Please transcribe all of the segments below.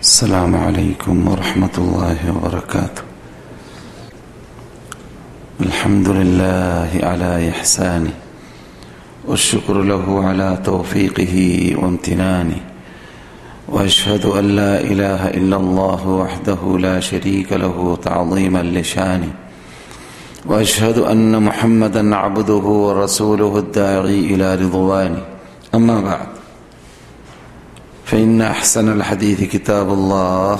السلام عليكم ورحمة الله وبركاته. الحمد لله على إحسانه والشكر له على توفيقه وامتنانه وأشهد أن لا إله إلا الله وحده لا شريك له تعظيما لشانه وأشهد أن محمدا عبده ورسوله الداعي إلى رضوانه. أما بعد فإن أحسن الحديث كتاب الله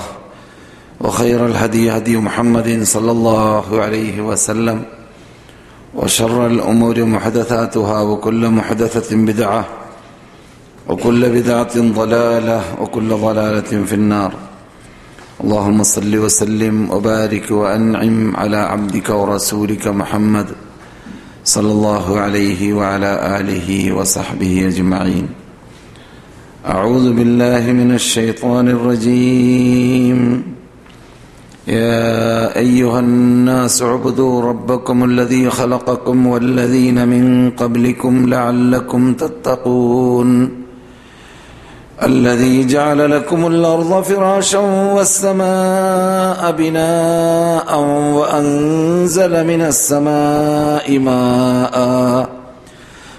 وخير الهدي هدي محمد صلى الله عليه وسلم وشر الأمور محدثاتها وكل محدثة بدعة وكل بدعة ضلالة وكل ضلالة في النار. اللهم صل وسلم وبارك وأنعم على عبدك ورسولك محمد صلى الله عليه وعلى آله وصحبه أجمعين. أعوذ بالله من الشيطان الرجيم. يا أيها الناس اعبدوا ربكم الذي خلقكم والذين من قبلكم لعلكم تتقون. الذي جعل لكم الأرض فراشا والسماء بناء وأنزل من السماء ماءً.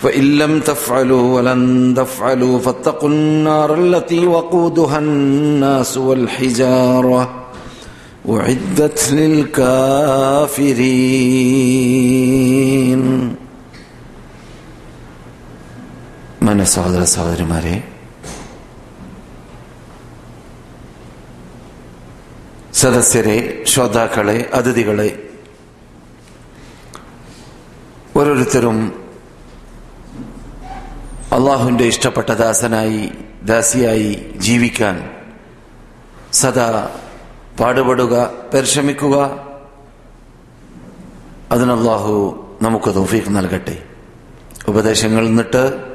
فإن لم تفعلوا ولن تفعلوا فاتقوا النار التي وقودها الناس والحجارة أعدت للكافرين من സഹോദര സഹോദരിമാരെ സദസ്യരെ ശ്രോതാക്കളെ അതിഥികളെ ഓരോരുത്തരും അള്ളാഹുവിന്റെ ഇഷ്ടപ്പെട്ട ദാസനായി ദാസിയായി ജീവിക്കാൻ സദാ പാടുപെടുക പരിശ്രമിക്കുക. അതിനാഹു നമുക്ക് തോഫീക്ക് നൽകട്ടെ. ഉപദേശങ്ങൾ നിന്നിട്ട്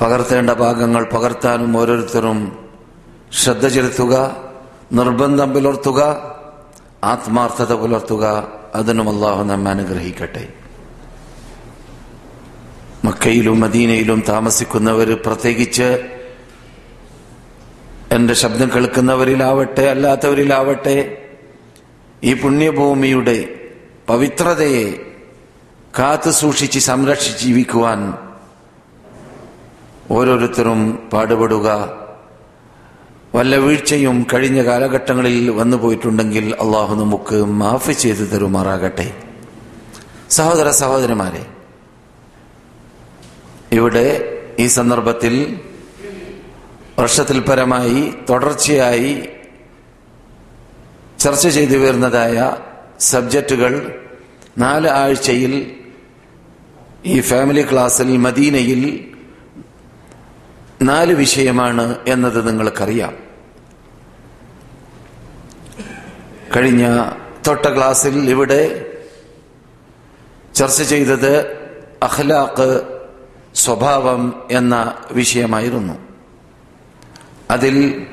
പകർത്തേണ്ട ഭാഗങ്ങൾ പകർത്താനും ഓരോരുത്തരും ശ്രദ്ധ ചെലുത്തുക നിർബന്ധം പുലർത്തുക ആത്മാർത്ഥത പുലർത്തുക. അതിനും അള്ളാഹു നമ്മെ അനുഗ്രഹിക്കട്ടെ. മക്കയിലും മദീനയിലും താമസിക്കുന്നവർ പ്രത്യേകിച്ച് എന്റെ ശബ്ദം കേൾക്കുന്നവരിലാവട്ടെ അല്ലാത്തവരിലാവട്ടെ ഈ പുണ്യഭൂമിയുടെ പവിത്രതയെ കാത്തു സൂക്ഷിച്ച് സംരക്ഷിച്ച് ജീവിക്കുവാൻ ഓരോരുത്തരും പാടുപെടുക. വല്ല വീഴ്ചയും കഴിഞ്ഞ കാലഘട്ടങ്ങളിൽ വന്നു പോയിട്ടുണ്ടെങ്കിൽ അള്ളാഹു നമുക്ക് മാഫ് ചെയ്തു തരുമാറാകട്ടെ. സഹോദര സഹോദരന്മാരെ ഇവിടെ ഈ സന്ദർഭത്തിൽ വർഷത്തിൽ പരമായി തുടർച്ചയായി ചർച്ച ചെയ്തു വരുന്നതായ സബ്ജക്റ്റുകൾ നാല് ആഴ്ചയിൽ ഈ ഫാമിലി ക്ലാസ്സിൽ മദീനയിൽ നാല് വിഷയമാണ് എന്നത് നിങ്ങൾക്കറിയാം. കഴിഞ്ഞ തൊട്ട ക്ലാസ്സിൽ ഇവിടെ ചർച്ച ചെയ്തത് അഖ്ലാഖ് സ്വഭാവം എന്ന വിഷയമായിരുന്നു. അതിൽ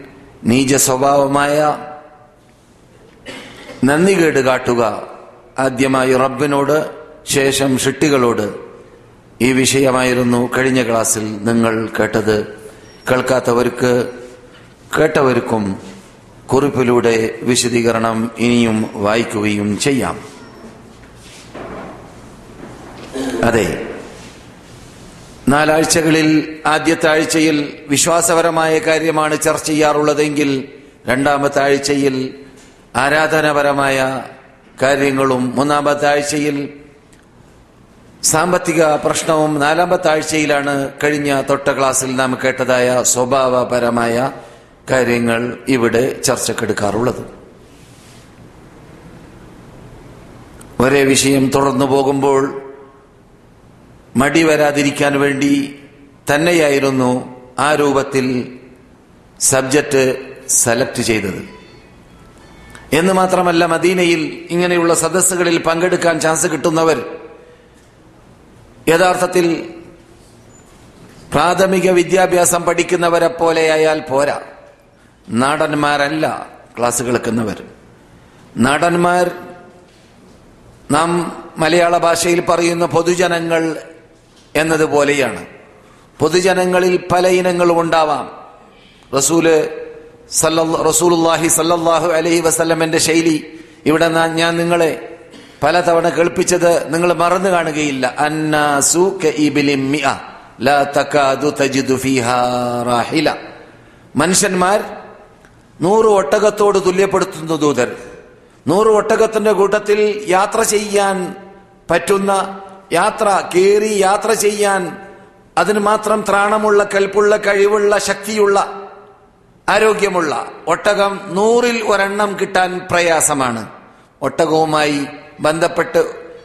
നീച സ്വഭാവമായ നന്ദികേട് കാട്ടുക ആദ്യമായി റബ്ബിനോട് ശേഷം ഷിട്ടികളോട് ഈ വിഷയമായിരുന്നു കഴിഞ്ഞ ക്ലാസ്സിൽ നിങ്ങൾ കേട്ടത്. കേൾക്കാത്തവർക്ക് കേട്ടവർക്കും കുറിപ്പിലൂടെ വിശദീകരണം ഇനിയും വായിക്കുകയും ചെയ്യാം. അതെ. നാലാഴ്ചകളിൽ ആദ്യത്തെ ആഴ്ചയിൽ വിശ്വാസപരമായ കാര്യമാണ് ചർച്ച ചെയ്യാറുള്ളതെങ്കിൽ രണ്ടാമത്തെ ആഴ്ചയിൽ ആരാധനാപരമായ കാര്യങ്ങളും മൂന്നാമത്തെ ആഴ്ചയിൽ സാമ്പത്തിക പ്രശ്നവും നാലാമത്തെ ആഴ്ചയിലാണ് കഴിഞ്ഞ തൊട്ട ക്ലാസ്സിൽ നാം കേട്ടതായ സ്വഭാവപരമായ കാര്യങ്ങൾ ഇവിടെ ചർച്ചക്കെടുക്കാറുള്ളത്. ഒരേ വിഷയം തുടർന്നു പോകുമ്പോൾ മടി വരാതിരിക്കാൻ വേണ്ടി തന്നെയായിരുന്നു ആ രൂപത്തിൽ സബ്ജക്റ്റ് സെലക്ട് ചെയ്തത്. എന്ന് മാത്രമല്ല മദീനയിൽ ഇങ്ങനെയുള്ള സദസ്സുകളിൽ പങ്കെടുക്കാൻ ചാൻസ് കിട്ടുന്നവർ യഥാർത്ഥത്തിൽ പ്രാഥമിക വിദ്യാഭ്യാസം പഠിക്കുന്നവരെ പോലെയായാൽ പോരാ. നാടന്മാരല്ല ക്ലാസ് കേൾക്കുന്നവർ. നാടന്മാർ നാം മലയാള ഭാഷയിൽ പറയുന്ന പൊതുജനങ്ങൾ എന്നതുപോലെയാണ്. പൊതുജനങ്ങളിൽ പല ഇനങ്ങളും ഉണ്ടാവാം. റസൂൽ റസൂലുല്ലാഹി സല്ലാഹു അലഹി വസല്ലമന്റെ ശൈലി ഇവിടെ ഞാൻ നിങ്ങളെ പലതവണ കേൾപ്പിച്ചത് നിങ്ങൾ മറന്നു കാണുകയില്ല. അന്നാസു മനുഷ്യന്മാർ നൂറ് ഒട്ടകത്തോട് തുല്യപ്പെടുത്തുന്ന ദൂതർ നൂറ് ഒട്ടകത്തിന്റെ കൂട്ടത്തിൽ യാത്ര ചെയ്യാൻ പറ്റുന്ന യാത്ര കേറി യാത്ര ചെയ്യാൻ അതിന് മാത്രം ത്രാണമുള്ള കൽപ്പുള്ള കഴിവുള്ള ശക്തിയുള്ള ആരോഗ്യമുള്ള ഒട്ടകം നൂറിൽ ഒരെണ്ണം കിട്ടാൻ പ്രയാസമാണ്. ഒട്ടകവുമായി ബന്ധപ്പെട്ട്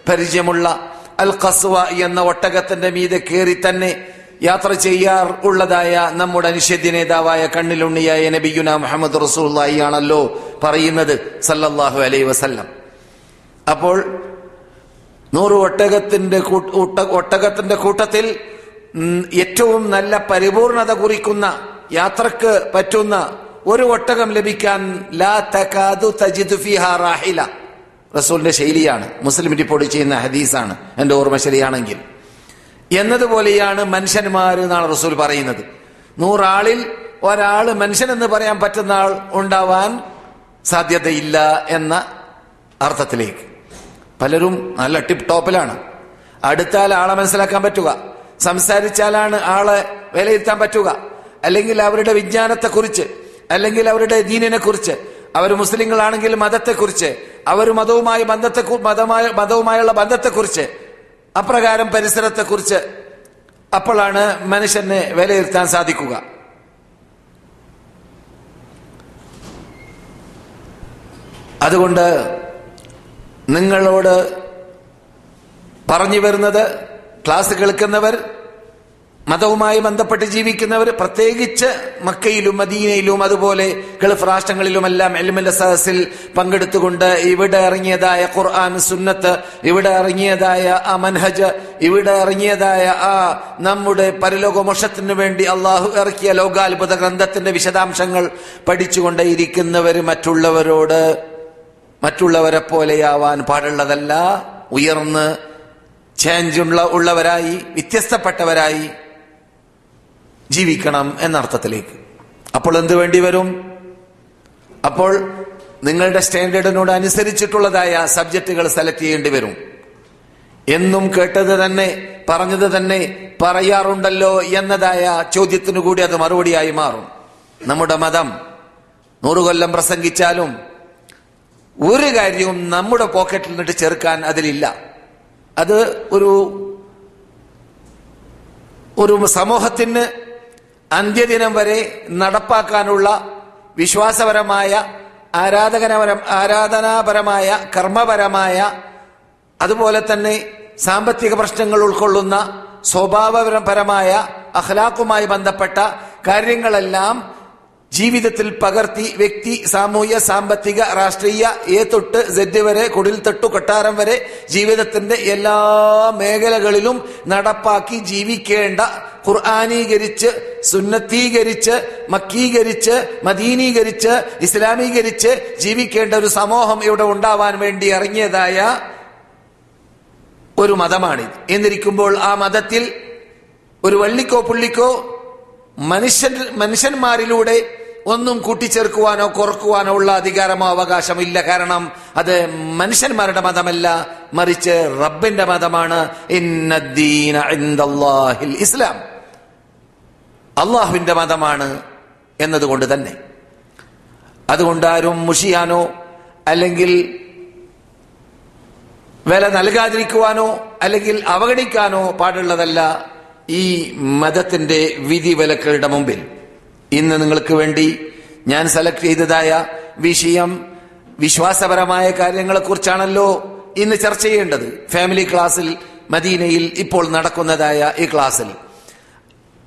പരിചയമുള്ള അൽ ഖസ്വ എന്ന ഒട്ടകത്തിന്റെ മീതെ കയറി തന്നെ യാത്ര ചെയ്യാർ ഉള്ളതായ നമ്മുടെ അനുഷ്യദ്യ നേതാവായ കണ്ണിലുണ്ണിയായ നബിയുന മുഹമ്മദ് റസൂള്ളി ആണല്ലോ പറയുന്നത് സല്ലല്ലാഹു അലൈ വസല്ലം. അപ്പോൾ നൂറ് ഒട്ടകത്തിന്റെ ഒട്ടകത്തിന്റെ കൂട്ടത്തിൽ ഏറ്റവും നല്ല പരിപൂർണത കുറിക്കുന്ന യാത്രയ്ക്ക് പറ്റുന്ന ഒരു ഒട്ടകം ലഭിക്കാൻ ലാ തകാദു തജിദു ഫിഹാ റാഹില. റസൂലിന്റെ ശൈലിയാണ്. മുസ്ലിം റിപ്പോർട്ട് ചെയ്യുന്ന ഹദീസാണ്. എന്റെ ഓർമ്മ ശരിയാണെങ്കിൽ. എന്നതുപോലെയാണ് മനുഷ്യന്മാർ എന്നാണ് റസൂൽ പറയുന്നത്. നൂറാളിൽ ഒരാൾ മനുഷ്യൻ എന്ന് പറയാൻ പറ്റുന്ന ആൾ ഉണ്ടാവാൻ സാധ്യതയില്ല എന്ന അർത്ഥത്തിലേക്ക്. പലരും നല്ല ടിപ്പ് ടോപ്പിലാണ് അടുത്താൽ ആളെ മനസ്സിലാക്കാൻ പറ്റുക. സംസാരിച്ചാലാണ് ആളെ വിലയിരുത്താൻ പറ്റുക. അല്ലെങ്കിൽ അവരുടെ വിജ്ഞാനത്തെക്കുറിച്ച് അല്ലെങ്കിൽ അവരുടെ ദീനിനെ കുറിച്ച് അവർ മുസ്ലിങ്ങളാണെങ്കിൽ മതത്തെക്കുറിച്ച് അവർ മതവുമായി ബന്ധത്തെ മതമായ മതവുമായുള്ള ബന്ധത്തെക്കുറിച്ച് അപ്രകാരം പരിസരത്തെക്കുറിച്ച് അപ്പോഴാണ് മനുഷ്യനെ വിലയിരുത്താൻ സാധിക്കുക. അതുകൊണ്ട് നിങ്ങളോട് പറഞ്ഞു വരുന്നത് ക്ലാസ് കേൾക്കുന്നവർ മതവുമായി ബന്ധപ്പെട്ട് ജീവിക്കുന്നവർ പ്രത്യേകിച്ച് മക്കയിലും മദീനയിലും അതുപോലെ ഗൾഫ് രാഷ്ട്രങ്ങളിലുമെല്ലാം എൽമൽ സഹസിൽ പങ്കെടുത്തുകൊണ്ട് ഇവിടെ ഇറങ്ങിയതായ ഖുർആൻ സുന്നത്ത് ഇവിടെ ഇറങ്ങിയതായ ആ മൻഹജ് ഇവിടെ ഇറങ്ങിയതായ ആ നമ്മുടെ പരലോകമോഷത്തിനു വേണ്ടി അള്ളാഹു ഇറക്കിയ ലോകാത്ഭുത ഗ്രന്ഥത്തിന്റെ വിശദാംശങ്ങൾ പഠിച്ചുകൊണ്ടേയിരിക്കുന്നവർ മറ്റുള്ളവരോട് മറ്റുള്ളവരെ പോലെയാവാൻ പാടുള്ളതല്ല. ഉയർന്ന് ചേഞ്ച് ഉള്ള ഉള്ളവരായി വ്യത്യസ്തപ്പെട്ടവരായി ജീവിക്കണം എന്നർത്ഥത്തിലേക്ക്. അപ്പോൾ എന്ത് വേണ്ടി വരും? അപ്പോൾ നിങ്ങളുടെ സ്റ്റാൻഡേർഡിനോട് അനുസരിച്ചിട്ടുള്ളതായ സബ്ജക്റ്റുകൾ സെലക്ട് ചെയ്യേണ്ടി വരും. എന്നും കേട്ടത് തന്നെ പറഞ്ഞത് തന്നെ പറയാറുണ്ടല്ലോ എന്നതായ ചോദ്യത്തിനു കൂടി അത് മറുപടിയായി മാറും. നമ്മുടെ മതം നൂറുകൊല്ലം പ്രസംഗിച്ചാലും ഒരു കാര്യവും നമ്മുടെ പോക്കറ്റിൽ നിന്നിട്ട് ചേർക്കാൻ അതിലില്ല. അത് ഒരു ഒരു സമൂഹത്തിന് അന്ത്യദിനം വരെ നടപ്പാക്കാനുള്ള വിശ്വാസപരമായ ആരാധകനപരം ആരാധനാപരമായ കർമ്മപരമായ അതുപോലെ തന്നെ സാമ്പത്തിക പ്രശ്നങ്ങൾ ഉൾക്കൊള്ളുന്ന സ്വഭാവപരമായ അഹ്ലാക്കുമായി ബന്ധപ്പെട്ട കാര്യങ്ങളെല്ലാം ജീവിതത്തിൽ പകർത്തി വ്യക്തി സാമൂഹ്യ സാമ്പത്തിക രാഷ്ട്രീയ എ തൊട്ട് സെഡ് വരെ കുടിൽ തൊട്ടു കൊട്ടാരം വരെ ജീവിതത്തിന്റെ എല്ലാ മേഖലകളിലും നടപ്പാക്കി ജീവിക്കേണ്ട ഖുർആാനീകരിച്ച് സുന്നത്തീകരിച്ച് മക്കീകരിച്ച് മദീനീകരിച്ച് ഇസ്ലാമീകരിച്ച് ജീവിക്കേണ്ട ഒരു സമൂഹം ഇവിടെ ഉണ്ടാവാൻ വേണ്ടി ഇറങ്ങിയതായ ഒരു മതമാണിത്. എന്നിരിക്കുമ്പോൾ ആ മതത്തിൽ ഒരു വള്ളിക്കോ പുള്ളിക്കോ മനുഷ്യൻ മനുഷ്യന്മാരിലൂടെ ഒന്നും കൂട്ടിച്ചേർക്കുവാനോ കുറക്കുവാനോ ഉള്ള അധികാരമോ അവകാശമോ ഇല്ല കാരണം അത് മനുഷ്യന്മാരുടെ മതമല്ല മറിച്ച് റബ്ബിന്റെ മതമാണ്. ഇസ്ലാം. അള്ളാഹുവിന്റെ മതമാണ് എന്നതുകൊണ്ട് തന്നെ. അതുകൊണ്ട് ആരും മുഷിയാനോ അല്ലെങ്കിൽ വില നൽകാതിരിക്കുവാനോ അല്ലെങ്കിൽ അവഗണിക്കാനോ പാടുള്ളതല്ല ഈ മതത്തിന്റെ വിധി വിലക്കളുടെ മുമ്പിൽ. ഇന്ന് നിങ്ങൾക്ക് വേണ്ടി ഞാൻ സെലക്ട് ചെയ്തതായ വിഷയം വിശ്വാസപരമായ കാര്യങ്ങളെക്കുറിച്ചാണല്ലോ ഇന്ന് ചർച്ച ചെയ്യേണ്ടത്. ഫാമിലി ക്ലാസ്സിൽ മദീനയിൽ ഇപ്പോൾ നടക്കുന്നതായ ഈ ക്ലാസ്സിൽ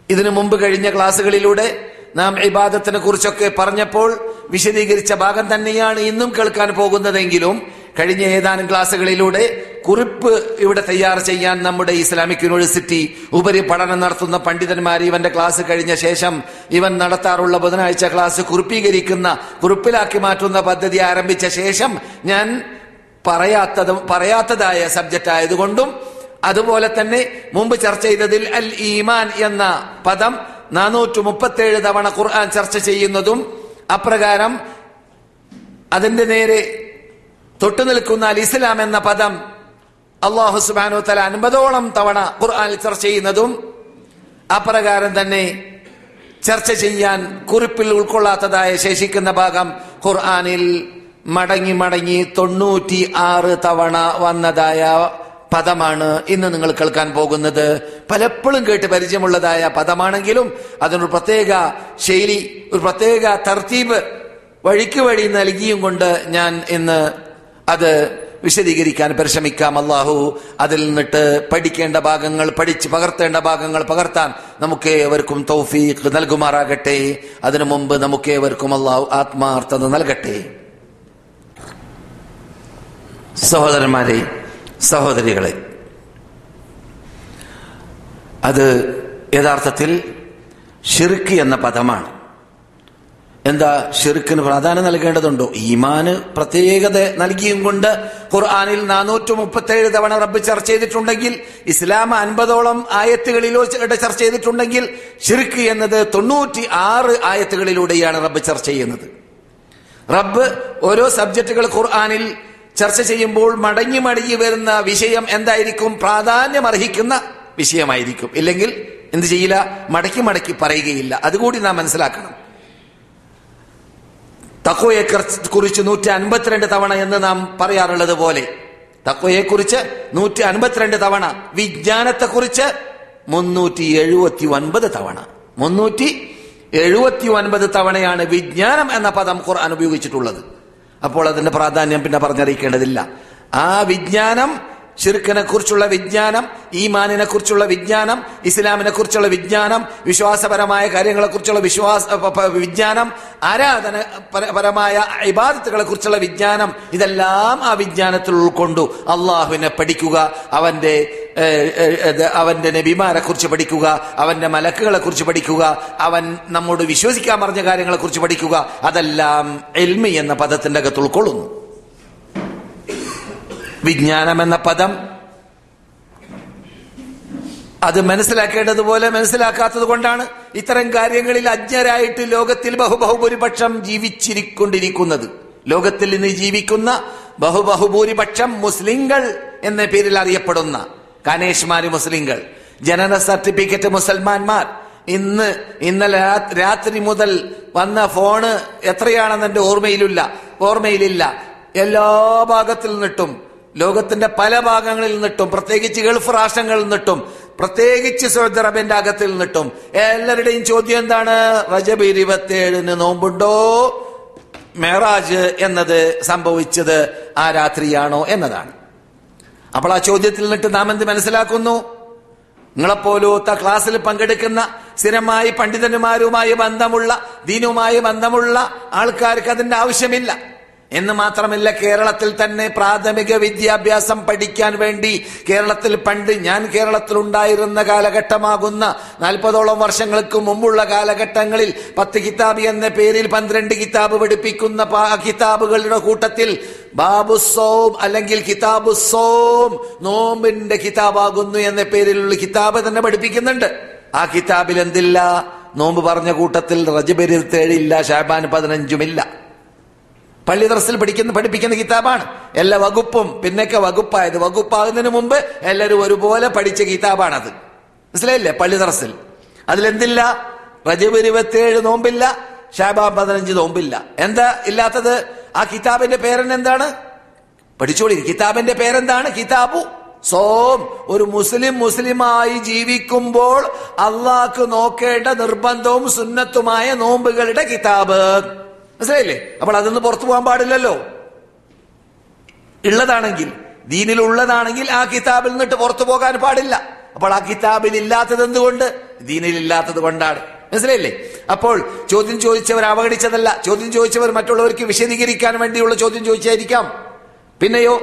ഇതിനു മുമ്പ് കഴിഞ്ഞ ക്ലാസ്സുകളിലൂടെ നാം ഇബാദത്തിനെ കുറിച്ചൊക്കെ പറഞ്ഞപ്പോൾ വിശദീകരിച്ച ഭാഗം തന്നെയാണ് ഇന്നും കേൾക്കാൻ പോകുന്നതെങ്കിലും കഴിഞ്ഞ ഏതാനും ക്ലാസ്സുകളിലൂടെ കുറിപ്പ് ഇവിടെ തയ്യാർ ചെയ്യാൻ നമ്മുടെ ഇസ്ലാമിക് യൂണിവേഴ്സിറ്റി ഉപരി പഠനം നടത്തുന്ന പണ്ഡിതന്മാർ ഇവന്റെ ക്ലാസ് കഴിഞ്ഞ ശേഷം ഇവൻ നടത്താറുള്ള ബുധനാഴ്ച ക്ലാസ് കുറിപ്പീകരിക്കുന്ന കുറിപ്പിലാക്കി മാറ്റുന്ന പദ്ധതി ആരംഭിച്ച ശേഷം ഞാൻ പറയാത്തതും പറയാത്തതായ സബ്ജക്റ്റ് ആയതുകൊണ്ടും അതുപോലെ തന്നെ മുമ്പ് ചർച്ച ചെയ്തതിൽ അൽ ഈമാൻ എന്ന പദം നാനൂറ്റി മുപ്പത്തേഴ് തവണ ഖുർആൻ ചർച്ച ചെയ്യുന്നതും അപ്രകാരം അതിന്റെ നേരെ തൊട്ടു നിൽക്കുന്ന അൽ ഇസ്ലാം എന്ന പദം അള്ളാഹു സുബാനു തല അൻപതോളം തവണ ഖുർആനിൽ ചർച്ച ചെയ്യുന്നതും അപ്രകാരം തന്നെ ചർച്ച ചെയ്യാൻ കുറിപ്പിൽ ഉൾക്കൊള്ളാത്തതായ ശേഷിക്കുന്ന ഭാഗം ഖുർആാനിൽ മടങ്ങി മടങ്ങി തൊണ്ണൂറ്റി ആറ് തവണ വന്നതായ പദമാണ് ഇന്ന് നിങ്ങൾ കേൾക്കാൻ പോകുന്നത്. പലപ്പോഴും കേട്ട് പരിചയമുള്ളതായ പദമാണെങ്കിലും അതിനൊരു പ്രത്യേക ശൈലി ഒരു പ്രത്യേക തർത്തീബ് വഴിക്ക് വഴി നൽകിയും കൊണ്ട് ഞാൻ ഇന്ന് അത് വിശദീകരിക്കാൻ പരിശ്രമിക്കാം. അള്ളാഹു അതിൽ നിന്നിട്ട് പഠിക്കേണ്ട ഭാഗങ്ങൾ പഠിച്ച് പകർത്തേണ്ട ഭാഗങ്ങൾ പകർത്താൻ നമുക്ക് ഏവർക്കും തൗഫീഖ് നൽകുമാറാകട്ടെ. അതിനു മുമ്പ് നമുക്ക് ഏവർക്കും അള്ളാഹു ആത്മാർത്ഥത നൽകട്ടെ. സഹോദരന്മാരെ സഹോദരികളെ അത് യഥാർത്ഥത്തിൽ ഷിർക്ക് എന്ന പദമാണ്. എന്താ ഷിർക്കിന് പ്രാധാന്യം നൽകേണ്ടതുണ്ടോ? ഈമാന് പ്രത്യേകത നൽകിയും കൊണ്ട് ഖുർആാനിൽ നാനൂറ്റി മുപ്പത്തേഴ് തവണ റബ്ബ് ചർച്ച ചെയ്തിട്ടുണ്ടെങ്കിൽ ഇസ്ലാം അൻപതോളം ആയത്തുകളിലൂടെ ചർച്ച ചെയ്തിട്ടുണ്ടെങ്കിൽ ഷിർക്ക് എന്നത് തൊണ്ണൂറ്റി ആറ് ആയത്തുകളിലൂടെയാണ് റബ്ബ് ചർച്ച ചെയ്യുന്നത്. റബ്ബ് ഓരോ സബ്ജക്റ്റുകൾ ഖുർആാനിൽ ചർച്ച ചെയ്യുമ്പോൾ മടങ്ങി മടങ്ങി വരുന്ന വിഷയം എന്തായിരിക്കും? പ്രാധാന്യം അർഹിക്കുന്ന വിഷയമായിരിക്കും. ഇല്ലെങ്കിൽ എന്ത് ചെയ്യില്ല? മടക്കി മടക്കി പറയുകയില്ല. അതുകൂടി നാം മനസ്സിലാക്കണം. തക്കോയെ കുറിച്ച് നൂറ്റി അൻപത്തിരണ്ട് തവണ എന്ന് നാം പറയാറുള്ളത് പോലെ തക്കോയെ കുറിച്ച് നൂറ്റി അൻപത്തിരണ്ട് തവണ വിജ്ഞാനത്തെ കുറിച്ച് മുന്നൂറ്റി എഴുപത്തി ഒൻപത് തവണ. മുന്നൂറ്റി എഴുപത്തി ഒൻപത് തവണയാണ് വിജ്ഞാനം എന്ന പദം ഖുർആൻ ഉപയോഗിച്ചിട്ടുള്ളത്. അപ്പോൾ അതിന്റെ പ്രാധാന്യം പിന്നെ പറഞ്ഞറിയിക്കേണ്ടതില്ല. ആ വിജ്ഞാനം ഷിർക്കിനെ കുറിച്ചുള്ള വിജ്ഞാനം ഈമാനിനെ കുറിച്ചുള്ള വിജ്ഞാനം ഇസ്ലാമിനെ കുറിച്ചുള്ള വിജ്ഞാനം വിശ്വാസപരമായ കാര്യങ്ങളെ കുറിച്ചുള്ള വിശ്വാസ വിജ്ഞാനം ആരാധന പരമായ ഇബാദത്തുകളെ കുറിച്ചുള്ള വിജ്ഞാനം ഇതെല്ലാം ആ വിജ്ഞാനത്തിൽ ഉൾക്കൊണ്ടു. അള്ളാഹുവിനെ പഠിക്കുക അവന്റെ അവന്റെ നബിമാരെ കുറിച്ച് പഠിക്കുക അവന്റെ മലക്കുകളെ കുറിച്ച് പഠിക്കുക അവൻ നമ്മോട് വിശ്വസിക്കാൻ പറഞ്ഞ കാര്യങ്ങളെ കുറിച്ച് പഠിക്കുക അതെല്ലാം എൽമി എന്ന പദത്തിന്റെ അകത്ത് ഉൾക്കൊള്ളുന്നു. വിജ്ഞാനം എന്ന പദം. അത് മനസ്സിലാക്കേണ്ടതുപോലെ മനസ്സിലാക്കാത്തത് കൊണ്ടാണ് ഇത്തരം കാര്യങ്ങളിൽ അജ്ഞരായിട്ട് ലോകത്തിൽ ബഹുബഹുഭൂരിപക്ഷം ജീവിച്ചിരിക്കൊണ്ടിരിക്കുന്നത്. ലോകത്തിൽ ഇന്ന് ജീവിക്കുന്ന ബഹുബഹുഭൂരിപക്ഷം മുസ്ലിങ്ങൾ എന്ന പേരിൽ അറിയപ്പെടുന്ന കാനേഷ്മാര് മുസ്ലിങ്ങൾ ജനന സർട്ടിഫിക്കറ്റ് മുസൽമാന്മാർ ഇന്ന് ഇന്നലെ രാത്രി മുതൽ വന്ന ഫോണ് എത്രയാണെന്ന് എന്റെ ഓർമ്മയിലില്ല. ഓർമ്മയിലില്ല. എല്ലാ ഭാഗത്തിൽ നിന്നിട്ടും ലോകത്തിന്റെ പല ഭാഗങ്ങളിൽ നിന്നിട്ടും പ്രത്യേകിച്ച് ഗൾഫ് രാഷ്ട്രങ്ങളിൽ നിന്നിട്ടും പ്രത്യേകിച്ച് സൗദി അറേബ്യന്റെ അകത്തിൽ നിന്നിട്ടും എല്ലാവരുടെയും ചോദ്യം എന്താണ്? റജബ് ഇരുപത്തിയേഴിന് നോമ്പുണ്ടോ? മെഹറാജ് എന്നത് സംഭവിച്ചത് ആ രാത്രിയാണോ എന്നതാണ്. അപ്പോൾ ആ ചോദ്യത്തിൽ നിന്നിട്ട് നാം എന്ത് മനസ്സിലാക്കുന്നു? നിങ്ങളെപ്പോലത്തെ ക്ലാസ്സിൽ പങ്കെടുക്കുന്ന സ്ഥിരമായി പണ്ഡിതന്മാരുമായി ബന്ധമുള്ള ദീനുമായി ബന്ധമുള്ള ആൾക്കാർക്ക് അതിന്റെ ആവശ്യമില്ല. എന്ന് മാത്രമല്ല കേരളത്തിൽ തന്നെ പ്രാഥമിക വിദ്യാഭ്യാസം പഠിക്കാൻ വേണ്ടി കേരളത്തിൽ പണ്ട് ഞാൻ കേരളത്തിൽ ഉണ്ടായിരുന്ന കാലഘട്ടമാകുന്ന നാൽപ്പതോളം വർഷങ്ങൾക്ക് മുമ്പുള്ള കാലഘട്ടങ്ങളിൽ പത്ത് കിതാബ് എന്ന പേരിൽ പന്ത്രണ്ട് കിതാബ് പഠിപ്പിക്കുന്ന കിതാബുകളുടെ കൂട്ടത്തിൽ ബാബു സോം അല്ലെങ്കിൽ കിതാബു സോം നോമ്പിന്റെ കിതാബാകുന്നു എന്ന പേരിലുള്ള കിതാബ് തന്നെ പഠിപ്പിക്കുന്നുണ്ട്. ആ കിതാബിൽ എന്തില്ല? നോമ്പ് പറഞ്ഞ കൂട്ടത്തിൽ റജബരിത്തേഴില്ല ഷാബാൻ പതിനഞ്ചുമില്ല. പള്ളി ദർസിൽ പഠിക്കുന്ന പഠിപ്പിക്കുന്ന കിതാബാണ്. എല്ലാ വകുപ്പും പിന്നൊക്കെ വകുപ്പായത്. വകുപ്പാകുന്നതിന് മുമ്പ് എല്ലാവരും ഒരുപോലെ പഠിച്ച കിതാബാണത്. മനസ്സിലായില്ലേ? പള്ളി ദർസിൽ അതിലെന്തില്ല? റജബ് ഇരുപത്തിയേഴ് നോമ്പില്ല ഷാബാ പതിനഞ്ച് നോമ്പില്ല. എന്താ ഇല്ലാത്തത്? ആ കിതാബിന്റെ പേരെന്താണ് പഠിച്ചോളി കിതാബിന്റെ പേരെന്താണ്? കിതാബു സോം. ഒരു മുസ്ലിം മുസ്ലിമായി ജീവിക്കുമ്പോൾ അള്ളാഹ്ക്ക് നോക്കേണ്ട നിർബന്ധവും സുന്നത്തുമായ നോമ്പുകളുടെ കിതാബ്. മനസ്സിലായില്ലേ? അപ്പോൾ അതൊന്ന് പുറത്തു പോകാൻ പാടില്ലല്ലോ. ഉള്ളതാണെങ്കിൽ ദീനിലുള്ളതാണെങ്കിൽ ആ കിതാബിൽ നിന്നിട്ട് പുറത്തു പോകാൻ പാടില്ല. അപ്പോൾ ആ കിതാബിൽ ഇല്ലാത്തത് എന്തുകൊണ്ട്? ദീനിൽ ഇല്ലാത്തത് കൊണ്ടാണ്. മനസ്സിലായില്ലേ? അപ്പോൾ ചോദ്യം ചോദിച്ചവർ അവഗണിച്ചതല്ല. ചോദ്യം ചോദിച്ചവർ മറ്റുള്ളവർക്ക് വിശദീകരിക്കാൻ വേണ്ടിയുള്ള ചോദ്യം ചോദിച്ചായിരിക്കാം. പിന്നെയോ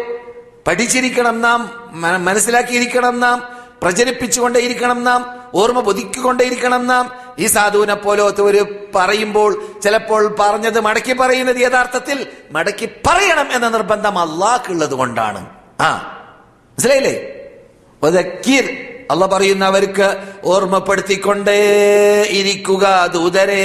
പഠിച്ചിരിക്കണം നാം മനസ്സിലാക്കിയിരിക്കണം നാം പ്രചരിപ്പിച്ചുകൊണ്ടേയിരിക്കണം നാം ഓർമ്മ പുതുക്കിക്കൊണ്ടേയിരിക്കണം നാം ഈ സാധുവിനെ ഒരു പറയുമ്പോൾ ചിലപ്പോൾ പറഞ്ഞത് മടക്കി പറയുന്നത് യഥാർത്ഥത്തിൽ മടക്കി പറയണം എന്ന നിർബന്ധം അള്ളാഹ്ക്കുള്ളത് കൊണ്ടാണ്. ആ മനസ്സിലായില്ലേ? അല്ല പറയുന്നവർക്ക് ഓർമ്മപ്പെടുത്തിക്കൊണ്ടേ ഇരിക്കുക ദൂതരേ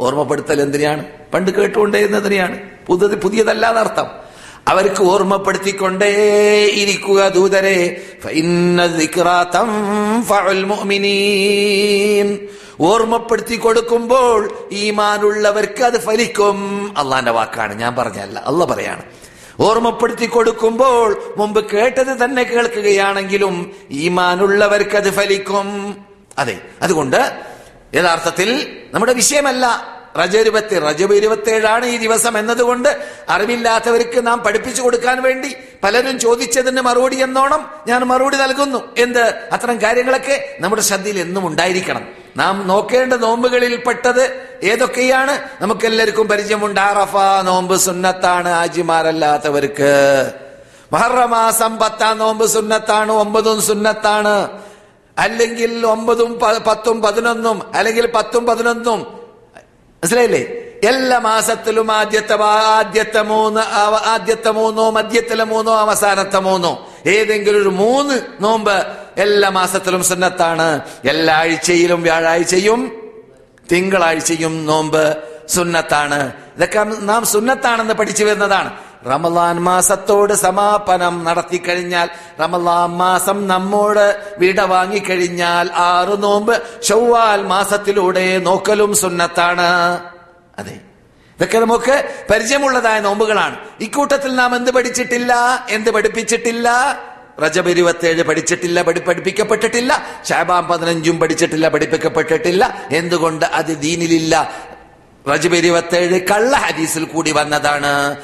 ഓർമ്മപ്പെടുത്തൽ എന്തിനാണ്? പണ്ട് കേട്ടുകൊണ്ടേ എന്നതിനെയാണ് പുതിയത് പുതിയതല്ലാതെ അർത്ഥം. അവർക്ക് ഓർമ്മപ്പെടുത്തിക്കൊണ്ടേ ഇരിക്കുക ദൂതരെ ഓർമ്മപ്പെടുത്തി കൊടുക്കുമ്പോൾ ഈമാനുള്ളവർക്ക് അത് ഫലിക്കും. അള്ളാന്റെ വാക്കാണ്. ഞാൻ പറഞ്ഞല്ല. അല്ല പറയാണ്. ഓർമ്മപ്പെടുത്തി കൊടുക്കുമ്പോൾ മുമ്പ് കേട്ടത് തന്നെ കേൾക്കുകയാണെങ്കിലും ഈമാനുള്ളവർക്ക് അത് ഫലിക്കും. അതെ. അതുകൊണ്ട് യഥാർത്ഥത്തിൽ നമ്മുടെ വിഷയമല്ല. റജരുപത്തി റജബ് ഇരുപത്തേഴാണ് ഈ ദിവസം എന്നതുകൊണ്ട് അറിവില്ലാത്തവർക്ക് നാം പഠിപ്പിച്ചു കൊടുക്കാൻ വേണ്ടി പലരും ചോദിച്ചതിന് മറുപടി എന്നോണം ഞാൻ മറുപടി നൽകുന്നു. എന്ത്? അത്തരം കാര്യങ്ങളൊക്കെ നമ്മുടെ ശ്രദ്ധയിൽ എന്നും ഉണ്ടായിരിക്കണം. നാം നോക്കേണ്ട നോമ്പുകളിൽ പെട്ടത് ഏതൊക്കെയാണ്? നമുക്കെല്ലാവർക്കും പരിചയമുണ്ട് അറഫ നോമ്പ് സുന്നത്താണ് ആജിമാരല്ലാത്തവർക്ക് മഹറമാസം പത്താം നോമ്പ് സുന്നത്താണ് ഒമ്പതും സുന്നത്താണ്. അല്ലെങ്കിൽ ഒമ്പതും പത്തും പതിനൊന്നും അല്ലെങ്കിൽ പത്തും പതിനൊന്നും മനസ്സിലായില്ലേ? എല്ലാ മാസത്തിലും ആദ്യത്തെ ആദ്യത്തെ മൂന്ന് ആദ്യത്തെ മൂന്നോ മധ്യത്തിലെ മൂന്നോ അവസാനത്തെ മൂന്നോ ഏതെങ്കിലും ഒരു മൂന്ന് നോമ്പ് എല്ലാ മാസത്തിലും സുന്നത്താണ്. എല്ലാ ആഴ്ചയിലും വ്യാഴാഴ്ചയും തിങ്കളാഴ്ചയും നോമ്പ് സുന്നത്താണ്. ഇതൊക്കെ നാം സുന്നത്താണെന്ന് പഠിച്ചു വരുന്നതാണ്. റമലാൻ മാസത്തോട് സമാപനം നടത്തി കഴിഞ്ഞാൽ റമലാൻ മാസം നമ്മോട് വിട വാങ്ങിക്കഴിഞ്ഞാൽ ആറു നോമ്പ് ചൊവ്വാൽ മാസത്തിലൂടെ നോക്കലും സുന്നത്താണ്. അതെ. ഇതൊക്കെ നമുക്ക് പരിചയമുള്ളതായ നോമ്പുകളാണ്. ഇക്കൂട്ടത്തിൽ നാം എന്ത് പഠിച്ചിട്ടില്ല? എന്ത് പഠിപ്പിച്ചിട്ടില്ല? റജബ് ഇരുപത്തേഴ് പഠിച്ചിട്ടില്ല പഠി പഠിപ്പിക്കപ്പെട്ടിട്ടില്ല. ഷാബാം പതിനഞ്ചും പഠിച്ചിട്ടില്ല പഠിപ്പിക്കപ്പെട്ടിട്ടില്ല. എന്തുകൊണ്ട് അത് ദീനിലില്ല? റജബ് ഇരുപത്തേഴ് കള്ള ഹദീസിൽ കൂടി വന്നതാണ്.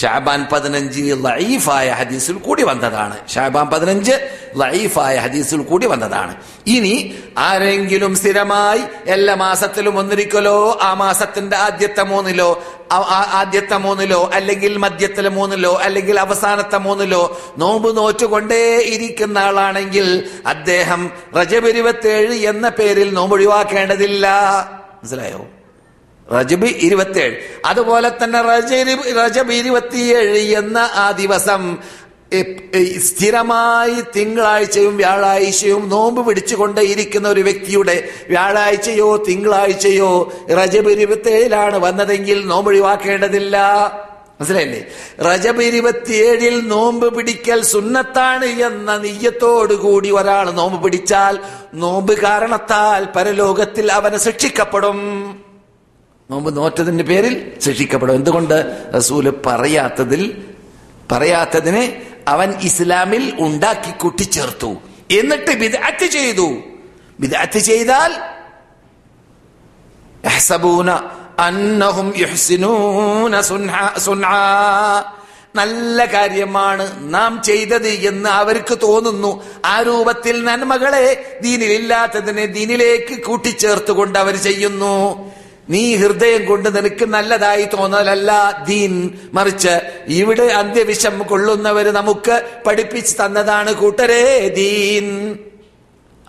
ഷാബാൻ പതിനഞ്ച് ലൈഫായ ഹദീസിൽ കൂടി വന്നതാണ്. ഷാബാൻ പതിനഞ്ച് ലൈഫായ ഹദീസിൽ കൂടി വന്നതാണ്. ഇനി ആരെങ്കിലും സ്ഥിരമായി എല്ലാ മാസത്തിലും ഒന്നിരിക്കലോ ആ മാസത്തിന്റെ ആദ്യത്തെ മൂന്നിലോ ആദ്യത്തെ മൂന്നിലോ അല്ലെങ്കിൽ മധ്യത്തിലെ മൂന്നിലോ അല്ലെങ്കിൽ അവസാനത്തെ മൂന്നിലോ നോമ്പ് നോറ്റുകൊണ്ടേ ഇരിക്കുന്ന ആളാണെങ്കിൽ അദ്ദേഹം റജബ് എന്ന പേരിൽ നോമ്പ് ഒഴിവാക്കേണ്ടതില്ല മനസ്സിലായോ? റജബ് ഇരുപത്തിയേഴ്. അതുപോലെ തന്നെ റജബ് ഇരുപത്തിയേഴ് എന്ന ആ ദിവസം സ്ഥിരമായി തിങ്കളാഴ്ചയും വ്യാഴാഴ്ചയും നോമ്പ് പിടിച്ചുകൊണ്ടേയിരിക്കുന്ന ഒരു വ്യക്തിയുടെ വ്യാഴാഴ്ചയോ തിങ്കളാഴ്ചയോ റജബ് ഇരുപത്തിയേഴിലാണ് വന്നതെങ്കിൽ നോമ്പ് ഒഴിവാക്കേണ്ടതില്ല. മനസ്സിലായില്ലേ? റജബ് ഇരുപത്തിയേഴിൽ നോമ്പ് പിടിക്കൽ സുന്നത്താണ് എന്ന നെയ്യത്തോടുകൂടി ഒരാൾ നോമ്പ് പിടിച്ചാൽ നോമ്പ് കാരണത്താൽ പരലോകത്തിൽ അവനെ ശിക്ഷിക്കപ്പെടും. നോമ്പ് നോറ്റതിന്റെ പേരിൽ ശിക്ഷിക്കപ്പെടും. എന്തുകൊണ്ട്? റസൂൽ പറയാത്തതിൽ പറയാത്തതിന് അവൻ ഇസ്ലാമിൽ ഉണ്ടാക്കി കൂട്ടിച്ചേർത്തു. എന്നിട്ട് ബിദ്അത്ത് ചെയ്തു. ബിദ്അത്ത് ചെയ്താൽ. നല്ല കാര്യമാണ് നാം ചെയ്തത് എന്ന് അവർക്ക് തോന്നുന്നു. ആ രൂപത്തിൽ നന്മകളെ ദീനിലില്ലാത്തതിനെ ദീനിലേക്ക് കൂട്ടിച്ചേർത്തുകൊണ്ട് അവർ ചെയ്യുന്നു. നീ ഹൃദയം കൊണ്ട് നിനക്ക് നല്ലതായി തോന്നലല്ല ദീൻ മറിച്ച് ഇവിടെ അന്ത്യവിഷം കൊള്ളുന്നവര് നമുക്ക് പഠിപ്പിച്ചു തന്നതാണ് കൂട്ടരേ ദീൻ.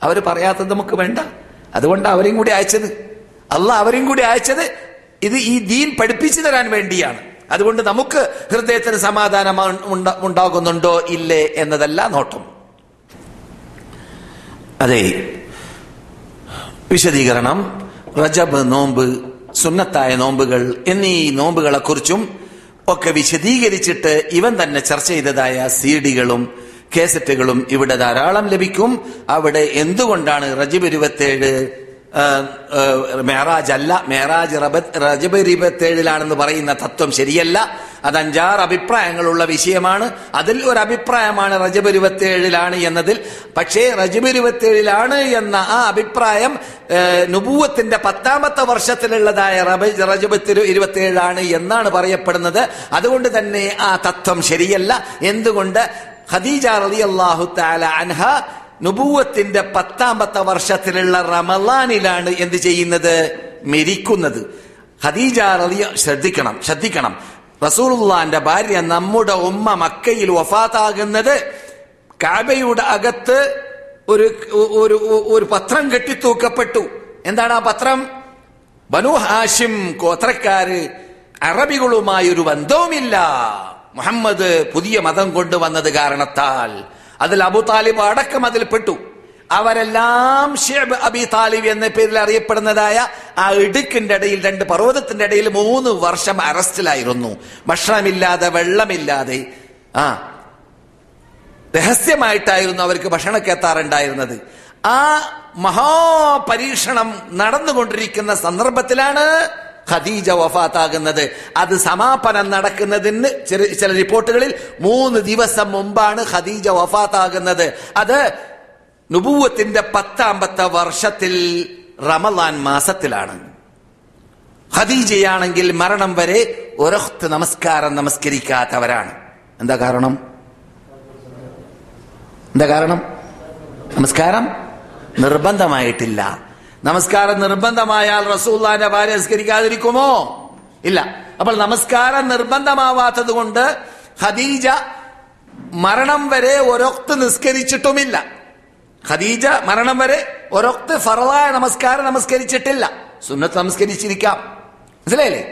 അവർ പറയാത്തത് നമുക്ക് വേണ്ട. അതുകൊണ്ട് അവരെയും കൂടി അയച്ചത്. അല്ല അവരെയും കൂടി അയച്ചത് ഇത് ഈ ദീൻ പഠിപ്പിച്ചു തരാൻ വേണ്ടിയാണ്. അതുകൊണ്ട് നമുക്ക് ഹൃദയത്തിന് സമാധാനം ഉണ്ടാകുന്നുണ്ടോ ഇല്ലേ എന്നതല്ല നോട്ടം. അതെ വിശദീകരണം. റജബ് നോമ്പ് സുന്നത്തായ നോമ്പുകൾ എന്നീ നോമ്പുകളെ കുറിച്ചും ഒക്കെ വിശദീകരിച്ചിട്ട് ഇവൻ തന്നെ ചർച്ച ചെയ്തതായ സീഡികളും കേസറ്റുകളും ഇവിടെ ധാരാളം ലഭിക്കും. അവിടെ എന്തുകൊണ്ടാണ് റജബ് ഇരുപത്തേഴ് മേറാജ് അല്ല റബ- റജബ് പറയുന്ന തത്വം ശരിയല്ല. അത് അഞ്ചാറ് അഭിപ്രായങ്ങളുള്ള വിഷയമാണ്. അതിൽ ഒരു അഭിപ്രായമാണ് റജബ് എന്നതിൽ. പക്ഷേ റജബ് എന്ന ആ അഭിപ്രായം നുപൂവത്തിന്റെ പത്താമത്തെ വർഷത്തിലുള്ളതായ റജബ് ഇരുപത്തിയേഴാണ് എന്നാണ് പറയപ്പെടുന്നത്. അതുകൊണ്ട് തന്നെ ആ തത്വം ശരിയല്ല. എന്തുകൊണ്ട്? ഖദീജ റളിയല്ലാഹു തആല അൻഹ നുബൂവത്തിന്റെ പത്താമത്തെ വർഷത്തിലുള്ള റമലാനിലാണ് എന്ത് ചെയ്യുന്നത്? മരിക്കുന്നത്. ഖദീജ റളിയ ശ്രദ്ധിക്കണം ശ്രദ്ധിക്കണം. റസൂലുള്ളാന്റെ ഭാര്യ നമ്മുടെ ഉമ്മ മക്കയിൽ വഫാത്താകുന്നത് കാബയുടെ അകത്ത് ഒരു ഒരു ഒരു പത്രം കെട്ടിത്തൂക്കപ്പെട്ടു. എന്താണ് ആ പത്രം? ബനു ഹാഷിം ഗോത്രക്കാര് അറബികളുമായി ഒരു ബന്ധവുമില്ല. മുഹമ്മദ് പുതിയ മതം കൊണ്ടുവന്നത് കാരണത്താൽ. അതിൽ അബു താലിബ് അടക്കം അതിൽ പെട്ടു. അവരെല്ലാം ഷേബ് അബി താലിബ് എന്ന പേരിൽ അറിയപ്പെടുന്നതായ ആ ഇടുക്കിന്റെ ഇടയിൽ രണ്ട് പർവതത്തിന്റെ ഇടയിൽ മൂന്ന് വർഷം അറസ്റ്റിലായിരുന്നു. ഭക്ഷണമില്ലാതെ വെള്ളമില്ലാതെ. ആ. രഹസ്യമായിട്ടായിരുന്നു അവർക്ക് ഭക്ഷണമൊക്കെ എത്താറുണ്ടായിരുന്നത്. ആ മഹാപരീക്ഷണം നടന്നുകൊണ്ടിരിക്കുന്ന സന്ദർഭത്തിലാണ് ഖദീജ വഫാത്താകുന്നത്. അത് സമാപനം നടക്കുന്നതിന് ചില റിപ്പോർട്ടുകളിൽ മൂന്ന് ദിവസം മുമ്പാണ് ഖദീജ വഫാത്താകുന്നത്. അത് നുപൂവത്തിന്റെ പത്താമ്പത്തെ വർഷത്തിൽ റമലാൻ മാസത്തിലാണ്. ഖദീജയാണെങ്കിൽ മരണം വരെ ഒരൊത്ത് നമസ്കാരം നമസ്കരിക്കാത്തവരാണ്. എന്താ കാരണം? എന്താ കാരണം? നമസ്കാരം നിർബന്ധമായിട്ടില്ല. നമസ്കാരം നിർബന്ധമായാൽ റസൂല്ലാന്റെ ഭാര്യ നിസ്കരിക്കാതിരിക്കുമോ? ഇല്ല. അപ്പോൾ നമസ്കാരം നിർബന്ധമാവാത്തത് കൊണ്ട് ഖദീജ മരണം വരെ ഒരൊക്ത് നിസ്കരിച്ചിട്ടുമില്ല. ഖദീജ മരണം വരെ ഒരൊക്ത് ഫറലായ നമസ്കാരം നമസ്കരിച്ചിട്ടില്ല. സുന്നത്ത് നമസ്കരിച്ചിരിക്കാം. മനസ്സിലായില്ലേ?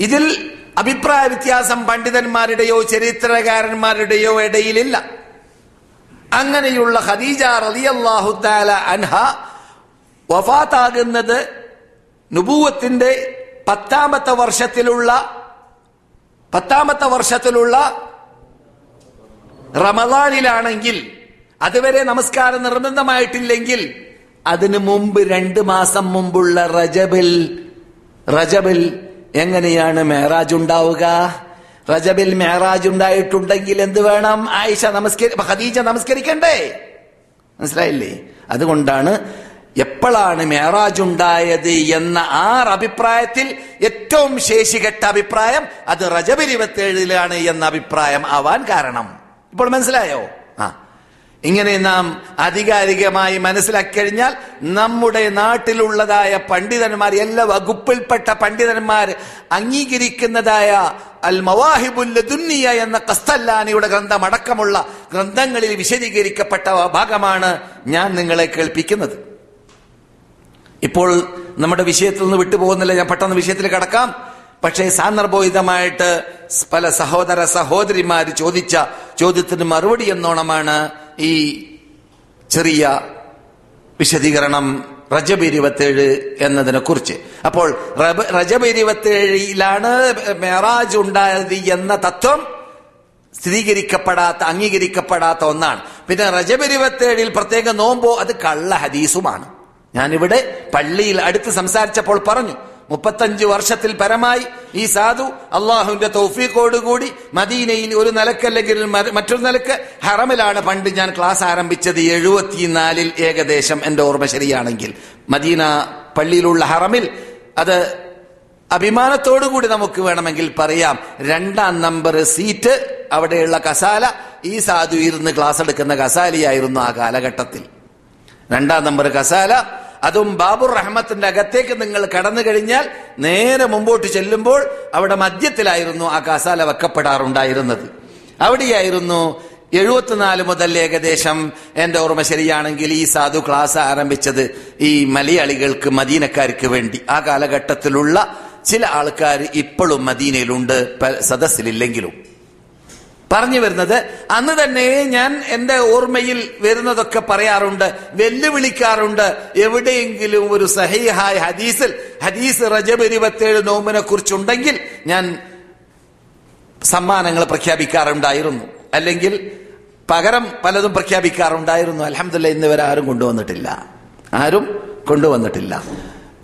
ഇതിൽ അഭിപ്രായ വ്യത്യാസം പണ്ഡിതന്മാരുടെയോ ചരിത്രകാരന്മാരുടെയോ ഇടയിലില്ല. അങ്ങനെയുള്ള ഖദീജ റളിയല്ലാഹു തആല അൻഹ വഫാത്താകുന്നത് നുപൂവത്തിന്റെ പത്താമത്തെ വർഷത്തിലുള്ള പത്താമത്തെ വർഷത്തിലുള്ള റമദാനിലാണെങ്കിൽ അതുവരെ നമസ്കാരം നിർബന്ധമായിട്ടില്ലെങ്കിൽ അതിനു മുമ്പ് രണ്ട് മാസം മുമ്പുള്ള റജബിൽ റജബിൽ എങ്ങനെയാണ് മേറാജ് ഉണ്ടാവുക? റജബിൽ മേറാജ് ഉണ്ടായിട്ടുണ്ടെങ്കിൽ എന്ത് വേണം? ആയിഷ നമസ്കരി ഖദീജ നമസ്കരിക്കണ്ടേ? മനസ്സിലായില്ലേ? അതുകൊണ്ടാണ് എപ്പോഴാണ് മേറാജ് ഉണ്ടായത് എന്ന ആറ് അഭിപ്രായത്തിൽ ഏറ്റവും ശേഷികെട്ട അഭിപ്രായം അത് റജബ് ഇരുപത്തിയേഴിലാണ് എന്ന അഭിപ്രായം ആവാൻ കാരണം. ഇപ്പോൾ മനസ്സിലായോ? ആ. ഇങ്ങനെ നാം ആധികാരികമായി മനസ്സിലാക്കി കഴിഞ്ഞാൽ നമ്മുടെ നാട്ടിലുള്ളതായ പണ്ഡിതന്മാർ എല്ലാ വകുപ്പിൽപ്പെട്ട പണ്ഡിതന്മാർ അംഗീകരിക്കുന്നതായ അൽ മവാഹിബുല്ലുന്നിയ എന്ന കസ്തല്ലാനിയുടെ ഗ്രന്ഥം അടക്കമുള്ള ഗ്രന്ഥങ്ങളിൽ വിശദീകരിക്കപ്പെട്ട ഭാഗമാണ് ഞാൻ നിങ്ങളെ കേൾപ്പിക്കുന്നത്. ഇപ്പോൾ നമ്മുടെ വിഷയത്തിൽ നിന്ന് വിട്ടുപോകുന്നില്ല. ഞാൻ പെട്ടെന്ന് വിഷയത്തിൽ കടക്കാം. പക്ഷേ സാന്ദർഭോഹിതമായിട്ട് പല സഹോദര സഹോദരിമാർ ചോദിച്ച ചോദ്യത്തിന് മറുപടി എന്നോണമാണ് ഈ ചെറിയ വിശദീകരണം റജബ് ഇരുപത്തേഴ് എന്നതിനെ കുറിച്ച് അപ്പോൾ റജബ് ഇരുപത്തേഴിലാണ് മെറാജ് ഉണ്ടായത് എന്ന തത്വം സ്ഥിരീകരിക്കപ്പെടാത്ത അംഗീകരിക്കപ്പെടാത്ത ഒന്നാണ്. പിന്നെ റജബ് ഇരുപത്തേഴിൽ പ്രത്യേക നോമ്പോ അത് കള്ള ഹദീസുമാണ്. ഞാനിവിടെ പള്ളിയിൽ അടുത്ത് സംസാരിച്ചപ്പോൾ പറഞ്ഞു മുപ്പത്തഞ്ച് വർഷത്തിൽ പരമായി ഈ സാധു അള്ളാഹുവിന്റെ തൗഫീഖോടുകൂടി മദീനയിൽ ഒരു നിലക്കല്ലെങ്കിൽ മറ്റൊരു നിലയ്ക്ക് ഹറമിലാണ് പണ്ട് ഞാൻ ക്ലാസ് ആരംഭിച്ചത് എഴുപത്തിനാലിൽ ഏകദേശം എന്റെ ഓർമ്മ ശരിയാണെങ്കിൽ. മദീന പള്ളിയിലുള്ള ഹറമിൽ അത് അഭിമാനത്തോടുകൂടി നമുക്ക് വേണമെങ്കിൽ പറയാം രണ്ടാം നമ്പർ സീറ്റ് അവിടെയുള്ള കസാല ഈ സാധു ഇരുന്ന് ക്ലാസ് എടുക്കുന്ന കസാലിയായിരുന്നു ആ കാലഘട്ടത്തിൽ. രണ്ടാം നമ്പർ കസാല അതും ബാബുർ റഹ്മത്തിന്റെ അകത്തേക്ക് നിങ്ങൾ കടന്നു കഴിഞ്ഞാൽ നേരെ മുമ്പോട്ട് ചെല്ലുമ്പോൾ അവിടെ മധ്യത്തിലായിരുന്നു ആ കാസാല വെക്കപ്പെടാറുണ്ടായിരുന്നത്. അവിടെയായിരുന്നു എഴുപത്തിനാല് മുതൽ ഏകദേശം എന്റെ ഓർമ്മ ശരിയാണെങ്കിൽ ഈ സാധു ക്ലാസ് ആരംഭിച്ചത് ഈ മലയാളികൾക്ക് മദീനക്കാർക്ക് വേണ്ടി. ആ കാലഘട്ടത്തിലുള്ള ചില ആൾക്കാർ ഇപ്പോഴും മദീനയിലുണ്ട് സദസ്സിലില്ലെങ്കിലും. പറഞ്ഞു വരുന്നത്. അന്ന് തന്നെ ഞാൻ എന്റെ ഓർമ്മയിൽ വരുന്നതൊക്കെ പറയാറുണ്ട്. വെല്ലുവിളിക്കാറുണ്ട്. എവിടെയെങ്കിലും ഒരു സഹിഹായ ഹദീസിൽ ഹദീസ് റജബ് ഇരുപത്തേഴ് നോമ്പിനെ കുറിച്ചുണ്ടെങ്കിൽ ഞാൻ സമ്മാനങ്ങൾ പ്രഖ്യാപിക്കാറുണ്ടായിരുന്നു. അല്ലെങ്കിൽ പകരം പലതും പ്രഖ്യാപിക്കാറുണ്ടായിരുന്നു. അലഹമില്ല ഇന്നവരെ ആരും കൊണ്ടുവന്നിട്ടില്ല. ആരും കൊണ്ടുവന്നിട്ടില്ല.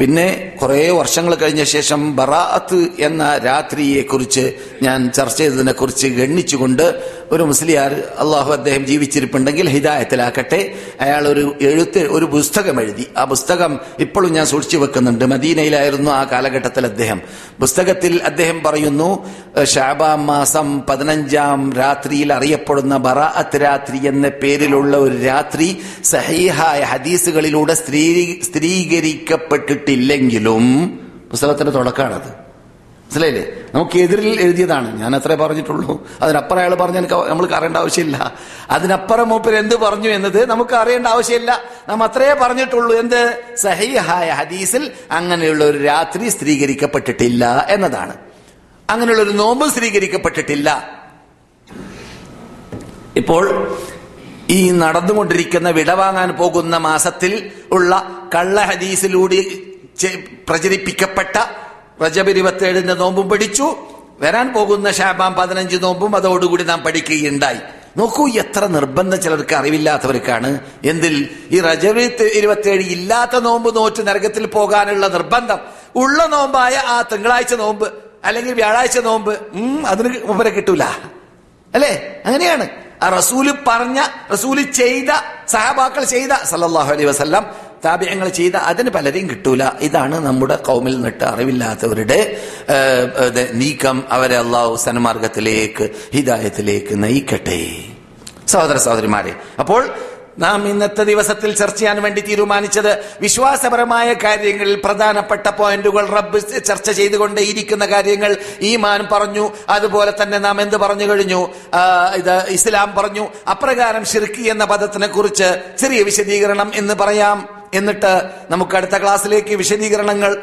പിന്നെ കുറെ വർഷങ്ങൾ കഴിഞ്ഞ ശേഷം ബറാഅത്ത് എന്ന രാത്രിയെ കുറിച്ച് ഞാൻ ചർച്ച ചെയ്തതിനെ കുറിച്ച് ഗണ്ണിച്ചുകൊണ്ട് ഒരു മുസ്ലിയാർ അള്ളാഹു അദ്ദേഹം ജീവിച്ചിരിപ്പുണ്ടെങ്കിൽ ഹിദായത്തിലാക്കട്ടെ. അയാൾ ഒരു എഴുത്ത് ഒരു പുസ്തകം എഴുതി. ആ പുസ്തകം ഇപ്പോഴും ഞാൻ സൂക്ഷിച്ചു വെക്കുന്നുണ്ട്. മദീനയിലായിരുന്നു ആ കാലഘട്ടത്തിൽ അദ്ദേഹം. പുസ്തകത്തിൽ അദ്ദേഹം പറയുന്നു ഷാബാം മാസം പതിനഞ്ചാം രാത്രിയിൽ അറിയപ്പെടുന്ന ബറാഅത്ത് രാത്രി എന്ന പേരിലുള്ള ഒരു രാത്രി സഹീഹായ ഹദീസുകളിലൂടെ സ്ത്രീ സ്ഥിരീകരിക്കപ്പെട്ടിട്ടില്ലെങ്കിലും പുസ്തകത്തിന്റെ തുടക്കമാണത്. മനസ്സിലായില്ലേ? നമുക്ക് എതിരിൽ എഴുതിയതാണ്. ഞാൻ അത്രേ പറഞ്ഞിട്ടുള്ളൂ. അതിനപ്പുറം അയാൾ പറഞ്ഞ നമ്മൾ അറിയേണ്ട ആവശ്യമില്ല. അതിനപ്പുറം മൂപ്പർ എന്ത് പറഞ്ഞു എന്നത് നമുക്ക് അറിയേണ്ട ആവശ്യമില്ല. നാം അത്രേ പറഞ്ഞിട്ടുള്ളൂ. എന്ത്? സഹീഹായ ഹദീസിൽ അങ്ങനെയുള്ള ഒരു രാത്രി സ്ഥിരീകരിക്കപ്പെട്ടിട്ടില്ല എന്നതാണ്. അങ്ങനെയുള്ള ഒരു നോമ്പ് സ്ഥിരീകരിക്കപ്പെട്ടിട്ടില്ല. ഇപ്പോൾ ഈ നടന്നുകൊണ്ടിരിക്കുന്ന വിടവാങ്ങാൻ പോകുന്ന മാസത്തിൽ ഉള്ള കള്ള ഹദീസിലൂടെ പ്രചരിപ്പിക്കപ്പെട്ട റജബ് ഇരുപത്തിയേഴിന്റെ നോമ്പും പഠിച്ചു. വരാൻ പോകുന്ന ഷാബാം പതിനഞ്ച് നോമ്പും അതോടുകൂടി നാം പഠിക്കുകയുണ്ടായി. നോക്കൂ എത്ര നിർബന്ധം ചിലർക്ക് അറിവില്ലാത്തവർക്കാണ്. എന്തിൽ? ഈ റജബ് ഇരുപത്തിയേഴ് ഇല്ലാത്ത നോമ്പ് നോറ്റ് നരകത്തിൽ പോകാനുള്ള നിർബന്ധം. ഉള്ള നോമ്പായ ആ തിങ്കളാഴ്ച നോമ്പ് അല്ലെങ്കിൽ വ്യാഴാഴ്ച നോമ്പ് ഉം അതിന് ഉപരെ കിട്ടൂല. അല്ലേ? അങ്ങനെയാണ്. ആ റസൂൽ പറഞ്ഞ റസൂൽ ചെയ്ത സഹബാക്കൾ ചെയ്ത സല്ലല്ലാഹു അലൈ വസല്ലം താപ്യങ്ങൾ ചെയ്ത അതിന് പലരെയും കിട്ടൂല. ഇതാണ് നമ്മുടെ കൗമിൽ നിന്നിട്ട് അറിവില്ലാത്തവരുടെ നീക്കം. അവരെ അള്ളാഹു സന്മാർഗത്തിലേക്ക് ഹിതായത്തിലേക്ക് നയിക്കട്ടെ. സഹോദര സഹോദരിമാരെ അപ്പോൾ നാം ഇന്നത്തെ ദിവസത്തിൽ ചർച്ച ചെയ്യാൻ വേണ്ടി തീരുമാനിച്ചത് വിശ്വാസപരമായ കാര്യങ്ങളിൽ പ്രധാനപ്പെട്ട പോയിന്റുകൾ റബ്ബ് ചർച്ച ചെയ്തുകൊണ്ടേയിരിക്കുന്ന കാര്യങ്ങൾ ഈമാൻ പറഞ്ഞു അതുപോലെ തന്നെ നാം എന്ത് പറഞ്ഞു കഴിഞ്ഞു? ഇത് ഇസ്ലാം പറഞ്ഞു. അപ്രകാരം ഷിർക്ക് എന്ന പദത്തിനെ കുറിച്ച് ചെറിയ വിശദീകരണം എന്ന് പറയാം. എന്നിട്ട് നമുക്ക് അടുത്ത ക്ലാസ്സിലേക്ക് വിശദീകരണങ്ങൾ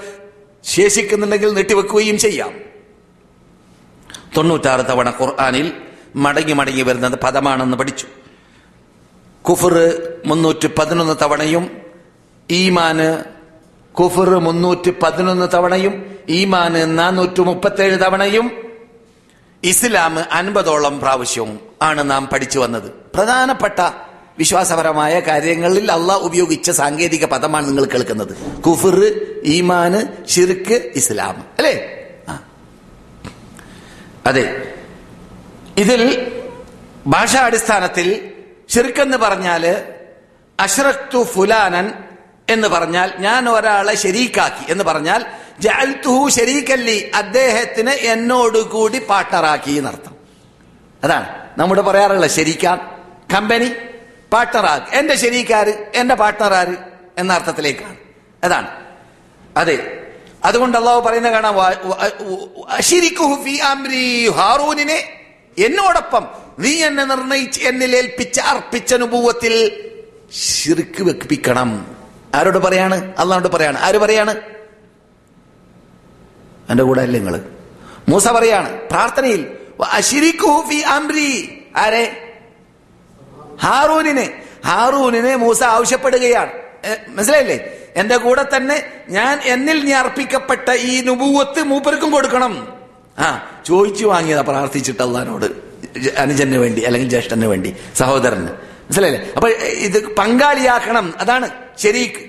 ശേഷിക്കുന്നുണ്ടെങ്കിൽ നീട്ടിവെക്കുകയും ചെയ്യാം. തൊണ്ണൂറ്റാറ് തവണ ഖുർആാനിൽ മടങ്ങി മടങ്ങി വരുന്നത് പദമാണെന്ന് പഠിച്ചു. കുഫർ മുന്നൂറ്റി പതിനൊന്ന് തവണയും ഈമാന് കുഫർ മുന്നൂറ്റി പതിനൊന്ന് തവണയും ഈമാന് നാനൂറ്റി മുപ്പത്തേഴ് തവണയും ഇസ്ലാം അൻപതോളം പ്രാവശ്യവും ആണ് നാം പഠിച്ചു വന്നത്. പ്രധാനപ്പെട്ട വിശ്വാസപരമായ കാര്യങ്ങളിൽ അള്ളാഹ് ഉപയോഗിച്ച സാങ്കേതിക പദമാണ് നിങ്ങൾ കേൾക്കുന്നത്. കുഫർ ഈമാന് ഷിർക്ക് ഇസ്ലാം. അല്ലേ? അതെ. ഇതിൽ ഭാഷാടിസ്ഥാനത്തിൽ ഷിർക്കെന്ന് പറഞ്ഞാൽ അഷ്റഖ്തു ഫുലാനൻ എന്ന് പറഞ്ഞാൽ ഞാൻ ഒരാളെ ശരീക്കാക്കി എന്ന് പറഞ്ഞാൽ ജഅൽതുഹു ശരീക്കല്ലി അദ്ദേഹത്തിന് എന്നോട് കൂടി പാർട്ണറാക്കി എന്നർത്ഥം. അതാണ്. നമ്മുടെ പറയാറുള്ള ശരിക്കാൻ കമ്പനി പാർട്ണറാക്ക് എന്റെ ശരീക്കാര് എന്റെ പാർട്ണറാര് എന്ന അർത്ഥത്തിലേക്കാണ്. അതാണ്. അതെ. അതുകൊണ്ട് അള്ളാഹു പറയുന്ന കാണാം എന്നോടൊപ്പം നീ എന്നെ നിർണയിച്ച് എന്നിൽ ഏൽപ്പിച്ച അർപ്പിച്ച അനുഭവത്തിൽ ശിർക്ക് വെപ്പിക്കണം. ആരോട് പറയാണ്? അള്ളാഹോട് പറയാണ്. ആര് പറയാണ്? എന്റെ കൂടെ അല്ലേ നിങ്ങൾ? മൂസ പറയാണ് പ്രാർത്ഥനയിൽ "വ ഫി ഫീ അംരി ആരെ? ഹാറൂനിനെ ഹാറൂനിനെ മൂസ ആവശ്യപ്പെടുകയാണ്. മനസ്സിലായില്ലേ? എന്റെ കൂടെ തന്നെ ഞാൻ എന്നിൽ നീ അർപ്പിക്കപ്പെട്ട ഈ നുപൂവത്ത് മൂപ്പർക്കും കൊടുക്കണം. ആ ചോദിച്ചു വാങ്ങിയതാ പ്രാർത്ഥിച്ചിട്ട് അള്ളഹാനോട് അനുജന് വേണ്ടി അല്ലെങ്കിൽ ജ്യേഷ്ഠന് വേണ്ടി സഹോദരന്. മനസ്സിലായില്ലേ? അപ്പൊ ഇത് പങ്കാളിയാക്കണം അതാണ് ശരീക്ക്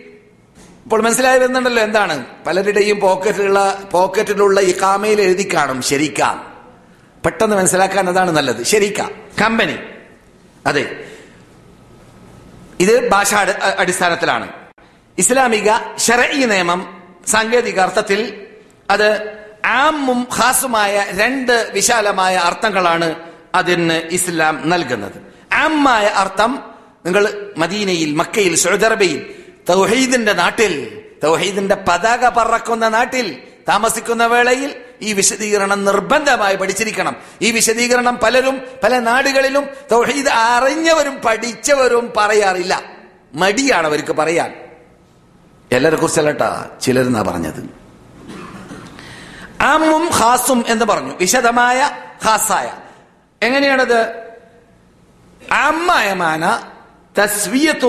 ഇപ്പോൾ മനസ്സിലായി വരുന്നുണ്ടല്ലോ എന്താണ്? പലരുടെയും പോക്കറ്റിലുള്ള പോക്കറ്റിലുള്ള ഈ കാമയിൽ എഴുതി കാണും ശരിക്കാം പെട്ടെന്ന് മനസ്സിലാക്കാൻ അതാണ് നല്ലത്. ശരിക്കാം കമ്പനി. അതെ. ഇത് ഭാഷ അടി- അടിസ്ഥാനത്തിലാണ്. ഇസ്ലാമിക ഷറഈ നിയമം സാങ്കേതിക അർത്ഥത്തിൽ അത് ആമും ഖാസുമായ രണ്ട് വിശാലമായ അർത്ഥങ്ങളാണ് അതിന് ഇസ്ലാം നൽകുന്നത്. ആമായ അർത്ഥം നിങ്ങൾ മദീനയിൽ മക്കയിൽ സൗദർബയിൽ തൗഹീദിന്റെ നാട്ടിൽ തൗഹീദിന്റെ പതാക പറക്കുന്ന നാട്ടിൽ താമസിക്കുന്ന വേളയിൽ ഈ വിശദീകരണം നിർബന്ധമായി പഠിച്ചിരിക്കണം. ഈ വിശദീകരണം പലരും പല നാടുകളിലും തൗഹീദ് അറിഞ്ഞവരും പഠിച്ചവരും പറയാറില്ല. മടിയാണ് അവർക്ക് പറയാൻ. എല്ലാരെ കുറിച്ചല്ലട്ടാ ചിലരെന്നാ പറഞ്ഞത്. ആമും ഹാസും എന്ന് പറഞ്ഞു. വിശദമായ ഹാസായ. എങ്ങനെയാണത്? ആമായ മാന തസ്വിയത്തു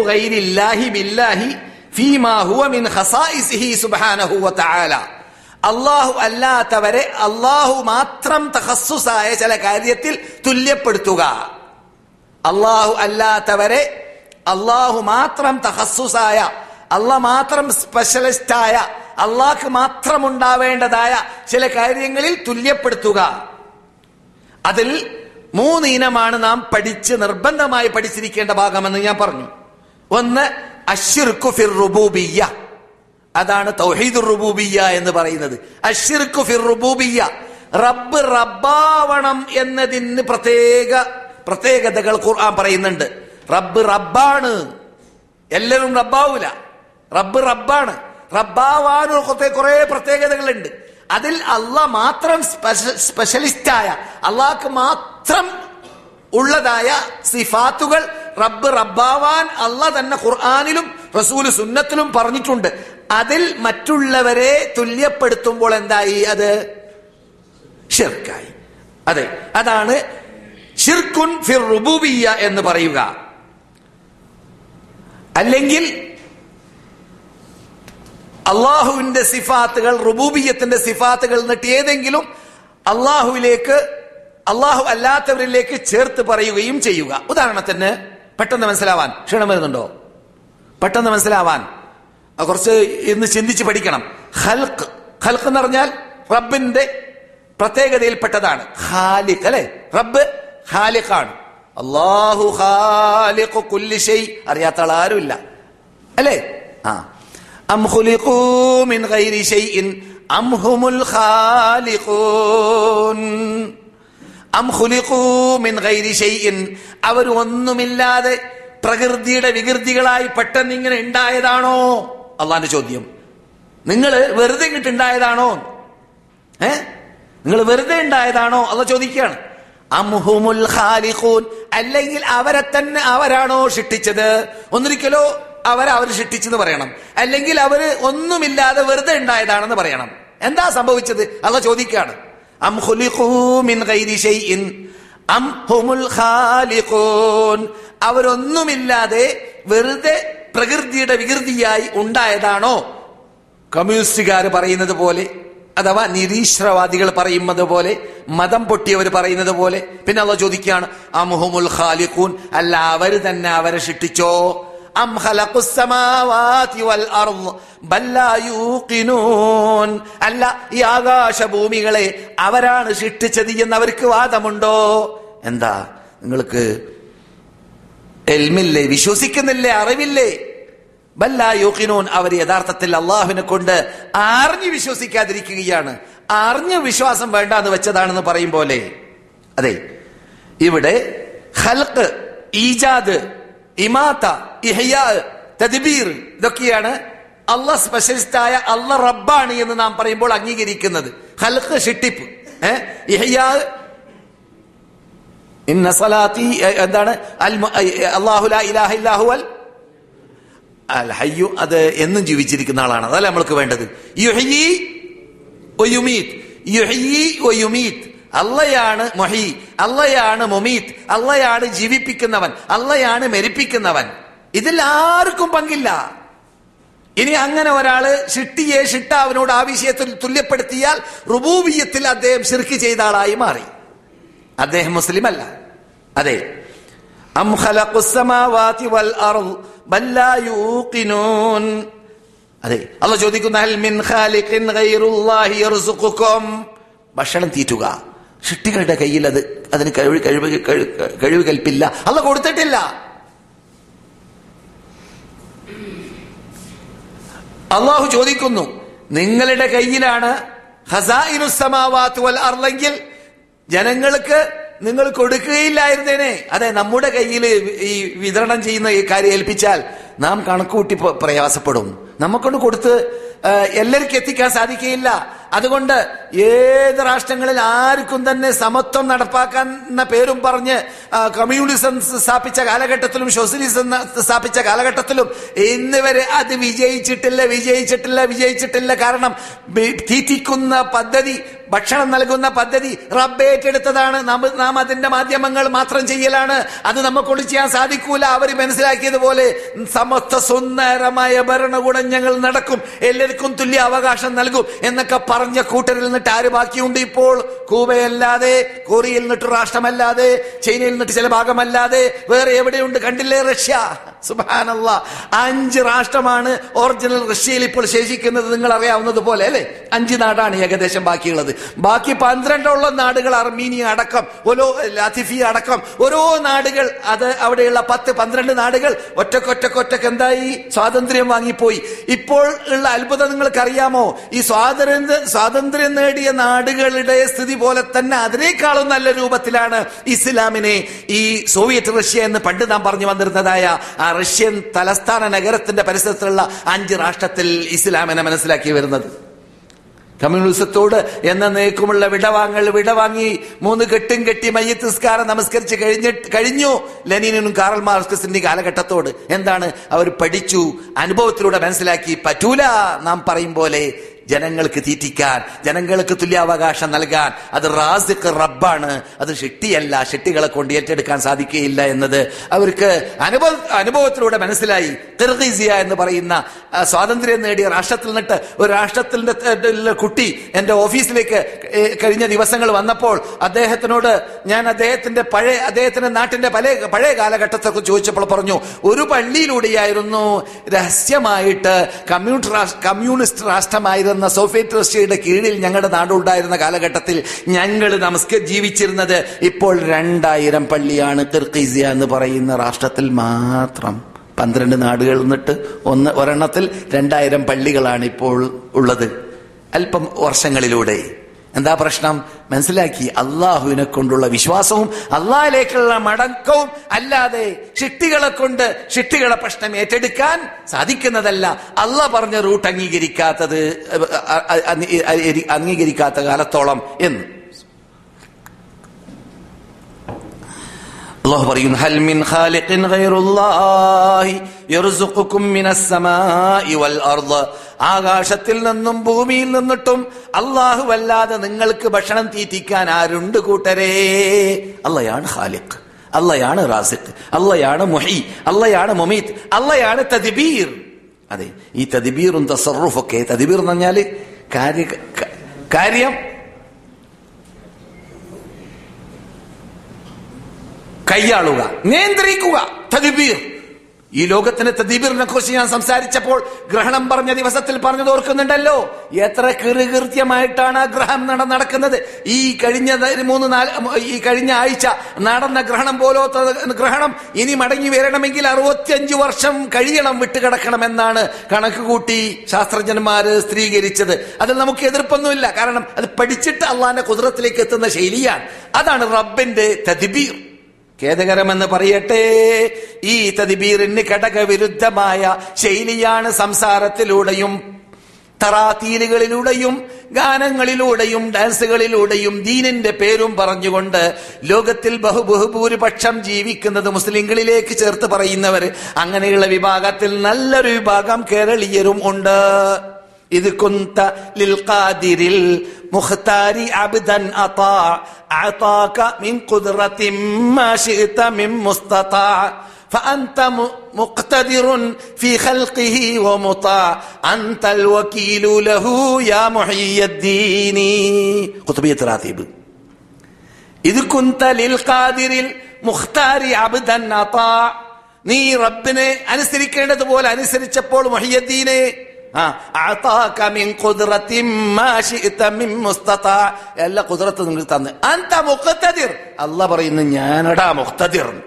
ബില്ലാഹി ഫീമാ ഹുവ മിൻ ഖസായിസിഹി സുബ്ഹാനഹു വതആല അള്ളാഹു അല്ലാത്തവരെ അള്ളാഹു മാത്രം തഹസ്സുസായ ചില കാര്യത്തിൽ തുല്യപ്പെടുത്തുക. അള്ളാഹു അല്ലാത്തവരെ അള്ളാഹു മാത്രം തഹസ്സുസായ അള്ള മാത്രം സ്പെഷ്യലിസ്റ്റായ അള്ളാഹ്ക്ക് മാത്രം ഉണ്ടാവേണ്ടതായ ചില കാര്യങ്ങളിൽ തുല്യപ്പെടുത്തുക. അതിൽ മൂന്ന് ഇനമാണ് നാം പഠിച്ച് നിർബന്ധമായി പഠിച്ചിരിക്കേണ്ട ഭാഗമെന്ന് ഞാൻ പറഞ്ഞു. ഒന്ന് അഷിർക്കു ഫിർ റുബൂബിയ്യ. അതാണ് തൗഹീദുർ റുബൂബിയ എന്ന് പറയുന്നത്. അഷിർക്കു ഫിർ റുബൂബിയ റബ്ബ് റബ്ബാവണം എന്നതിന് പ്രത്യേക പ്രത്യേകതകൾ ഖുർആൻ പറയുന്നുണ്ട്. റബ്ബ് റബ്ബാണ്. എല്ലാവരും റബ്ബാവൂല. റബ്ബ് റബ്ബാണ്. റബ്ബാവാൻ കുറെ പ്രത്യേകതകളുണ്ട്. അതിൽ അള്ളാഹ് മാത്രം സ്പെഷ്യലിസ്റ്റായ അള്ളാഹ്ക്ക് മാത്രം ഉള്ളതായ സിഫാത്തുകൾ റബ്ബ് റബ്ബാവാൻ അള്ളാഹ് തന്നെ ഖുർആാനിലും റസൂൽ സുന്നത്തിലും പറഞ്ഞിട്ടുണ്ട്. അതിൽ മറ്റുള്ളവരെ തുല്യപ്പെടുത്തുമ്പോൾ എന്തായി? അത് ഷിർക്കായി അതെ അതാണ് ഷിർക്കുൻ ഫിർ റുബൂബിയ എന്ന് പറയുക. അല്ലെങ്കിൽ അള്ളാഹുവിന്റെ സിഫാത്തുകൾ റുബൂബിയത്തിന്റെ സിഫാത്തുകൾ എന്നിട്ട് ഏതെങ്കിലും അള്ളാഹുവിലേക്ക് അള്ളാഹു അല്ലാത്തവരിലേക്ക് ചേർത്ത് പറയുകയും ചെയ്യുക. ഉദാഹരണത്തിന് പെട്ടെന്ന് മനസ്സിലാവാൻ ക്ഷീണം വരുന്നുണ്ടോ? പെട്ടെന്ന് മനസ്സിലാവാൻ. കുറച്ച് ഇന്ന് ചിന്തിച്ച് പഠിക്കണം. ഹൽക്ക് ഹൽക്ക് എന്ന് പറഞ്ഞാൽ റബ്ബിന്റെ പ്രത്യേകതയിൽപ്പെട്ടതാണ്. ഹാലിഖ് അല്ലെ? റബ്ബ് ഹാലിഖാണ് അള്ളാഹു ഖാലിഖു കുല്ലി ഷൈ. അറിയാത്ത ആൾ ആരുമില്ല. അല്ലേ? ആ. അം മിൻ ഗൈരി ഷൈഇൻ. അം ഹുമുൽ അം മിൻ ഗൈരി ഷൈഇൻ. ഒന്നുമില്ലാതെ പ്രകൃതിയുടെ വികൃതികളായി പെട്ടെന്ന് ഇങ്ങനെ ഉണ്ടായതാണോ? അള്ളാന്റെ ചോദ്യം. നിങ്ങൾ വെറുതെ ഇങ്ങോട്ട് ഉണ്ടായതാണോ ഏ? നിങ്ങൾ വെറുതെ ഉണ്ടായതാണോ? അള്ള ചോദിക്കുകയാണ്. അംഹുമുൽ ഖാലിഖൂൻ. അല്ലെങ്കിൽ അവരെ തന്നെ അവരാണോ സൃഷ്ടിച്ചത് ഒന്നിരിക്കലോ അവർ അവർ സൃഷ്ടിച്ചെന്ന് പറയണം. അല്ലെങ്കിൽ അവർ ഒന്നുമില്ലാതെ വെറുതെ ഉണ്ടായതാണെന്ന് പറയണം. എന്താ സംഭവിച്ചത്? അത് ചോദിക്കുകയാണ്. അം മിൻ ഗൈരി ഷൈഇൻ. അം ഹുമുൽ അവരൊന്നുമില്ലാതെ വെറുതെ പ്രകൃതിയുടെ വികൃതിയായി ഉണ്ടായതാണോ? കമ്മ്യൂണിസ്റ്റുകാർ പറയുന്നത് പോലെ അഥവാ നിരീശ്വരവാദികൾ പറയുന്നത് പോലെ മതം പൊട്ടിയവർ പറയുന്നത് പോലെ പിന്നെ അള്ള ചോദിക്കുകയാണ് അമുഹുമുൽ ഖാലിഖൂൻ? അല്ല അവർ തന്നെ അവരെ ലാ യൂഖിനൂൻ? അല്ല ഈ ആകാശഭൂമികളെ അവരാണ് സൃഷ്ടിച്ചത് എന്ന് അവർക്ക് വാദമുണ്ടോ? എന്താ നിങ്ങൾക്ക് എൽമില്ലേ? വിശ്വസിക്കുന്നില്ലേ? അറിവില്ലേ? ബല്ലായൂക്കിനൂൻ അവർ യഥാർത്ഥത്തിൽ അള്ളാഹുവിനെ കൊണ്ട് അറിഞ്ഞു വിശ്വസിക്കാതിരിക്കുകയാണ്. അറിഞ്ഞ വിശ്വാസം വേണ്ട എന്ന് വെച്ചതാണെന്ന് പറയും പോലെ. അതെ. ഇവിടെ ഹൽക്ക് ഈജാദ് ഇമാത്ത ഇഹയാ തദ്ബീർ ഇതൊക്കെയാണ് അള്ള സ്പെഷ്യലിസ്റ്റായ അള്ള റബ്ബാണ് എന്ന് നാം പറയുമ്പോൾ അംഗീകരിക്കുന്നത്. ഹൽക്ക് ഷിട്ടിപ്പ്. ഏഹ് ഇഹയാ ഇന്ന സലാത്തി എന്താണ്? അള്ളാഹു ലാ ഇലാഹ അൽ ഹയ്യു അത് എന്നും ജീവിച്ചിരിക്കുന്ന ആളാണ്. അതല്ല നമ്മൾക്ക് വേണ്ടത്? യുഹയി അള്ളയാണ് മൊഹി അള്ളയാണ് മൊമീത് അള്ളയാണ് ജീവിപ്പിക്കുന്നവൻ അള്ളയാണ് മരിപ്പിക്കുന്നവൻ. ഇതിൽ ആർക്കും പങ്കില്ല. ഇനി അങ്ങനെ ഒരാൾ ഷിട്ടിയെ ഷിട്ട അവനോട് ആ വിഷയത്തിൽ തുല്യപ്പെടുത്തിയാൽ റുബൂബിയത്തിൽ അദ്ദേഹം ശിർക്ക് ചെയ്ത ആളായി മാറി. അദ്ദേഹം മുസ്ലിം അല്ല അതെ. ഭക്ഷണം തീറ്റുക. സൃഷ്ടികളുടെ കയ്യിൽ അത് അതിന് കഴിവ് കഴിവ് കഴിവ് കൽപ്പില്ല അല്ല കൊടുത്തിട്ടില്ല. അള്ളാഹു ചോദിക്കുന്നു നിങ്ങളുടെ കയ്യിലാണ് ഹസാ വൽ അർലെങ്കിൽ ജനങ്ങൾക്ക് നിങ്ങൾ കൊടുക്കുകയില്ലായിരുന്നേനെ. അതെ നമ്മുടെ കയ്യിൽ ഈ വിതരണം ചെയ്യുന്ന ഈ കാര്യം ഏൽപ്പിച്ചാൽ നാം കണക്കുകൂട്ടി പ്രയാസപ്പെടും. നമുക്കൊണ്ട് കൊടുത്ത് എല്ലാവർക്കും എത്തിക്കാൻ സാധിക്കുകയില്ല. അതുകൊണ്ട് ഏത് രാഷ്ട്രങ്ങളിൽ ആർക്കും തന്നെ സമത്വം നടപ്പാക്കാൻ എന്ന പേരും പറഞ്ഞ് കമ്മ്യൂണിസം സ്ഥാപിച്ച കാലഘട്ടത്തിലും സോഷ്യലിസം സ്ഥാപിച്ച കാലഘട്ടത്തിലും ഇന്ന് വരെ അത് വിജയിച്ചിട്ടില്ല വിജയിച്ചിട്ടില്ല വിജയിച്ചിട്ടില്ല. കാരണം തീറ്റിക്കുന്ന പദ്ധതി ഭക്ഷണം നൽകുന്ന പദ്ധതി റബ്ബ് ഏറ്റെടുത്തതാണ്. നാം അതിന്റെ മാധ്യമങ്ങൾ മാത്രം ചെയ്യലാണ്. അത് നമുക്കൊണ്ട് ചെയ്യാൻ സാധിക്കൂല. അവർ മനസ്സിലാക്കിയതുപോലെ സമസ്ത സുന്ദരമായ ഭരണകൂടം ഞങ്ങൾ നടക്കും. എല്ലാവർക്കും തുല്യ അവകാശം നൽകും എന്നൊക്കെ പറഞ്ഞ കൂട്ടരിൽ നിന്നിട്ട് ആര് ബാക്കിയുണ്ട് ഇപ്പോൾ? കൂബയല്ലാതെ കൊറിയയിൽ നിന്നിട്ട് രാഷ്ട്രമല്ലാതെ ചൈനയിൽ നിന്നിട്ട് ചില ഭാഗമല്ലാതെ വേറെ എവിടെയുണ്ട് കണ്ടില്ലേ റഷ്യ? സുബാനല്ല അഞ്ച് രാഷ്ട്രമാണ് ഒറിജിനൽ റഷ്യയിൽ ഇപ്പോൾ ശേഷിക്കുന്നത് നിങ്ങൾ അറിയാവുന്നത് പോലെ അല്ലെ? അഞ്ച് നാടാണ് ഏകദേശം ബാക്കിയുള്ളത്. ബാക്കി പന്ത്രണ്ടോളം നാടുകൾ അർമീനിയ അടക്കം ഓരോ ലാത്തിഫി അടക്കം. ഓരോ നാടുകൾ അത് അവിടെയുള്ള പത്ത് പന്ത്രണ്ട് നാടുകൾ ഒറ്റക്കൊറ്റക്കൊറ്റക്ക് എന്തായി? സ്വാതന്ത്ര്യം വാങ്ങിപ്പോയി. ഇപ്പോൾ ഉള്ള അത്ഭുതം നിങ്ങൾക്കറിയാമോ? ഈ സ്വാതന്ത്ര്യം സ്വാതന്ത്ര്യം നേടിയ നാടുകളുടെ സ്ഥിതി പോലെ തന്നെ അതിനേക്കാളും നല്ല രൂപത്തിലാണ് ഇസ്ലാമിനെ ഈ സോവിയറ്റ് റഷ്യ എന്ന് പണ്ട് നാം പറഞ്ഞു വന്നിരുന്നതായ ആ റഷ്യൻ തലസ്ഥാന നഗരത്തിന്റെ പരിസരത്തിലുള്ള അഞ്ച് രാഷ്ട്രത്തിൽ ഇസ്ലാമിനെ മനസ്സിലാക്കി വരുന്നത്. കമ്മ്യൂണിസത്തോട് എന്ന നേക്കുമുള്ള വിടവാങ്ങൽ വിടവാങ്ങി മൂന്ന് കെട്ടും കെട്ടി മയ്യത്തിസ്കാരം നമസ്കരിച്ച് കഴിഞ്ഞിട്ട് കഴിഞ്ഞു ലെനിനും കാറൽ മാർക്സിന്റെ കാലഘട്ടത്തോട്. എന്താണ്? അവർ പഠിച്ചു അനുഭവത്തിലൂടെ മനസ്സിലാക്കി പറ്റൂല നാം പറയും പോലെ ജനങ്ങൾക്ക് തീറ്റിക്കാൻ ജനങ്ങൾക്ക് തുല്യാവകാശം നൽകാൻ അത് റാസിഖ് റബ്ബാണ്. അത് ഷെട്ടിയല്ല ഷെട്ടികളെ കൊണ്ട് ഏറ്റെടുക്കാൻ സാധിക്കുകയില്ല എന്നത് അവർക്ക് അനുഭവ അനുഭവത്തിലൂടെ മനസ്സിലായി. തെർഗീസിയ എന്ന് പറയുന്ന സ്വാതന്ത്ര്യം നേടിയ രാഷ്ട്രത്തിൽ നിന്നിട്ട് ഒരു രാഷ്ട്രത്തിന്റെ കുട്ടി എന്റെ ഓഫീസിലേക്ക് കഴിഞ്ഞ ദിവസങ്ങൾ വന്നപ്പോൾ അദ്ദേഹത്തിനോട് ഞാൻ അദ്ദേഹത്തിന്റെ പഴയ അദ്ദേഹത്തിന്റെ നാട്ടിന്റെ പല പഴയ കാലഘട്ടത്തെക്കുറിച്ച് ചോദിച്ചപ്പോൾ പറഞ്ഞു ഒരു പള്ളിയിലൂടെയായിരുന്നു രഹസ്യമായിട്ട് കമ്മ്യൂണിസ്റ്റ് കമ്മ്യൂണിസ്റ്റ് രാഷ്ട്രമായിരുന്ന സോവിയറ്റ് റഷ്യയുടെ കീഴിൽ ഞങ്ങളുടെ നാടുണ്ടായിരുന്ന കാലഘട്ടത്തിൽ ഞങ്ങൾ നമസ്ക ജീവിച്ചിരുന്നത് ഇപ്പോൾ രണ്ടായിരം പള്ളിയാണ് കിർക്കീസിയ എന്ന് പറയുന്ന രാഷ്ട്രത്തിൽ മാത്രം. പന്ത്രണ്ട് നാടുകൾ നിന്നിട്ട് ഒന്ന് ഒരെണ്ണത്തിൽ രണ്ടായിരം പള്ളികളാണ് ഇപ്പോൾ ഉള്ളത്. അല്പം വർഷങ്ങളിലൂടെ. എന്താ പ്രശ്നം? മനസ്സിലാക്കി. അള്ളാഹുവിനെ കൊണ്ടുള്ള വിശ്വാസവും അള്ളാഹിലേക്കുള്ള മടക്കവും അല്ലാതെ ഷിട്ടികളെ കൊണ്ട് ഷിട്ടികളെ പ്രശ്നം ഏറ്റെടുക്കാൻ സാധിക്കുന്നതല്ല. അള്ളാഹ പറഞ്ഞ റൂട്ട് അംഗീകരിക്കാത്തത് അംഗീകരിക്കാത്ത കാലത്തോളം എന്ന്. അള്ളാഹു പറയും ഹൽ മിൻ ഖാലിഖിൻ ഗൈറുല്ലാഹി യർസുഖുക്കും മിനസ് വൽ അർദ്. ആകാശത്തിൽ നിന്നും ഭൂമിയിൽ നിന്നിട്ടും അള്ളാഹു വല്ലാതെ നിങ്ങൾക്ക് ഭക്ഷണം തീറ്റിക്കാൻ ആരുണ്ട് കൂട്ടരേ? അള്ളയാണ് ഹാലിഖ് അള്ളയാണ് റാസിഖ്. അള്ളയാണ് മൊഹി. അള്ളയാണ് മൊമീത്. അള്ളയാണ് തദിബീർ. അതെ ഈ തദിബീറും തസറുഫൊക്കെ തദിബീർ എന്ന് പറഞ്ഞാൽ കാര്യ കാര്യം? കൈയാളുക നിയന്ത്രിക്കുക തദ്ബീർ. ഈ ലോകത്തിന് തദീപിറിനെ കുറിച്ച് ഞാൻ സംസാരിച്ചപ്പോൾ ഗ്രഹണം പറഞ്ഞ ദിവസത്തിൽ പറഞ്ഞത് ഓർക്കുന്നുണ്ടല്ലോ? എത്ര കൃകൃത്യമായിട്ടാണ് ആ ഗ്രഹം നട നടക്കുന്നത്. ഈ കഴിഞ്ഞ മൂന്ന് നാല് ഈ കഴിഞ്ഞ ആഴ്ച നടന്ന ഗ്രഹണം പോലത്തെ ഗ്രഹണം ഇനി മടങ്ങി വരണമെങ്കിൽ അറുപത്തിയഞ്ചു വർഷം കഴിയണം വിട്ടുകിടക്കണമെന്നാണ് കണക്ക് കൂട്ടി ശാസ്ത്രജ്ഞന്മാര് സ്ഥിരീകരിച്ചത്. അതിൽ നമുക്ക് എതിർപ്പൊന്നുമില്ല. കാരണം അത് പഠിച്ചിട്ട് അള്ളാന്റെ കുതിരത്തിലേക്ക് എത്തുന്ന ശൈലിയാണ്. അതാണ് റബ്ബിന്റെ തദ്ബീർ. ഖേദകരമെന്ന് പറയട്ടെ. ഈ തദ്ബീറിന് ഘടകവിരുദ്ധമായ ശൈലിയാണ് സംസാരത്തിലൂടെയും തറാത്തീലുകളിലൂടെയും ഗാനങ്ങളിലൂടെയും ഡാൻസുകളിലൂടെയും ദീനിന്റെ പേരും പറഞ്ഞുകൊണ്ട് ലോകത്തിൽ ബഹു ബഹുഭൂരിപക്ഷം ജീവിക്കുന്നത് മുസ്ലിങ്ങളിലേക്ക് ചേർത്ത് പറയുന്നവർ. അങ്ങനെയുള്ള വിഭാഗത്തിൽ നല്ലൊരു വിഭാഗം കേരളീയരും ഉണ്ട്. إذ كنت للقادر المختار عبدا أطاع أعطاك من قدرة ما شئت من مستطاع فأنت م- مقتدر في خلقه ومطاع أنت الوكيل له يا محيي الدين قطبية راتب ഇത് കുന്ത ലിൽ ഖാദിരിൽ മുഖ്താരി അബ്ദൻ അതാ നീ റബ്ബിനെ അനുസരിക്കേണ്ടതുപോലെ അനുസരിച്ചപ്പോൾ മുഹിയദ്ദീനെ അല്ല പറയുന്നു ഞാനടാ മുഖ്തദിർ.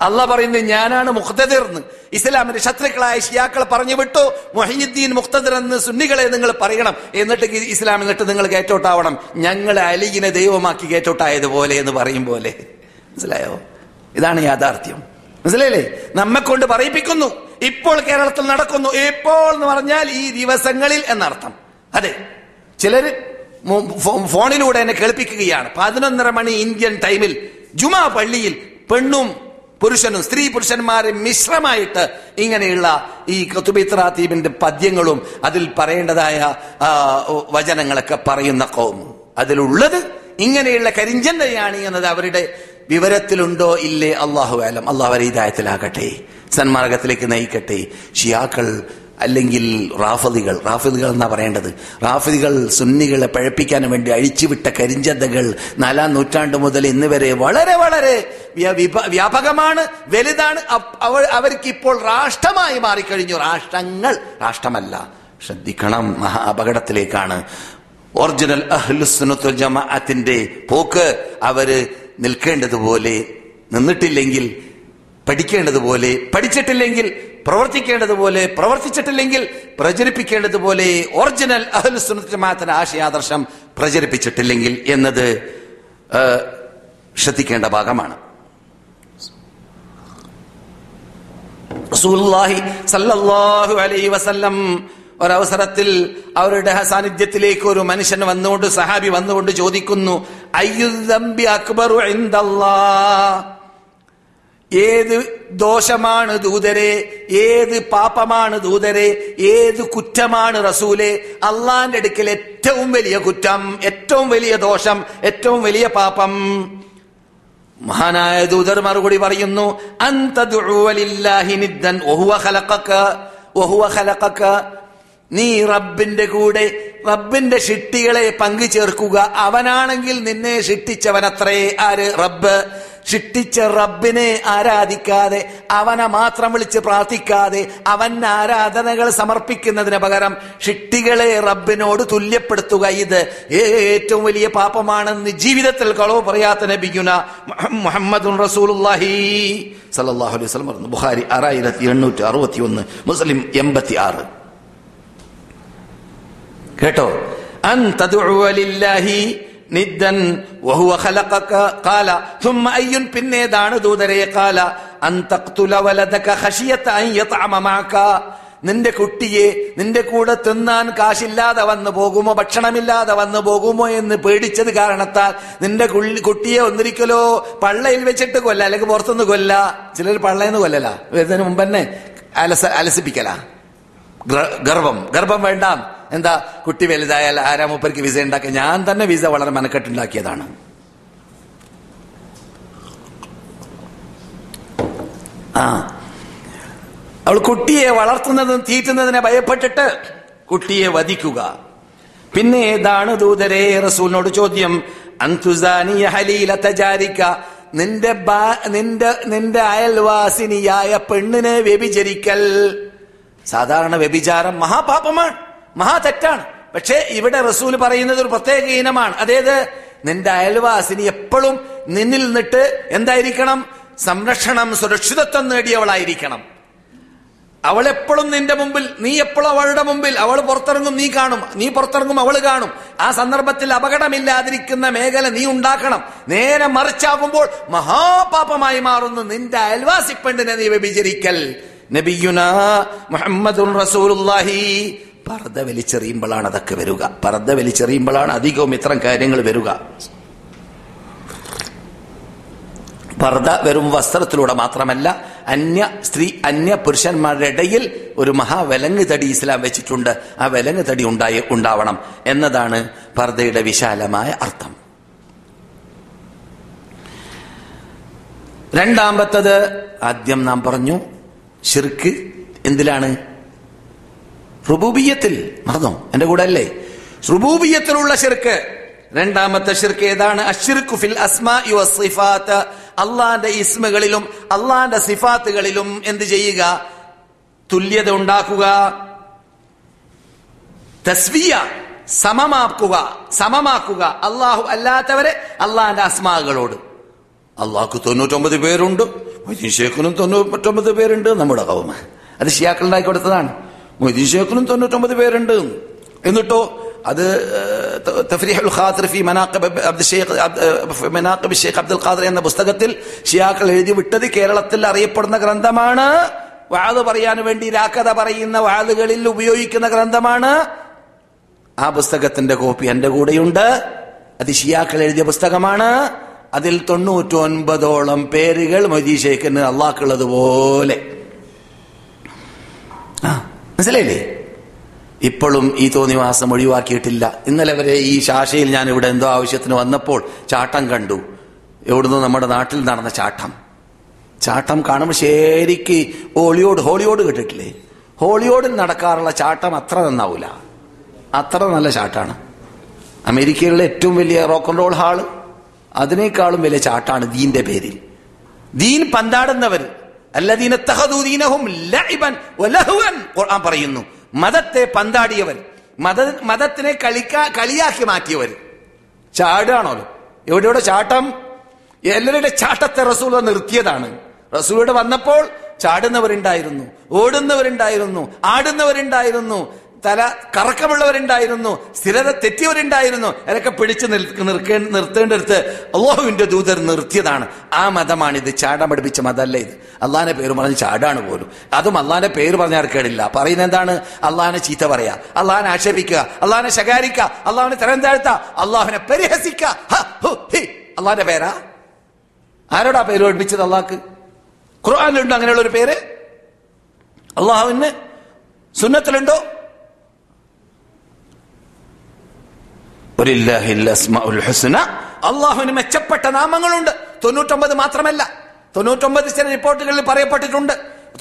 അല്ല പറയുന്നത് ഞാനാണ് മുഖ്തദിർ എന്ന്. ഇസ്ലാമിന്റെ ശത്രുക്കളായ ഷിയാക്കൾ പറഞ്ഞു വിട്ടു മൊഹീദ്ദീൻ മുഖ്തദിർ എന്ന് സുന്നികളെ നിങ്ങൾ പറയണം. എന്നിട്ട് ഈ ഇസ്ലാം എന്നിട്ട് നിങ്ങൾ കേറ്റോട്ടാവണം ഞങ്ങൾ അലിയിനെ ദൈവമാക്കി കേറ്റോട്ടായതുപോലെ എന്ന് പറയും പോലെ. മനസ്സിലായോ? ഇതാണ് യാഥാർത്ഥ്യം. മനസ്സിലായില്ലേ? നമ്മെ കൊണ്ട് പറയിപ്പിക്കുന്നു. ഇപ്പോൾ കേരളത്തിൽ നടക്കുന്നു. ഇപ്പോൾ എന്ന് പറഞ്ഞാൽ ഈ ദിവസങ്ങളിൽ എന്നർത്ഥം. അതെ. ചിലർ ഫോണിലൂടെ എന്നെ കേൾപ്പിക്കുകയാണ്. പതിനൊന്നര മണി ഇന്ത്യൻ ടൈമിൽ ജുമാ പള്ളിയിൽ പെണ്ണും പുരുഷനും സ്ത്രീ പുരുഷന്മാരും മിശ്രമായിട്ട് ഇങ്ങനെയുള്ള ഈ കത്തുബിത്രാത്തീബിന്റെ പദ്യങ്ങളും അതിൽ പറയേണ്ടതായ വചനങ്ങളൊക്കെ പറയുന്ന കോമും. അതിലുള്ളത് ഇങ്ങനെയുള്ള കരിഞ്ചന്തയാണ് എന്നത് അവരുടെ വിവരത്തിലുണ്ടോ ഇല്ലേ? അള്ളാഹു ആലം അള്ളാഹു അവരെ ഇതായത്തിലാകട്ടെ സന്മാർഗത്തിലേക്ക് നയിക്കട്ടെ. ഷിയാക്കൾ അല്ലെങ്കിൽ റാഫതികൾ റാഫിദികൾ എന്നാ പറയേണ്ടത്? റാഫിദികൾ സുന്നികളെ പഴപ്പിക്കാൻ വേണ്ടി അഴിച്ചുവിട്ട കരിഞ്ചന്തകൾ നാലാം നൂറ്റാണ്ട് മുതൽ ഇന്ന് വരെ വളരെ വളരെ വ്യാപകമാണ് വലുതാണ്. അവർക്ക് ഇപ്പോൾ രാഷ്ട്രമായി മാറിക്കഴിഞ്ഞു. രാഷ്ട്രങ്ങൾ രാഷ്ട്രമല്ല. ശ്രദ്ധിക്കണം മഹാ അപകടത്തിലേക്കാണ്. ഒറിജിനൽ അഹ്ലുസുനത്തുൽ ജമാഅത്തിന്റെ പോക്ക് അവർ നിൽക്കേണ്ടതുപോലെ നിന്നിട്ടില്ലെങ്കിൽ പഠിക്കേണ്ടതുപോലെ പഠിച്ചിട്ടില്ലെങ്കിൽ പ്രവർത്തിക്കേണ്ടതുപോലെ പ്രവർത്തിച്ചിട്ടില്ലെങ്കിൽ പ്രചരിപ്പിക്കേണ്ടതുപോലെ ഒറിജിനൽ അഹ്ലുസുനത്തുൽ ജമാഅത്തിന്റെ ആശയാദർശം പ്രചരിപ്പിച്ചിട്ടില്ലെങ്കിൽ എന്നത് ശ്രദ്ധിക്കേണ്ട ഭാഗമാണ്. റസൂലുള്ളാഹി സല്ലല്ലാഹു അലൈഹി വസല്ലം ഒരവസരത്തിൽ അവരുടെ സാന്നിധ്യത്തിലേക്ക് ഒരു മനുഷ്യൻ വന്നുകൊണ്ട് സഹാബി വന്നുകൊണ്ട് ചോദിക്കുന്നു അയ്യുദംബി ഇൻദല്ലാഹ്? ഏത് ദോഷമാണ് ദൂതരെ? ഏത് പാപമാണ് ദൂതരെ? ഏത് കുറ്റമാണ് റസൂലെ? അള്ളാന്റെ അടുക്കൽ ഏറ്റവും വലിയ കുറ്റം ഏറ്റവും വലിയ ദോഷം ഏറ്റവും വലിയ പാപം. മഹാനായ ദൂതർ മറുപടി പറയുന്നു അന്തദുഅലില്ലാഹി നിദ്ദൻ വഹുവ ഖലഖക വഹുവ ഖലഖക. നീ റബ്ബിന്റെ കൂടെ റബ്ബിന്റെ ഷിട്ടികളെ പങ്കു ചേർക്കുക അവനാണെങ്കിൽ നിന്നെ ഷിട്ടിച്ചവനത്രേ ആര്? റബ്ബ്. ഷിട്ടിച്ച റബ്ബിനെ ആരാധിക്കാതെ അവനെ മാത്രം വിളിച്ച് പ്രാർത്ഥിക്കാതെ അവൻ ആരാധനകൾ സമർപ്പിക്കുന്നതിന് പകരം ഷിട്ടികളെ റബ്ബിനോട് തുല്യപ്പെടുത്തുക. ഇത് ഏറ്റവും വലിയ പാപമാണെന്ന് ജീവിതത്തിൽ കളവ് പറയാത്ത നബിയുന മുഹമ്മദ് റസൂലുള്ളാഹി സല്ലല്ലാഹു അലൈഹി ബുഖാരി ആറായിരത്തി എണ്ണൂറ്റി അറുപത്തി ഒന്ന് മുസ്ലിം എൺപത്തി ആറ് കേട്ടോ? അൻ നിദ്ദൻ വഹുവ ഖലഖക ഖാല. അയ്യുൻ പിന്നേതാണ് ദൂതരെ ഖാല. അൻ തഖ്തുല വലദക ഖശിയത മഅക നിന്റെ കുട്ടിയെ നിന്റെ കൂടെ തിന്നാൻ കാശില്ലാതെ വന്നു പോകുമോ? ഭക്ഷണമില്ലാതെ വന്നു പോകുമോ എന്ന് പേടിച്ചത് കാരണത്താൽ നിന്റെ കുട്ടിയെ ഒന്നിരിക്കലോ പള്ളയിൽ വെച്ചിട്ട് കൊല്ല. അല്ലെങ്കിൽ പുറത്തുനിന്ന് കൊല്ല. ചിലർ പള്ളയിൽ നിന്ന് കൊല്ലല. വരുന്നതിന് മുമ്പ് തന്നെ അലസ അലസിപ്പിക്കല. ഗർഭം ഗർഭം വേണ്ട. എന്താ കുട്ടി വലുതായാൽ ആരാ മൂപ്പർക്ക് വിസ ഉണ്ടാക്കുക? ഞാൻ തന്നെ വിസ വളരെ മനക്കെട്ടുണ്ടാക്കിയതാണ്. ആ. അവൾ കുട്ടിയെ വളർത്തുന്നതും തീറ്റുന്നതിനെ ഭയപ്പെട്ടിട്ട് കുട്ടിയെ വധിക്കുക. പിന്നെ ഏതാണ് ദൂതരെ? റസൂലിനോട് ചോദ്യം നിന്റെ നിന്റെ നിന്റെ അയൽവാസിനിയായ പെണ്ണിനെ വ്യഭിചരിക്കൽ. സാധാരണ വ്യഭിചാരം മഹാപാപമാണ് മഹാ തെറ്റാണ് പക്ഷേ ഇവിടെ റസൂൽ പറയുന്നത് ഒരു പ്രത്യേക ഇനമാണ്. അതായത് നിന്റെ അയൽവാസിനി എപ്പോഴും നിന്നിൽ നിന്നിട്ട് എന്തായിരിക്കണം? സംരക്ഷണം സുരക്ഷിതത്വം നേടിയവളായിരിക്കണം. അവൾ എപ്പോഴും നിന്റെ മുമ്പിൽ നീ എപ്പോഴും അവളുടെ മുമ്പിൽ അവൾ പുറത്തിറങ്ങും നീ കാണും. നീ പുറത്തിറങ്ങും അവൾ കാണും. ആ സന്ദർഭത്തിൽ അപകടമില്ലാതിരിക്കുന്ന മേഖല നീ ഉണ്ടാക്കണം. നേരെ മറിച്ചാകുമ്പോൾ മഹാപാപമായി മാറുന്നു നിന്റെ അയൽവാസി പെണ്ണിനെ നീ വ്യഭിചരിക്കൽ. നബിയുന മുഹമ്മദുൻ റസൂലുള്ളാഹി. പർദ്ദ വലിച്ചെറിയുമ്പോഴാണ് അതൊക്കെ വരിക. പർദ്ദ വലിച്ചെറിയുമ്പോഴാണ് അധികവും ഇത്തരം കാര്യങ്ങൾ വരിക. പർദ്ദ വെറും വസ്ത്രത്തിലൂടെ മാത്രമല്ല അന്യ സ്ത്രീ അന്യ പുരുഷന്മാരുടെ ഇടയിൽ ഒരു മഹാവലങ്ങ് തടി ഇസ്ലാം വെച്ചിട്ടുണ്ട്. ആ വലങ്ങ് തടി ഉണ്ടായി ഉണ്ടാവണം എന്നതാണ് പർദ്ദയുടെ വിശാലമായ അർത്ഥം. രണ്ടാമത്തത് ആദ്യം നാം പറഞ്ഞു ഷിർക്ക് എന്തിലാണ്? റുബൂബിയത്തിൽ. മറന്നോ? എന്റെ കൂടെ അല്ലേ? റുബൂബിയത്തിലുള്ള ഷിർക്ക് രണ്ടാമത്തെ ഷിർക്ക് ഏതാണ്? അഷിർക്കു ഫിൽ അസ്മാ സിഫാത്ത്. അള്ളാന്റെ ഇസ്മുകളിലും അള്ളാന്റെ സിഫാത്തുകളിലും എന്ത് ചെയ്യുക? തുല്യത ഉണ്ടാക്കുക. തസ്വിയ സമമാക്കുക സമമാക്കുക. അള്ളാഹു അല്ലാത്തവരെ അള്ളാന്റെ അസ്മാകളോട്. അള്ളാഹ്ക്ക് തൊണ്ണൂറ്റൊമ്പത് പേരുണ്ട്. മൊയ്തീൻ ഷേഖിനും തൊണ്ണൂറ്റൊമ്പത് പേരുണ്ട് നമ്മുടെ കൗമ. അത് ഷിയാക്കൾ കൊടുത്തതാണ്. മൊയ്തീൻ ഷേഖിനും തൊണ്ണൂറ്റൊമ്പത് പേരുണ്ട്. എന്നിട്ടോ അത് തഫ്രീഹുൽ ഖാത്തിർ ഫി മനാഖിബ് അബ്ദുൽ ഷെയ്ഖ് ഷേഖ് അബ്ദുൽ ഖാദർ എന്ന പുസ്തകത്തിൽ ഷിയാക്കൾ എഴുതി വിട്ടത് കേരളത്തിൽ അറിയപ്പെടുന്ന ഗ്രന്ഥമാണ്. വാത് പറയാൻ വേണ്ടി രാക്കഥ പറയുന്ന വാതുകളിൽ ഉപയോഗിക്കുന്ന ഗ്രന്ഥമാണ്. ആ പുസ്തകത്തിന്റെ കോപ്പി എന്റെ കൂടെയുണ്ട്. അത് ഷിയാക്കൾ എഴുതിയ പുസ്തകമാണ്. അതിൽ തൊണ്ണൂറ്റൊൻപതോളം പേരുകൾ മൊയ്തീ ഷേഖിന് അള്ളാഹ്ക്കുള്ളതുപോലെ. ആ മനസ്സിലായില്ലേ? ഇപ്പോഴും ഈ തോന്നിവാസം ഒഴിവാക്കിയിട്ടില്ല. ഇന്നലെ വരെ ഈ ശാശയിൽ ഞാൻ ഇവിടെ എന്തോ ആവശ്യത്തിന് വന്നപ്പോൾ ചാട്ടം കണ്ടു. എവിടുന്ന് നമ്മുടെ നാട്ടിൽ നടന്ന ചാട്ടം. ചാട്ടം കാണുമ്പോൾ ശരിക്ക് ഹോളിവുഡ് ഹോളിവുഡ് കേട്ടിട്ടില്ലേ? ഹോളിയോടിൽ നടക്കാറുള്ള ചാട്ടം അത്ര നന്നാവൂല. അത്ര നല്ല ചാട്ടാണ്. അമേരിക്കയിലെ ഏറ്റവും വലിയ റോക്ക് ആൻഡ് റോൾ ഹാൾ. അതിനേക്കാളും വലിയ ചാട്ടാണ് ദീന്റെ പേരിൽ. ദീൻ പന്താടുന്നവർ. ഖുർആൻ പറയുന്നു മതത്തെ പന്താടിയവർ മത മതത്തിനെ കളിക്കാ കളിയാക്കി മാറ്റിയവർ. ചാടുകയാണല്ലോ എവിടെയുടെ ചാട്ടം. എല്ലാവരുടെ ചാട്ടത്തെ റസൂൽ നിർത്തിയതാണ്. റസൂലോട് വന്നപ്പോൾ ചാടുന്നവരുണ്ടായിരുന്നു ഓടുന്നവരുണ്ടായിരുന്നു ആടുന്നവരുണ്ടായിരുന്നു. തല കറക്കമുള്ളവരുണ്ടായിരുന്നു സ്ഥിരത തെറ്റിയവരുണ്ടായിരുന്നു. അതൊക്കെ പിടിച്ചു നിൽക്ക- നിർക്കേ നിർത്തേണ്ടടുത്ത് അള്ളാഹുവിന്റെ ദൂതർ നിർത്തിയതാണ്. ആ മതമാണിത്. ചാടാൻ പഠിപ്പിച്ച മതമല്ല ഇത്. അള്ളാഹാന്റെ പേര് പറഞ്ഞ് ചാടാണ് പോലും. അതും അള്ളാഹാന്റെ പേര് പറഞ്ഞാൽ കേടില്ല. പറയുന്നത് എന്താണ്? അള്ളാഹാനെ ചീത്ത പറയാ. അള്ളാഹാനെ ആക്ഷേപിക്കുക. അള്ളാഹാനെ ശകാരിക്കുക. അള്ളാഹാനെ തരം താഴ്ത്ത. അള്ളാഹുവിനെ പരിഹസിക്കുക. അള്ളാഹിന്റെ പേരാ? ആരോടാ പേര് പഠിപ്പിച്ചത് അള്ളാഹ്ക്ക്? ഖുർആാനിലുണ്ടോ അങ്ങനെയുള്ള ഒരു പേര്? അള്ളാഹുവിന് സുന്നത്തിലുണ്ടോ വലില്ലാഹിൽ അസ്മാഉൽ ഹുസ്ന അള്ളാഹുവിന് മെച്ചപ്പെട്ട നാമങ്ങളുണ്ട്. തൊണ്ണൂറ്റൊമ്പത് മാത്രമല്ല. തൊണ്ണൂറ്റൊമ്പത് ചില റിപ്പോർട്ടുകളിൽ പറയപ്പെട്ടിട്ടുണ്ട്.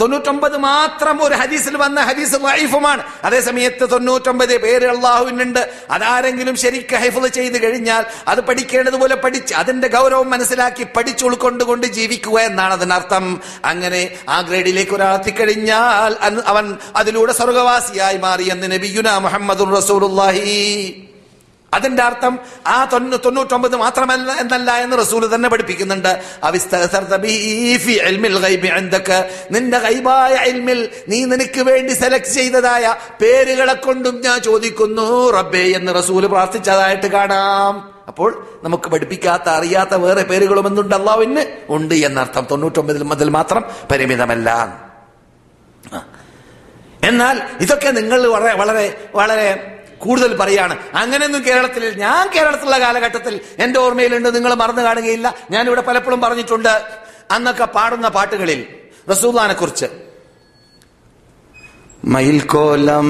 തൊണ്ണൂറ്റൊമ്പത് മാത്രം ഒരു ഹദീസിൽ വന്ന ഹദീസ് ലൈഫുമാണ് അതേസമയത്ത് തൊണ്ണൂറ്റൊമ്പത് പേര് അള്ളാഹുവിനുണ്ട്. അതാരെങ്കിലും ശരിക്ക് ഹൈഫുൾ ചെയ്ത് കഴിഞ്ഞാൽ അത് പഠിക്കേണ്ടതുപോലെ പഠിച്ച് അതിന്റെ ഗൗരവം മനസ്സിലാക്കി പഠിച്ചു ഉൾക്കൊണ്ടുകൊണ്ട് ജീവിക്കുക എന്നാണ് അതിനർത്ഥം. അങ്ങനെ ആ ഗ്രേഡിലേക്ക് ഒരാൾ എത്തിക്കഴിഞ്ഞാൽ അവൻ അതിലൂടെ സ്വർഗവാസിയായി മാറിയെന്ന് നബിയുന മുഹമ്മദ് റസൂലുള്ളാഹി. അതിന്റെ അർത്ഥം ആ തൊണ്ണൂ തൊണ്ണൂറ്റൊമ്പത് മാത്രമല്ല എന്നല്ല എന്ന് റസൂൽ തന്നെ പഠിപ്പിക്കുന്നുണ്ട്. നിന്റെ കൈബായ ഇൽമിൽ നീ നിനക്ക് വേണ്ടി സെലക്ട് ചെയ്തതായ പേരുകളെ കൊണ്ടും ഞാൻ ചോദിക്കുന്നു റബ്ബേ എന്ന് റസൂൽ പ്രാർത്ഥിച്ചതായിട്ട് കാണാം. അപ്പോൾ നമുക്ക് പഠിപ്പിക്കാത്ത അറിയാത്ത വേറെ പേരുകളും എന്തുണ്ട്? അള്ളാഹുവിന് ഉണ്ട് എന്നർത്ഥം. തൊണ്ണൂറ്റൊമ്പതിൽ മുതൽ മാത്രം പരിമിതമല്ല. എന്നാൽ ഇതൊക്കെ നിങ്ങൾ വളരെ വളരെ വളരെ കൂടുതൽ പറയാണ് അങ്ങനെയൊന്നും കേരളത്തിൽ ഞാൻ കേരളത്തിലുള്ള കാലഘട്ടത്തിൽ എന്റെ ഓർമ്മയിലുണ്ട് നിങ്ങൾ മറന്നു കാണുകയില്ല. ഇവിടെ പലപ്പോഴും പറഞ്ഞിട്ടുണ്ട് അന്നൊക്കെ പാടുന്ന പാട്ടുകളിൽ റസൂദാനെ കുറിച്ച് മയിൽക്കോലം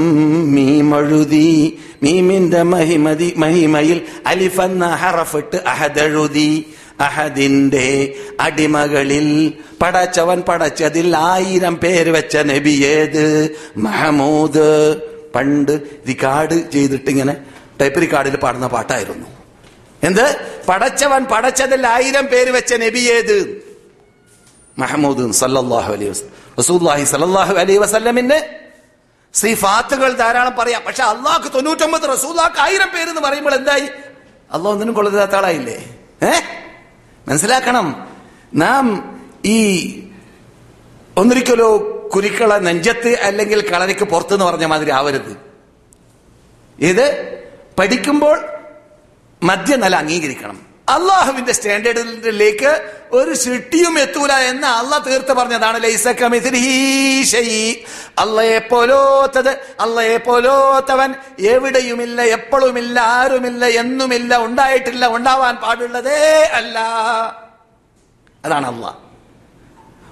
മീമഴുതി മീമിന്റെ മഹിമതി മഹിമയിൽ അലിഫെന്ന ഹറഫിട്ട് അഹദഴുതി. അഹദിന്റെ അടിമകളിൽ പടച്ചവൻ പടച്ചതിൽ ആയിരം പേര് വെച്ച നബി ഏത്? മഹമൂദ്. പണ്ട് റിക്കാർഡ് ചെയ്തിട്ട് ഇങ്ങനെ ടൈപ്പ് റിക്കാർഡിൽ പാടുന്ന പാട്ടായിരുന്നു. എന്ത്? പടച്ചവൻ പടച്ചതിൽ ആയിരം പേര് വെച്ച നബി ഏത്? സല്ലാഹു സല്ലല്ലാഹു അലൈഹി വസല്ലം റസൂലുള്ളാഹി സല്ലല്ലാഹു അലൈഹി വസല്ലമിന് സിഫാത്തുകൾ ധാരാളം പറയാം. പക്ഷെ അള്ളാഹ്ക്ക് തൊണ്ണൂറ്റൊമ്പത് റസൂല്ലാക്ക് ആയിരം പേര് എന്ന് പറയുമ്പോൾ എന്തായി? അള്ളാഹ് ഒന്നിനും കൊള്ളരുതാത്ത ആളായില്ലേ? ഏ? മനസ്സിലാക്കണം. നാം ഈ ഒന്നിരിക്കലോ കുരുക്കള നെഞ്ചത്ത് അല്ലെങ്കിൽ കളരിക്ക് പുറത്തെന്ന് പറഞ്ഞ മാതിരി ആവരുത്. ഇത് പഠിക്കുമ്പോൾ മദ്യനല അംഗീകരിക്കണം. അള്ളാഹുവിന്റെ സ്റ്റാൻഡേർഡിലേക്ക് ഒരു സിട്ടിയും എത്തൂല എന്ന് അള്ളാഹ് തീർത്ത് പറഞ്ഞതാണ് അള്ളയെ പോലോത്തത് അള്ളയെ പോലോത്തവൻ എവിടെയുമില്ല എപ്പോഴുമില്ല ആരുമില്ല എന്നുമില്ല ഉണ്ടായിട്ടില്ല ഉണ്ടാവാൻ പാടുള്ളതേ അല്ല. അതാണ് അള്ളാഹ് വഹുവ സമീഉൽ അൽ ബസീർ.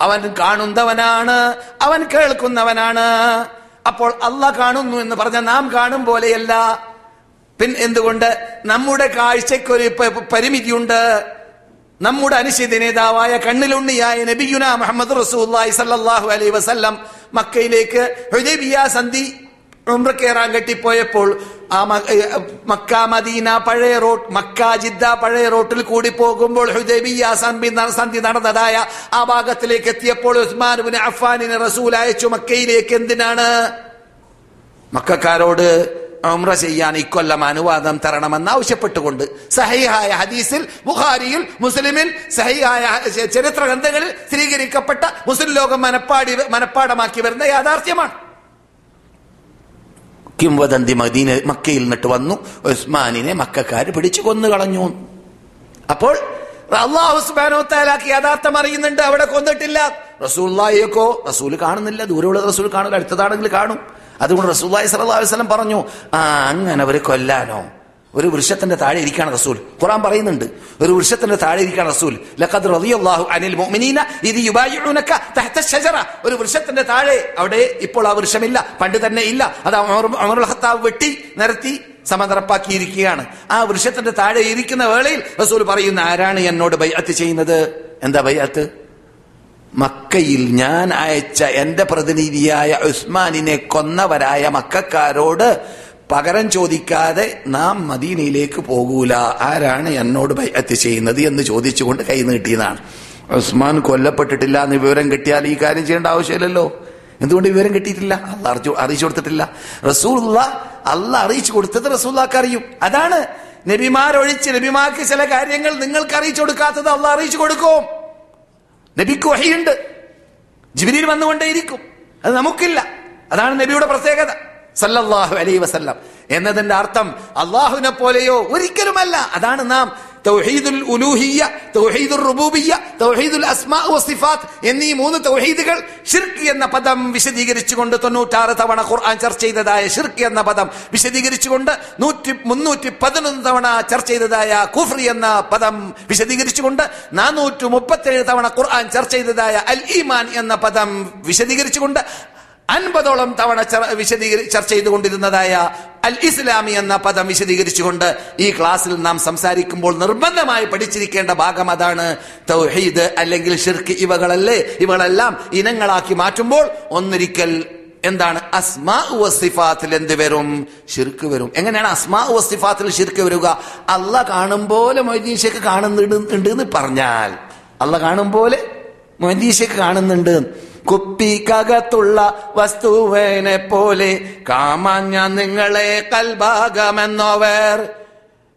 അവൻ കാണുന്നവനാണ് അവൻ കേൾക്കുന്നവനാണ്. അപ്പോൾ അള്ളാഹ് കാണുന്നു എന്ന് പറഞ്ഞ നാം കാണും പോലെയല്ല. പിന്നെ എന്തുകൊണ്ട്? നമ്മുടെ കാഴ്ചയ്ക്കൊരു പ- പരിമിതിയുണ്ട്. നമ്മുടെ അനുശ്ചിത നേതാവായ കണ്ണിലുണ്ണിയായ നബിയുന മുഹമ്മദ് റസൂല്ലായി സല്ലാഹു അലൈഹി വസല്ലം മക്കയിലേക്ക് ഹുദൈബിയ സന്ധി ഉംറ കയറാൻ കെട്ടിപ്പോയപ്പോൾ ആ മക്ക മദീന പഴയ റോഡ് മക്ക ജിദ്ദ പഴയ റോട്ടിൽ കൂടി പോകുമ്പോൾ ഹുദൈബിയ സന്ധി നടന്നതായ ആ ഭാഗത്തിലേക്ക് എത്തിയപ്പോൾ ഉസ്മാൻ അഫ്ഫാനിനെ റസൂൽ അയച്ചു മക്കയിലേക്ക് എന്തിനാണ്? മക്കാരോട് ഉംറ ചെയ്യാൻ ഇക്കൊല്ലം അനുവാദം തരണമെന്ന് ആവശ്യപ്പെട്ടുകൊണ്ട് സഹിഹായ ഹദീസിൽ ബുഹാരിയിൽ മുസ്ലിമിൽ സഹിഹായ ചരിത്ര ഗ്രന്ഥങ്ങളിൽ സ്ഥിരീകരിക്കപ്പെട്ട മുസ്ലിം ലോകം മനപ്പാടി മനപ്പാടമാക്കി വരുന്ന യാഥാർത്ഥ്യമാണ്. കിംവദന്തി മദീന മക്കയിൽ നിന്നിട്ട് വന്നു. ഉസ്മാനിനെ മക്കാര് പിടിച്ചു കൊന്നു കളഞ്ഞു. അപ്പോൾ അള്ളാഹു യഥാർത്ഥം അറിയുന്നുണ്ട് അവിടെ കൊന്നിട്ടില്ല. റസൂല്ലായിക്കോ റസൂൽ കാണുന്നില്ല ദൂരെയുള്ള റസൂൽ കാണില്ല അടുത്തതാണെങ്കിൽ കാണും. അതുകൊണ്ട് റസൂല്ലായി വസല്ലം പറഞ്ഞു ആ അങ്ങനെ അവർ കൊല്ലാനോ? ഒരു വൃക്ഷത്തിന്റെ താഴെ ഇരിക്കാണ് റസൂൽ. ഖുറാൻ പറയുന്നുണ്ട് ഒരു വൃക്ഷത്തിന്റെ താഴെ ഇരിക്കാണ് റസൂൽ. ലഖദ് റളിയല്ലാഹു അനിൽ മുഅ്മിനീന യുബായിഉനക ഒരു വൃക്ഷത്തിന്റെ താഴെ അവിടെ ഇപ്പോൾ ആ വൃക്ഷമില്ല പണ്ട് തന്നെ ഇല്ല. അത് ഉമറുൽ ഖത്താബ് വെട്ടി നിരത്തി സമതറപ്പാക്കിയിരിക്കുകയാണ്. ആ വൃക്ഷത്തിന്റെ താഴെ ഇരിക്കുന്ന വേളയിൽ റസൂൽ പറയുന്ന ആരാണ് എന്നോട് ബൈഅത്ത് ചെയ്യുന്നത്? എന്താ ബൈഅത്ത്? മക്കയിൽ ഞാൻ അയച്ച എന്റെ പ്രതിനിധിയായ ഉസ്മാനിനെ കൊന്നവരായ മക്കാരോട് പകരം ചോദിക്കാതെ നാം മദീനയിലേക്ക് പോകൂല. ആരാണ് എന്നോട് ബൈഅത്ത് ചെയ്യുന്നത് എന്ന് ചോദിച്ചുകൊണ്ട് കൈ നീട്ടിയതാണ് ഉസ്മാൻ കൊല്ലപ്പെട്ടിട്ടില്ല എന്ന് വിവരം കിട്ടിയാൽ ഈ കാര്യം ചെയ്യേണ്ട ആവശ്യമില്ലല്ലോ. എന്തുകൊണ്ട് വിവരം കിട്ടിയിട്ടില്ല? അല്ല അറിയിച്ചു കൊടുത്തിട്ടില്ല. റസൂള്ള അല്ല അറിയിച്ചു കൊടുത്തത് റസൂള്ളക്ക് അറിയും. അതാണ് നബിമാരൊഴിച്ച് നബിമാർക്ക് ചില കാര്യങ്ങൾ നിങ്ങൾക്ക് അറിയിച്ചു കൊടുക്കാത്തത് അല്ല അറിയിച്ചു കൊടുക്കും. നബിക്ക് വഹിയുണ്ട്. ജിബിരിയിൽ വന്നുകൊണ്ടേയിരിക്കും. അത് നമുക്കില്ല. അതാണ് നബിയുടെ പ്രത്യേകത. സല്ലല്ലാഹു അലൈ വസല്ലം. എന്നതിന്റെ അർത്ഥം അള്ളാഹുവിനെ പോലെയോ ഒരിക്കലുമല്ല. അതാണ് നാം തൗഹീദുൽ തൗഹീദുൽ എന്നീ മൂന്ന് തൗഹീദുകൾ എന്ന പദം വിശദീകരിച്ചുകൊണ്ട് തൊണ്ണൂറ്റാറ് തവണ ഖുർആൻ ചർച്ച ചെയ്തതായ ഷിർക്ക് എന്ന പദം വിശദീകരിച്ചുകൊണ്ട് നൂറ്റി മുന്നൂറ്റി പതിനൊന്ന് തവണ ചർച്ച ചെയ്തതായ കുഫ്രി എന്ന പദം വിശദീകരിച്ചുകൊണ്ട് നാനൂറ്റി മുപ്പത്തേഴ് തവണ ഖുർആൻ ചർച്ച ചെയ്തതായ അൽ ഈമാൻ എന്ന പദം വിശദീകരിച്ചുകൊണ്ട് അൻപതോളം തവണ വിശദീകരി ചർച്ച ചെയ്തുകൊണ്ടിരുന്നതായ അൽ ഇസ്ലാമി എന്ന പദം വിശദീകരിച്ചുകൊണ്ട് ഈ ക്ലാസ്സിൽ നാം സംസാരിക്കുമ്പോൾ നിർബന്ധമായി പഠിച്ചിരിക്കേണ്ട ഭാഗം അതാണ് തൗഹീദ് അല്ലെങ്കിൽ ഷിർക്ക് ഇവകളല്ലേ? ഇവകളെല്ലാം ഇനങ്ങളാക്കി മാറ്റുമ്പോൾ ഒന്നൊരിക്കൽ എന്താണ്? അസ്മാ വസിഫാത്തിൽ എന്ത് വരും? ഷിർക്ക് വരും. എങ്ങനെയാണ് അസ്മാ വസിഫാത്തിൽ ഷിർക്ക് വരിക? അല്ല കാണും പോലെ മൊയ്തീശക്ക് കാണുന്നുണ്ട് എന്ന് പറഞ്ഞാൽ. അല്ല കാണും പോലെ മൊയ്തീശക്ക് കാണുന്നുണ്ട്. കുപ്പിക്കകത്തുള്ള വസ്തുവിനെ പോലെ കാമാഞ്ഞ നിങ്ങളെ കൽഭാഗമെന്നോവർ.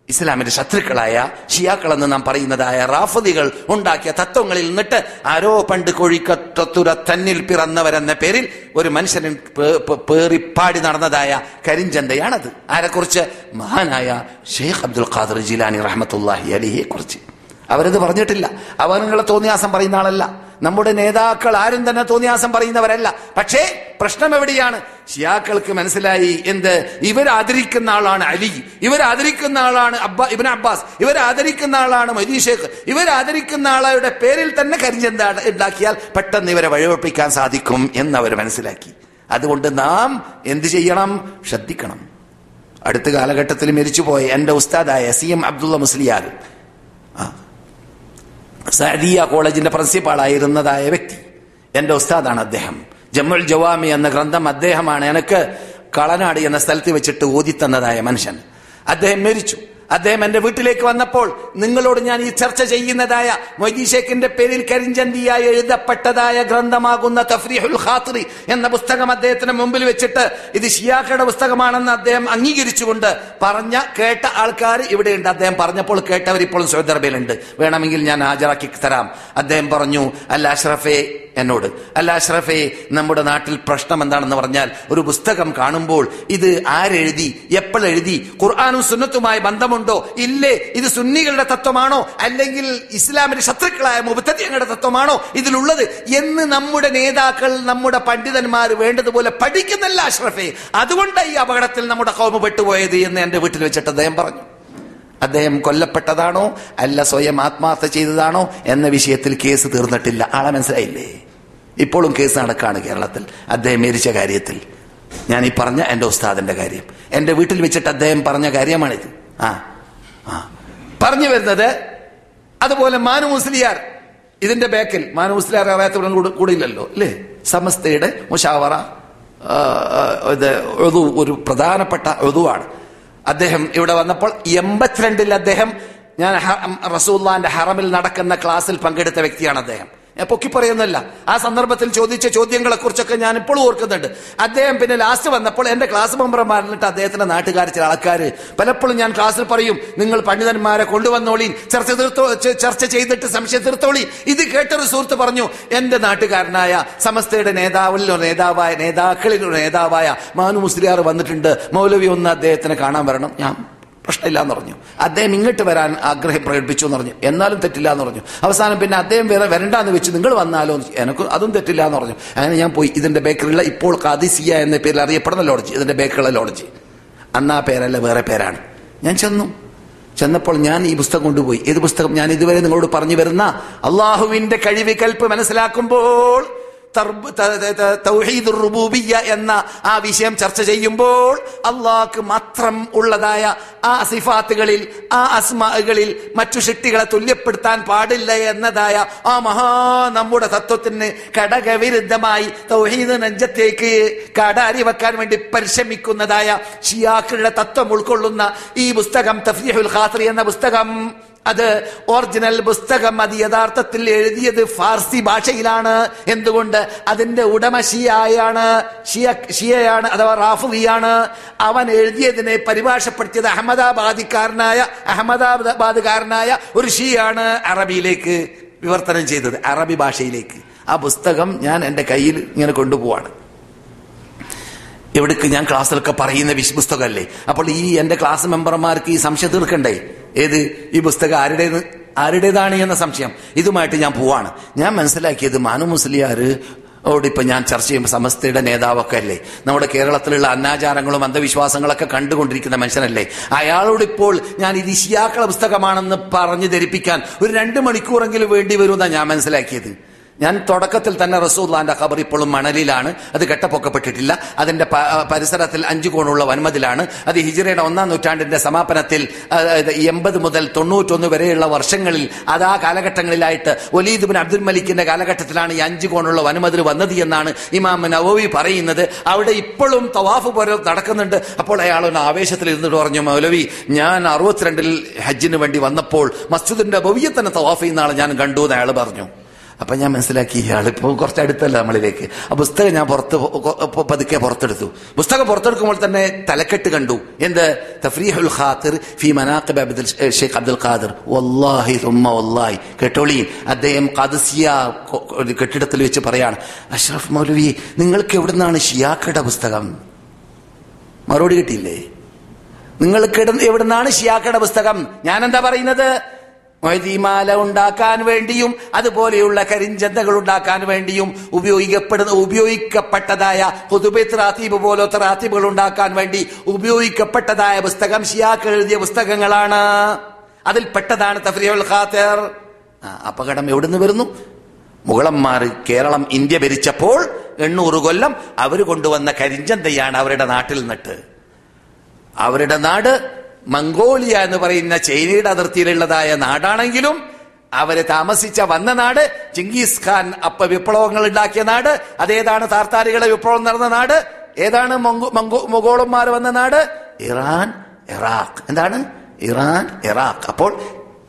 ഇസ്ലാമിന്റെ ശത്രുക്കളായ ഷിയാക്കളെന്ന് നാം പറയുന്നതായ റാഫദികൾ ഉണ്ടാക്കിയ തത്വങ്ങളിൽ നിന്നിട്ട് ആരോ പണ്ട് കോഴിക്കത്തുര തന്നിൽ പിറന്നവരെന്ന പേരിൽ ഒരു മനുഷ്യൻ പേറിപ്പാടി നടന്നതായ കരിഞ്ചന്തയാണത്. ആരെക്കുറിച്ച്? മഹാനായ ഷെയ്ഖ് അബ്ദുൽ ഖാദർ ജിലാനി റഹമത്തുല്ലാഹി അലിയെ കുറിച്ച് അവരത് പറഞ്ഞിട്ടില്ല. അവനുള്ള തോന്നിയാസം പറയുന്ന ആളല്ല. നമ്മുടെ നേതാക്കൾ ആരും തന്നെ തോന്നിയാസം പറയുന്നവരല്ല. പക്ഷേ പ്രശ്നം എവിടെയാണ്? ഷിയാക്കൾക്ക് മനസ്സിലായി എന്ത്? ഇവർ ആദരിക്കുന്ന ആളാണ് അലി. ഇവർ ആദരിക്കുന്ന ആളാണ് അബ്ബാ ഇബിൻ അബ്ബാസ്. ഇവർ ആദരിക്കുന്ന ആളാണ് മൊയ്തി ഷേഖ്. ഇവർ ആദരിക്കുന്ന ആളുടെ പേരിൽ തന്നെ കരിഞ്ചന്ത ഉണ്ടാക്കിയാൽ പെട്ടെന്ന് ഇവരെ വഴിവെപ്പിക്കാൻ സാധിക്കും എന്ന് അവർ മനസ്സിലാക്കി. അതുകൊണ്ട് നാം എന്ത് ചെയ്യണം? ശ്രദ്ധിക്കണം. അടുത്ത കാലഘട്ടത്തിൽ മരിച്ചുപോയ എന്റെ ഉസ്താദായ സി എം അബ്ദുള്ള മുസ്ലിയാർ സഅദിയ കോളേജിന്റെ പ്രിൻസിപ്പാളായിരുന്നതായ വ്യക്തി. എന്റെ ഉസ്താദാണ് അദ്ദേഹം. ജമ്മുൽ ജവാമി എന്ന ഗ്രന്ഥം അദ്ദേഹമാണ് എനിക്ക് കളനാട് എന്ന സ്ഥലത്ത് വെച്ചിട്ട് ഓതിത്തന്നതായ മനുഷ്യൻ. അദ്ദേഹം മരിച്ചു. അദ്ദേഹം എന്റെ വീട്ടിലേക്ക് വന്നപ്പോൾ നിങ്ങളോട് ഞാൻ ഈ ചർച്ച ചെയ്യുന്നതായ മൊയ്തീ ഷേഖിന്റെ പേരിൽ കരിഞ്ചന്തിയായി എഴുതപ്പെട്ടതായ ഗ്രന്ഥമാകുന്ന തഫ്രീഹുൽ ഖാത്രി എന്ന പുസ്തകം അദ്ദേഹത്തിന് മുമ്പിൽ വെച്ചിട്ട് ഇത് ഷിയാക്കയുടെ പുസ്തകമാണെന്ന് അദ്ദേഹം അംഗീകരിച്ചുകൊണ്ട് പറഞ്ഞ കേട്ട ആൾക്കാർ ഇവിടെയുണ്ട്. അദ്ദേഹം പറഞ്ഞപ്പോൾ കേട്ടവർ ഇപ്പോഴും സൗദി അറേബ്യയിലുണ്ട്. വേണമെങ്കിൽ ഞാൻ ഹാജരാക്കി തരാം. അദ്ദേഹം പറഞ്ഞു അല്ല അഷ്റഫെ എന്നോട്. അല്ല അഷ്റഫെ നമ്മുടെ നാട്ടിൽ പ്രശ്നം എന്താണെന്ന് പറഞ്ഞാൽ ഒരു പുസ്തകം കാണുമ്പോൾ ഇത് ആരെഴുതി എപ്പോഴെഴുതി ഖുർആാനും സുന്നത്തുമായി ബന്ധമുണ്ടോ? ഇല്ലേ ഇത് സുന്നികളുടെ തത്വമാണോ? അല്ലെങ്കിൽ ഇസ്ലാമിന്റെ ശത്രുക്കളായ മുബത്തങ്ങളുടെ തത്വമാണോ ഇതിലുള്ളത്? എന്ന് നമ്മുടെ നേതാക്കൾ നമ്മുടെ പണ്ഡിതന്മാർ വേണ്ടതുപോലെ പഠിക്കുന്നില്ല അഷ്റഫേ. അതുകൊണ്ട് ഈ അപകടത്തിൽ നമ്മുടെ കോമ പെട്ടുപോയത് എന്ന് എന്റെ വീട്ടിൽ വെച്ചിട്ട് അദ്ദേഹം പറഞ്ഞു. അദ്ദേഹം കൊല്ലപ്പെട്ടതാണോ? അല്ല സ്വയം ആത്മാർത്ഥ ചെയ്തതാണോ? എന്ന വിഷയത്തിൽ കേസ് തീർന്നിട്ടില്ല. ആളെ മനസ്സിലായില്ലേ? ഇപ്പോഴും കേസ് നടക്കുകയാണ് കേരളത്തിൽ. അദ്ദേഹം മരിച്ച കാര്യത്തിൽ. ഞാൻ ഈ പറഞ്ഞ എന്റെ ഉസ്താദിന്റെ കാര്യം. എന്റെ വീട്ടിൽ വെച്ചിട്ട് അദ്ദേഹം പറഞ്ഞ കാര്യമാണിത്. ആ ആ. പറഞ്ഞു വരുന്നത് അതുപോലെ മാനു മുസ്ലിയാർ ഇതിന്റെ ബാക്കിൽ. മാനു മുസ്ലിയാർ അറിയാത്തവരും കൂടെ കൂടെ അല്ലേ? സമസ്തയുടെ മുഷാവറ ഇത് ഒതു ഒരു പ്രധാനപ്പെട്ട ഒതുവാണ് അദ്ദേഹം ഇവിടെ വന്നപ്പോൾ എൺപത്തിരണ്ടിൽ അദ്ദേഹം ഞാൻ റസൂല്ലാന്റെ ഹറമിൽ നടക്കുന്ന ക്ലാസ്സിൽ പങ്കെടുത്ത വ്യക്തിയാണ് അദ്ദേഹം. പൊക്കി പറയുന്നില്ല ആ സന്ദർഭത്തിൽ ചോദിച്ച ചോദ്യങ്ങളെ കുറിച്ചൊക്കെ ഞാൻ ഇപ്പോഴും ഓർക്കുന്നുണ്ട്. അദ്ദേഹം പിന്നെ ലാസ്റ്റ് വന്നപ്പോൾ എന്റെ ക്ലാസ് മെമ്പർമാരിലിട്ട് അദ്ദേഹത്തിന്റെ നാട്ടുകാർ ചില ആൾക്കാർ പലപ്പോഴും ഞാൻ ക്ലാസ്സിൽ പറയും നിങ്ങൾ പണ്ഡിതന്മാരെ കൊണ്ടുവന്നോളി ചർച്ച തീർത്തോ ചർച്ച ചെയ്തിട്ട് സംശയം തീർത്തോളി. ഇത് കേട്ടൊരു സുഹൃത്ത് പറഞ്ഞു എന്റെ നാട്ടുകാരനായ സമസ്തയുടെ നേതാവിൽ നേതാവായ നേതാക്കളിൽ നേതാവായ മാനു മുസ്ലിയാർ വന്നിട്ടുണ്ട്. മൗലവി ഒന്ന് അദ്ദേഹത്തിന് കാണാൻ വരണം. ഞാൻ പ്രശ്നമില്ല എന്ന് പറഞ്ഞു അദ്ദേഹം ഇങ്ങോട്ട് വരാൻ ആഗ്രഹം പ്രകടിപ്പിച്ചു എന്ന് പറഞ്ഞു എന്നാലും തെറ്റില്ല എന്ന് പറഞ്ഞു. അവസാനം പിന്നെ അദ്ദേഹം വേറെ വരണ്ടാന്ന് വെച്ച് നിങ്ങൾ വന്നാലോ എന്ന് എനിക്ക് അതും തെറ്റില്ല എന്ന് പറഞ്ഞു. അങ്ങനെ ഞാൻ പോയി. ഇതിന്റെ ബേക്കറിയിലെ ഇപ്പോൾ കാദിസിയ എന്ന പേരിൽ അറിയപ്പെടുന്ന ലോഡ്ജ്. ഇതിന്റെ ബേക്കറിലെ ലോഡ്ജ്. അന്ന് പേരല്ല വേറെ പേരാണ്. ഞാൻ ചെന്നു. ചെന്നപ്പോൾ ഞാൻ ഈ പുസ്തകം കൊണ്ടുപോയി. ഏത് പുസ്തകം? ഞാൻ ഇതുവരെ നിങ്ങളോട് പറഞ്ഞു വരുന്ന അള്ളാഹുവിന്റെ കഴിവ് കൽപ്പ് മനസ്സിലാക്കുമ്പോൾ തർബ്- റുബൂബിയ എന്ന ആ വിഷയം ചർച്ച ചെയ്യുമ്പോൾ അള്ളാഹ്ക്ക് മാത്രം ഉള്ളതായ ആ സിഫാത്തുകളിൽ ആ അസ്മാകളിൽ മറ്റു ശക്തികളെ തുല്യപ്പെടുത്താൻ പാടില്ല എന്നതായ ആ മഹാ നമ്മുടെ തത്വത്തിന് ഘടകവിരുദ്ധമായി തൗഹീദ് നെഞ്ചത്തേക്ക് കടാരി വെക്കാൻ വേണ്ടി പരിശ്രമിക്കുന്നതായ ഷിയാക്കളുടെ തത്വം ഉൾക്കൊള്ളുന്ന ഈ പുസ്തകം തഫ്രീഹുൽ ഖാത്രി എന്ന പുസ്തകം അത് ഒറിജിനൽ പുസ്തകം അത് യഥാർത്ഥത്തിൽ എഴുതിയത് ഫാർസി ഭാഷയിലാണ്. എന്തുകൊണ്ട്? അതിന്റെ ഉടമ ഷിയായാണ്. ഷിയ ഷിയയാണ് അഥവാ റാഫുവിയാണ്. അവൻ എഴുതിയതിനെ പരിഭാഷപ്പെടുത്തിയത് അഹമ്മദാബാദിക്കാരനായ അഹമ്മദാബാദുകാരനായ ഒരു ഷിയാണ് അറബിയിലേക്ക് വിവർത്തനം ചെയ്തത് അറബി ഭാഷയിലേക്ക്. ആ പുസ്തകം ഞാൻ എന്റെ കയ്യിൽ ഇങ്ങനെ കൊണ്ടുപോവാണ്. എവിടേക്ക് ഞാൻ ക്ലാസ്സിലൊക്കെ പറയുന്ന വിശ് പുസ്തകമല്ലേ? അപ്പോൾ ഈ എന്റെ ക്ലാസ് മെമ്പർമാർക്ക് ഈ സംശയം തീർക്കണ്ടേ? ഏത്? ഈ പുസ്തകം ആരുടേത്? ആരുടേതാണ് എന്ന സംശയം. ഇതുമായിട്ട് ഞാൻ പോവാണ്. ഞാൻ മനസ്സിലാക്കിയത് മാനു മുസ്ലിയാര് ഓട് ഞാൻ ചർച്ച ചെയ്യുമ്പോൾ സമസ്തയുടെ നേതാവൊക്കെ അല്ലേ? നമ്മുടെ കേരളത്തിലുള്ള അനാചാരങ്ങളും അന്ധവിശ്വാസങ്ങളൊക്കെ കണ്ടുകൊണ്ടിരിക്കുന്ന മനുഷ്യനല്ലേ? അയാളോട് ഇപ്പോൾ ഞാൻ ഇത് ഇഷിയാക്കള പുസ്തകമാണെന്ന് പറഞ്ഞു ധരിപ്പിക്കാൻ ഒരു രണ്ട് മണിക്കൂറെങ്കിലും വേണ്ടി വരുമെന്നാണ് ഞാൻ മനസ്സിലാക്കിയത്. ഞാൻ തുടക്കത്തിൽ തന്നെ റസൂല്ലാന്റെ ഖബർ ഇപ്പോഴും മണലിലാണ്. അത് കെട്ടപ്പൊക്കപ്പെട്ടിട്ടില്ല. അതിന്റെ പരിസരത്തിൽ അഞ്ചു കോണുള്ള വൻമതിലാണ്. അത് ഹിജിറയുടെ ഒന്നാം നൂറ്റാണ്ടിന്റെ സമാപനത്തിൽ എൺപത് മുതൽ തൊണ്ണൂറ്റൊന്ന് വരെയുള്ള വർഷങ്ങളിൽ അത് ആ കാലഘട്ടങ്ങളിലായിട്ട് ഒലീദ് ബിൻ അബ്ദുൽ മലിക്കിന്റെ കാലഘട്ടത്തിലാണ് ഈ അഞ്ചു കോണുള്ള വൻമതിൽ വന്നത് എന്നാണ് ഇമാം നവവി പറയുന്നത്. അവിടെ ഇപ്പോഴും തവാഫ് പോലെ നടക്കുന്നുണ്ട്. അപ്പോൾ അയാൾ ഒന്ന് ആവേശത്തിൽ ഇരുന്നിട്ട് പറഞ്ഞു മൗലവി ഞാൻ അറുപത്തിരണ്ടിൽ ഹജ്ജിന് വേണ്ടി വന്നപ്പോൾ മസ്ജിദിന്റെ ഭവ്യത്തന്നെ തന്നെ തവാഫ് ചെയ്യുന്ന ആൾ ഞാൻ കണ്ടു എന്ന് അയാൾ പറഞ്ഞു. അപ്പൊ ഞാൻ മനസ്സിലാക്കി ഇയാൾ ഇപ്പോൾ കുറച്ച് അടുത്തല്ല നമ്മളിലേക്ക്. ആ പുസ്തകം ഞാൻ പുറത്ത് പതുക്കെ പുറത്തെടുത്തു. പുസ്തകം പുറത്തെടുക്കുമ്പോൾ തന്നെ തലക്കെട്ട് കണ്ടു. എന്ത്? തഫ്രീഹുൽ ഖാത്തിർ ഫി മനാഖിബ് അബ്ദുൽ ഷെയ്ഖ് അബ്ദുൽ ഖാദിർ. വല്ലാഹി തുമ്മ വല്ലാഹി. കേട്ടോളി? അദ്ദേഹം ഖാദിസിയ കെട്ടിടത്തിൽ വെച്ച് പറയാണ് അഷ്റഫ് മൗലവി നിങ്ങൾക്ക് എവിടുന്നാണ് ഷിയാക്കയുടെ പുസ്തകം? മറുപടി കിട്ടിയില്ലേ? നിങ്ങൾക്ക് എവിടുന്നാണ് ഷിയാക്കയുടെ പുസ്തകം? ഞാൻ എന്താ പറയുന്നത്? മൊയ്തീമാല ഉണ്ടാക്കാൻ വേണ്ടിയും അതുപോലെയുള്ള കരിഞ്ചന്തകൾ ഉണ്ടാക്കാൻ വേണ്ടിയും ഉപയോഗിക്കപ്പെടുന്ന ഉപയോഗിക്കപ്പെട്ടതായ റാത്തീബ് പോലത്തെ റാത്തീബുകൾ ഉണ്ടാക്കാൻ വേണ്ടി ഉപയോഗിക്കപ്പെട്ടതായ പുസ്തകം ഷിയാക്ക് എഴുതിയ പുസ്തകങ്ങളാണ്. അതിൽ പെട്ടതാണ് തഫ്രിയുൽ ഖാത്തർ. അപകടം എവിടുന്ന് വരുന്നു? മുഗളന്മാർ കേരളം ഇന്ത്യ ഭരിച്ചപ്പോൾ എണ്ണൂറ് കൊല്ലം അവർ കൊണ്ടുവന്ന കരിഞ്ചന്തയാണ് അവരുടെ നാട്ടിൽ നിന്നിട്ട്. അവരുടെ നാട് മംഗോളിയ എന്ന് പറയുന്ന ചൈനയുടെ അതിർത്തിയിലുള്ളതായ നാടാണെങ്കിലും അവർ താമസിച്ച വന്ന നാട് ചിങ്കീസ് ഖാൻ അപ്പ വിപ്ലവങ്ങൾ ഉണ്ടാക്കിയ നാട് അതേതാണ് താർത്താരികളെ വിപ്ലവം നടന്ന നാട് ഏതാണ് മംഗോ മംഗോ വന്ന നാട്? Iran Iraq. എന്താണ്? Iran Iraq. അപ്പോൾ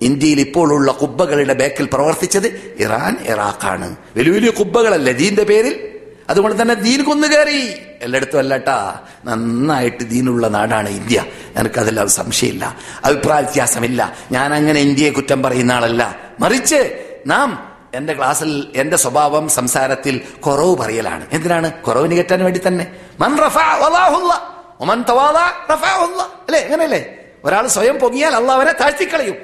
ഇന്ത്യയിൽ ഇപ്പോഴുള്ള കുബ്ബകളുടെ ബാക്കിൽ പ്രവർത്തിച്ചത് ഇറാൻ ഇറാഖാണ്. വലിയ വലിയ കുബ്ബകളല്ല ദീന്റെ പേരിൽ? അതുകൊണ്ട് തന്നെ ദീൻ കുന്നുകയറി എല്ലായിടത്തും അല്ലട്ടാ നന്നായിട്ട് ദീനുള്ള നാടാണ് ഇന്ത്യ. എനിക്കതിൽ സംശയമില്ല അഭിപ്രായ വ്യത്യാസമില്ല ഞാൻ അങ്ങനെ ഇന്ത്യയെ കുറ്റം പറയുന്ന ആളല്ല. മറിച്ച് നാം എന്റെ ക്ലാസ്സിൽ എന്റെ സ്വഭാവം സംസാരത്തിൽ കുറവ് പറയലാണ്. എന്തിനാണ്? കുറവ് നികറ്റാൻ വേണ്ടി തന്നെ. മൻ അല്ലേ? ഒരാൾ സ്വയം പൊങ്ങിയാൽ അല്ല അവനെ താഴ്ത്തിക്കളയും.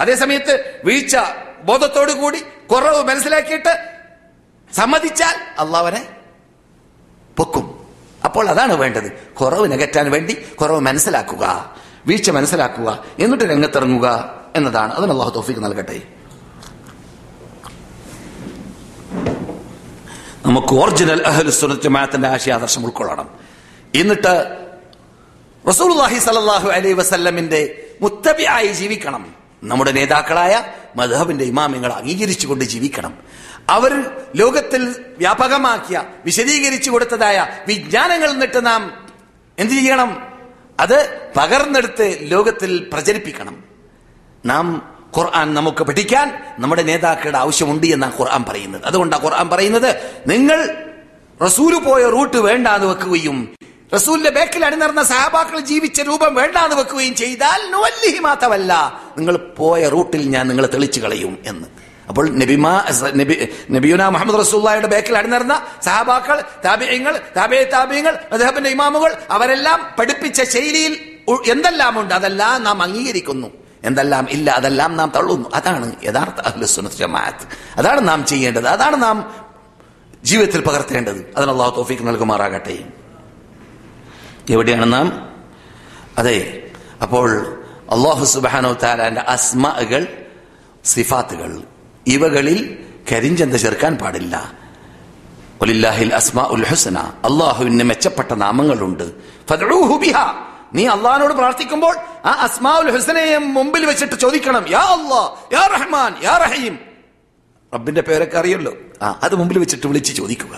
അതേസമയത്ത് വീഴ്ച ബോധത്തോടു കൂടി കുറവ് മനസ്സിലാക്കിയിട്ട് സമ്മതിച്ചാൽ അള്ളാഹ് പൊക്കും. അപ്പോൾ അതാണ് വേണ്ടത്. കുറവ് നികറ്റാൻ വേണ്ടി കുറവ് മനസ്സിലാക്കുക. വീഴ്ച മനസ്സിലാക്കുക. എന്നിട്ട് രംഗത്തിറങ്ങുക എന്നതാണ്. അതിന് അള്ളാഹു തോഫിക്ക് നൽകട്ടെ. നമുക്ക് ഒറിജിനൽ അഹലുസുനത്തിന്റെ ആശയാദർശം ഉൾക്കൊള്ളണം. എന്നിട്ട് റസൂൽ അലൈഹി വസല്ലമിന്റെ മുത്തബിയായി ജീവിക്കണം. നമ്മുടെ നേതാക്കളായ മധബിന്റെ ഇമാമിങ്ങൾ അംഗീകരിച്ചുകൊണ്ട് ജീവിക്കണം. അവർ ലോകത്തിൽ വ്യാപകമാക്കിയ വിശദീകരിച്ചു കൊടുത്തതായ വിജ്ഞാനങ്ങൾ നിന്നിട്ട് നാം എന്തു ചെയ്യണം? അത് പകർന്നെടുത്ത് ലോകത്തിൽ പ്രചരിപ്പിക്കണം. നാം ഖുർആൻ നമുക്ക് പഠിക്കാൻ നമ്മുടെ നേതാക്കളുടെ ആവശ്യമുണ്ട് എന്നാണ് ഖുർആൻ പറയുന്നത്. അതുകൊണ്ടാണ് ഖുർആൻ പറയുന്നത് നിങ്ങൾ റസൂൽ പോയ റൂട്ട് വേണ്ടാന്ന് വെക്കുകയും റസൂലിന്റെ ബേക്കിൽ അണിനിറന്ന സഹാബാക്കൾ ജീവിച്ച രൂപം വേണ്ടാന്ന് വെക്കുകയും ചെയ്താൽ മാത്രമല്ല. നിങ്ങൾ പോയ റൂട്ടിൽ ഞാൻ നിങ്ങളെ തെളിച്ചു കളയും എന്ന്. അപ്പോൾ നബിമാ നബി നബിയുന മുഹമ്മദ് റസൂള്ളയുടെ ബേക്കിൽ അണിനിറന്ന സഹാബാക്കൾ താബിയങ്ങൾ താബിയ താബിയങ്ങൾ അദ്ദേഹത്തിന്റെ ഇമാമുകൾ അവരെല്ലാം പഠിപ്പിച്ച ശൈലിയിൽ എന്തെല്ലാം ഉണ്ട്? അതെല്ലാം നാം അംഗീകരിക്കുന്നു. എന്തെല്ലാം ഇല്ല അതെല്ലാം നാം തള്ളുന്നു. അതാണ് യഥാർത്ഥ അഹ്ലുസുന്നത്ത് ജമാഅത്ത്. അതാണ് നാം ചെയ്യേണ്ടത്. അതാണ് നാം ജീവിതത്തിൽ പകർത്തേണ്ടത്. അതിനുള്ള തോഫീക്ക് നൽകുമാറാകട്ടെ. എവിടെയാണ് നാം? അതെ അപ്പോൾ അള്ളാഹു സുബാനോ താലാന്റെ അസ്മകൾ സിഫാത്തുകൾ ഇവകളിൽ കരിഞ്ചന്ത ചേർക്കാൻ പാടില്ല. ഒലില്ലാഹിൽ അസ്മാ ഉൽ ഹുസന അള്ളാഹുവിന് മെച്ചപ്പെട്ട നാമങ്ങളുണ്ട്. നീ അള്ളാഹിനോട് പ്രാർത്ഥിക്കുമ്പോൾ ആ അസ്മാ ഉൽ ഹുസനയെ മുമ്പിൽ വെച്ചിട്ട് ചോദിക്കണം യാ അള്ളാ യാ റഹ്മാൻ യാ റഹീം. റബ്ബിന്റെ പേരൊക്കെ അറിയല്ലോ. ആ അത് മുമ്പിൽ വെച്ചിട്ട് വിളിച്ച് ചോദിക്കുക.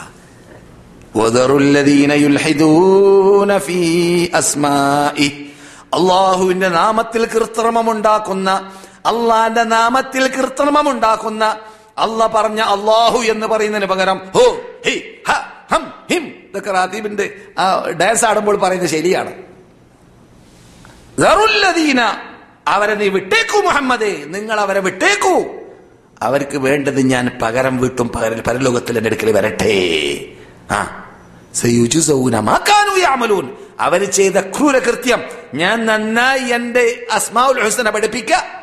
അള്ളാഹുവിന്റെ നാമത്തിൽ കൃത്രിമമുണ്ടാക്കുന്ന അള്ളാന്റെ നാമത്തിൽ കൃത്രിമമുണ്ടാക്കുന്ന അല്ല പറഞ്ഞ അള്ളാഹു എന്ന് പറയുന്നതിന് പകരം ഹോ ഹി ഹ ഹം ഇതൊക്കെ റാത്തീബിന്റെ ആ ഡാൻസ് ആടുമ്പോൾ പറയുന്നത് ശരിയാണ്. അവരെ നീ വിട്ടേക്കൂ മുഹമ്മദേ നിങ്ങൾ അവരെ വിട്ടേക്കൂ. അവർക്ക് വേണ്ടത് ഞാൻ പകരം വീട്ടും പകരം പരലോകത്തിൽ എന്റെ അടുക്കൽ വരട്ടെ. അവർ ചെയ്ത ക്രൂരകൃത്യം ഞാൻ നന്നായി എന്റെ അസ്മാഉൽ ഹുസന പഠിപ്പിക്ക.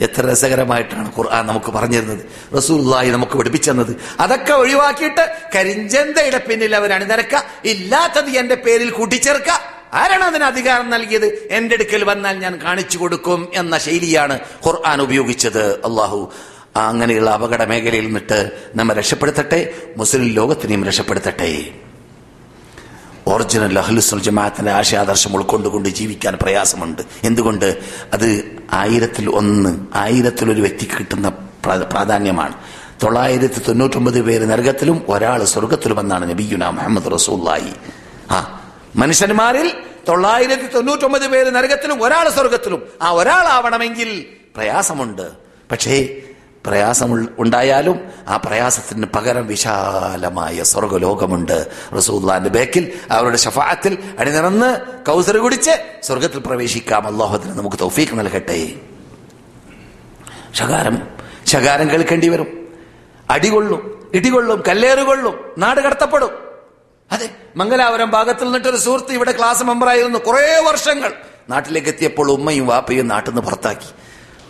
എത്ര രസകരമായിട്ടാണ് ഖുർആൻ നമുക്ക് പറഞ്ഞിരുന്നത്. റസൂലുള്ളാഹി നമുക്ക് പഠിപ്പിച്ചെന്നത്. അതൊക്കെ ഒഴിവാക്കിയിട്ട് കരിഞ്ചന്തയുടെ പിന്നിൽ അവർ അണിനിരക്ക. ഇല്ലാത്തത് എന്റെ പേരിൽ കൂട്ടിച്ചേർക്ക. ആരാണ് അതിന് അധികാരം നൽകിയത്? എന്റെ അടുക്കൽ വന്നാൽ ഞാൻ കാണിച്ചു കൊടുക്കും എന്ന ശൈലിയാണ് ഖുർആൻ ഉപയോഗിച്ചത്. അള്ളാഹു അങ്ങനെയുള്ള അപകട മേഖലയിൽ നിന്നിട്ട് നമ്മെ രക്ഷപ്പെടുത്തട്ടെ മുസ്ലിം ലോകത്തിനെയും രക്ഷപ്പെടുത്തട്ടെ. ഒറിജിനൽ അഹ്ലുസുൽ ജമാഅത്തിന്റെ ആശയാദർശം ഉൾക്കൊണ്ടുകൊണ്ട് ജീവിക്കാൻ പ്രയാസമുണ്ട്. എന്തുകൊണ്ട്? അത് ആയിരത്തിൽ ഒന്ന് ആയിരത്തിൽ ഒരു വ്യക്തിക്ക് കിട്ടുന്ന പ്ര- പ്രാധാന്യമാണ്. തൊള്ളായിരത്തി തൊണ്ണൂറ്റൊമ്പത് പേര് നരകത്തിലും ഒരാൾ സ്വർഗത്തിലുമെന്നാണ് നബിയുന മുഹമ്മദ് റസൂല്ലായി ആ മനുഷ്യന്മാരിൽ തൊള്ളായിരത്തി തൊണ്ണൂറ്റൊമ്പത് പേര് നരകത്തിലും ഒരാൾ സ്വർഗത്തിലും. ആ ഒരാളാവണമെങ്കിൽ പ്രയാസമുണ്ട്. പക്ഷേ പ്രയാസം ഉണ്ടായാലും ആ പ്രയാസത്തിന് പകരം വിശാലമായ സ്വർഗലോകമുണ്ട്. റസൂല്ലാന്റെ ബേക്കിൽ അവരുടെ ഷഫാത്തിൽ അണിനിറന്ന് കൗസർ കുടിച്ച് സ്വർഗത്തിൽ പ്രവേശിക്കാം. അള്ളാഹുദിന് നമുക്ക് തൗഫീഖ് നൽകട്ടെ. ശകാരം ശകാരം കേൾക്കേണ്ടി വരും. അടികൊള്ളും ഇടികൊള്ളും കല്ലേറുകൊള്ളും നാട് കടത്തപ്പെടും. അതെ മംഗലാപുരം ഭാഗത്തിൽ നിന്നിട്ടൊരു സുഹൃത്ത് ഇവിടെ ക്ലാസ് മെമ്പറായിരുന്നു കുറേ വർഷങ്ങൾ. നാട്ടിലേക്ക് എത്തിയപ്പോൾ ഉമ്മയും വാപ്പയും നാട്ടിൽ നിന്ന് പുറത്താക്കി.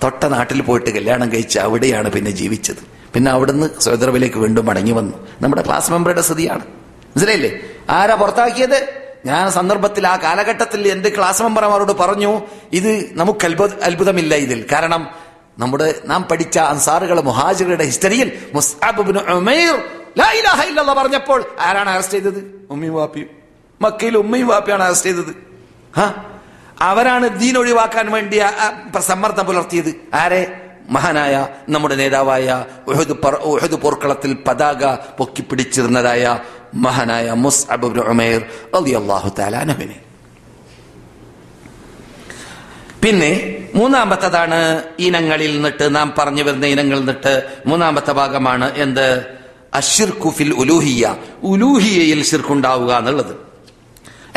തൊട്ട നാട്ടിൽ പോയിട്ട് കല്യാണം കഴിച്ച് അവിടെയാണ് പിന്നെ ജീവിച്ചത്. പിന്നെ അവിടുന്ന് സ്വതന്ത്രവിലേക്ക് വീണ്ടും മടങ്ങി വന്നു. നമ്മുടെ ക്ലാസ് മെമ്പറുടെ സ്ഥിതിയാണ്. മനസ്സിലായില്ലേ? ആരാ പുറത്താക്കിയത്? ഞാൻ സന്ദർഭത്തിൽ ആ കാലഘട്ടത്തിൽ എന്റെ ക്ലാസ് മെമ്പർമാരോട് പറഞ്ഞു ഇത് നമുക്ക് അത്ഭുത അത്ഭുതമില്ല ഇതിൽ. കാരണം നമ്മുടെ നാം പഠിച്ച അൻസാറുകളെ മുഹാജിറുടെ ഹിസ്റ്ററിയിൽ പറഞ്ഞപ്പോൾ ആരാണ് അറസ്റ്റ് ചെയ്തത്? ഉമ്മയും വാപ്പിയും. മക്കയിൽ ഉമ്മയും വാപ്പിയാണ് അറസ്റ്റ് ചെയ്തത്. അവരാണ് ദീൻ ഒഴിവാക്കാൻ വേണ്ടി ആ- ആ സമ്മർദ്ദം പുലർത്തിയത്. ആരെ? മഹാനായ നമ്മുടെ നേതാവായ ഉഹദ് പർ- ഉഹദ് പോർക്കളത്തിൽ പതാക പൊക്കിപ്പിടിച്ചിരുന്നതായ മഹാനായ മുസ്അബ് ഉമൈർ അൻഹുവിനെ. പിന്നെ മൂന്നാമത്തതാണ് ഇനങ്ങളിൽ നിന്നിട്ട് നാം പറഞ്ഞു വരുന്ന ഇനങ്ങളിൽ നിന്നിട്ട് മൂന്നാമത്തെ ഭാഗമാണ് എന്ത്? അഷിർഖുഫിൽ ഉലൂഹിയ ഉലൂഹിയയിൽ ശിർക്കുണ്ടാവുക എന്നുള്ളത്.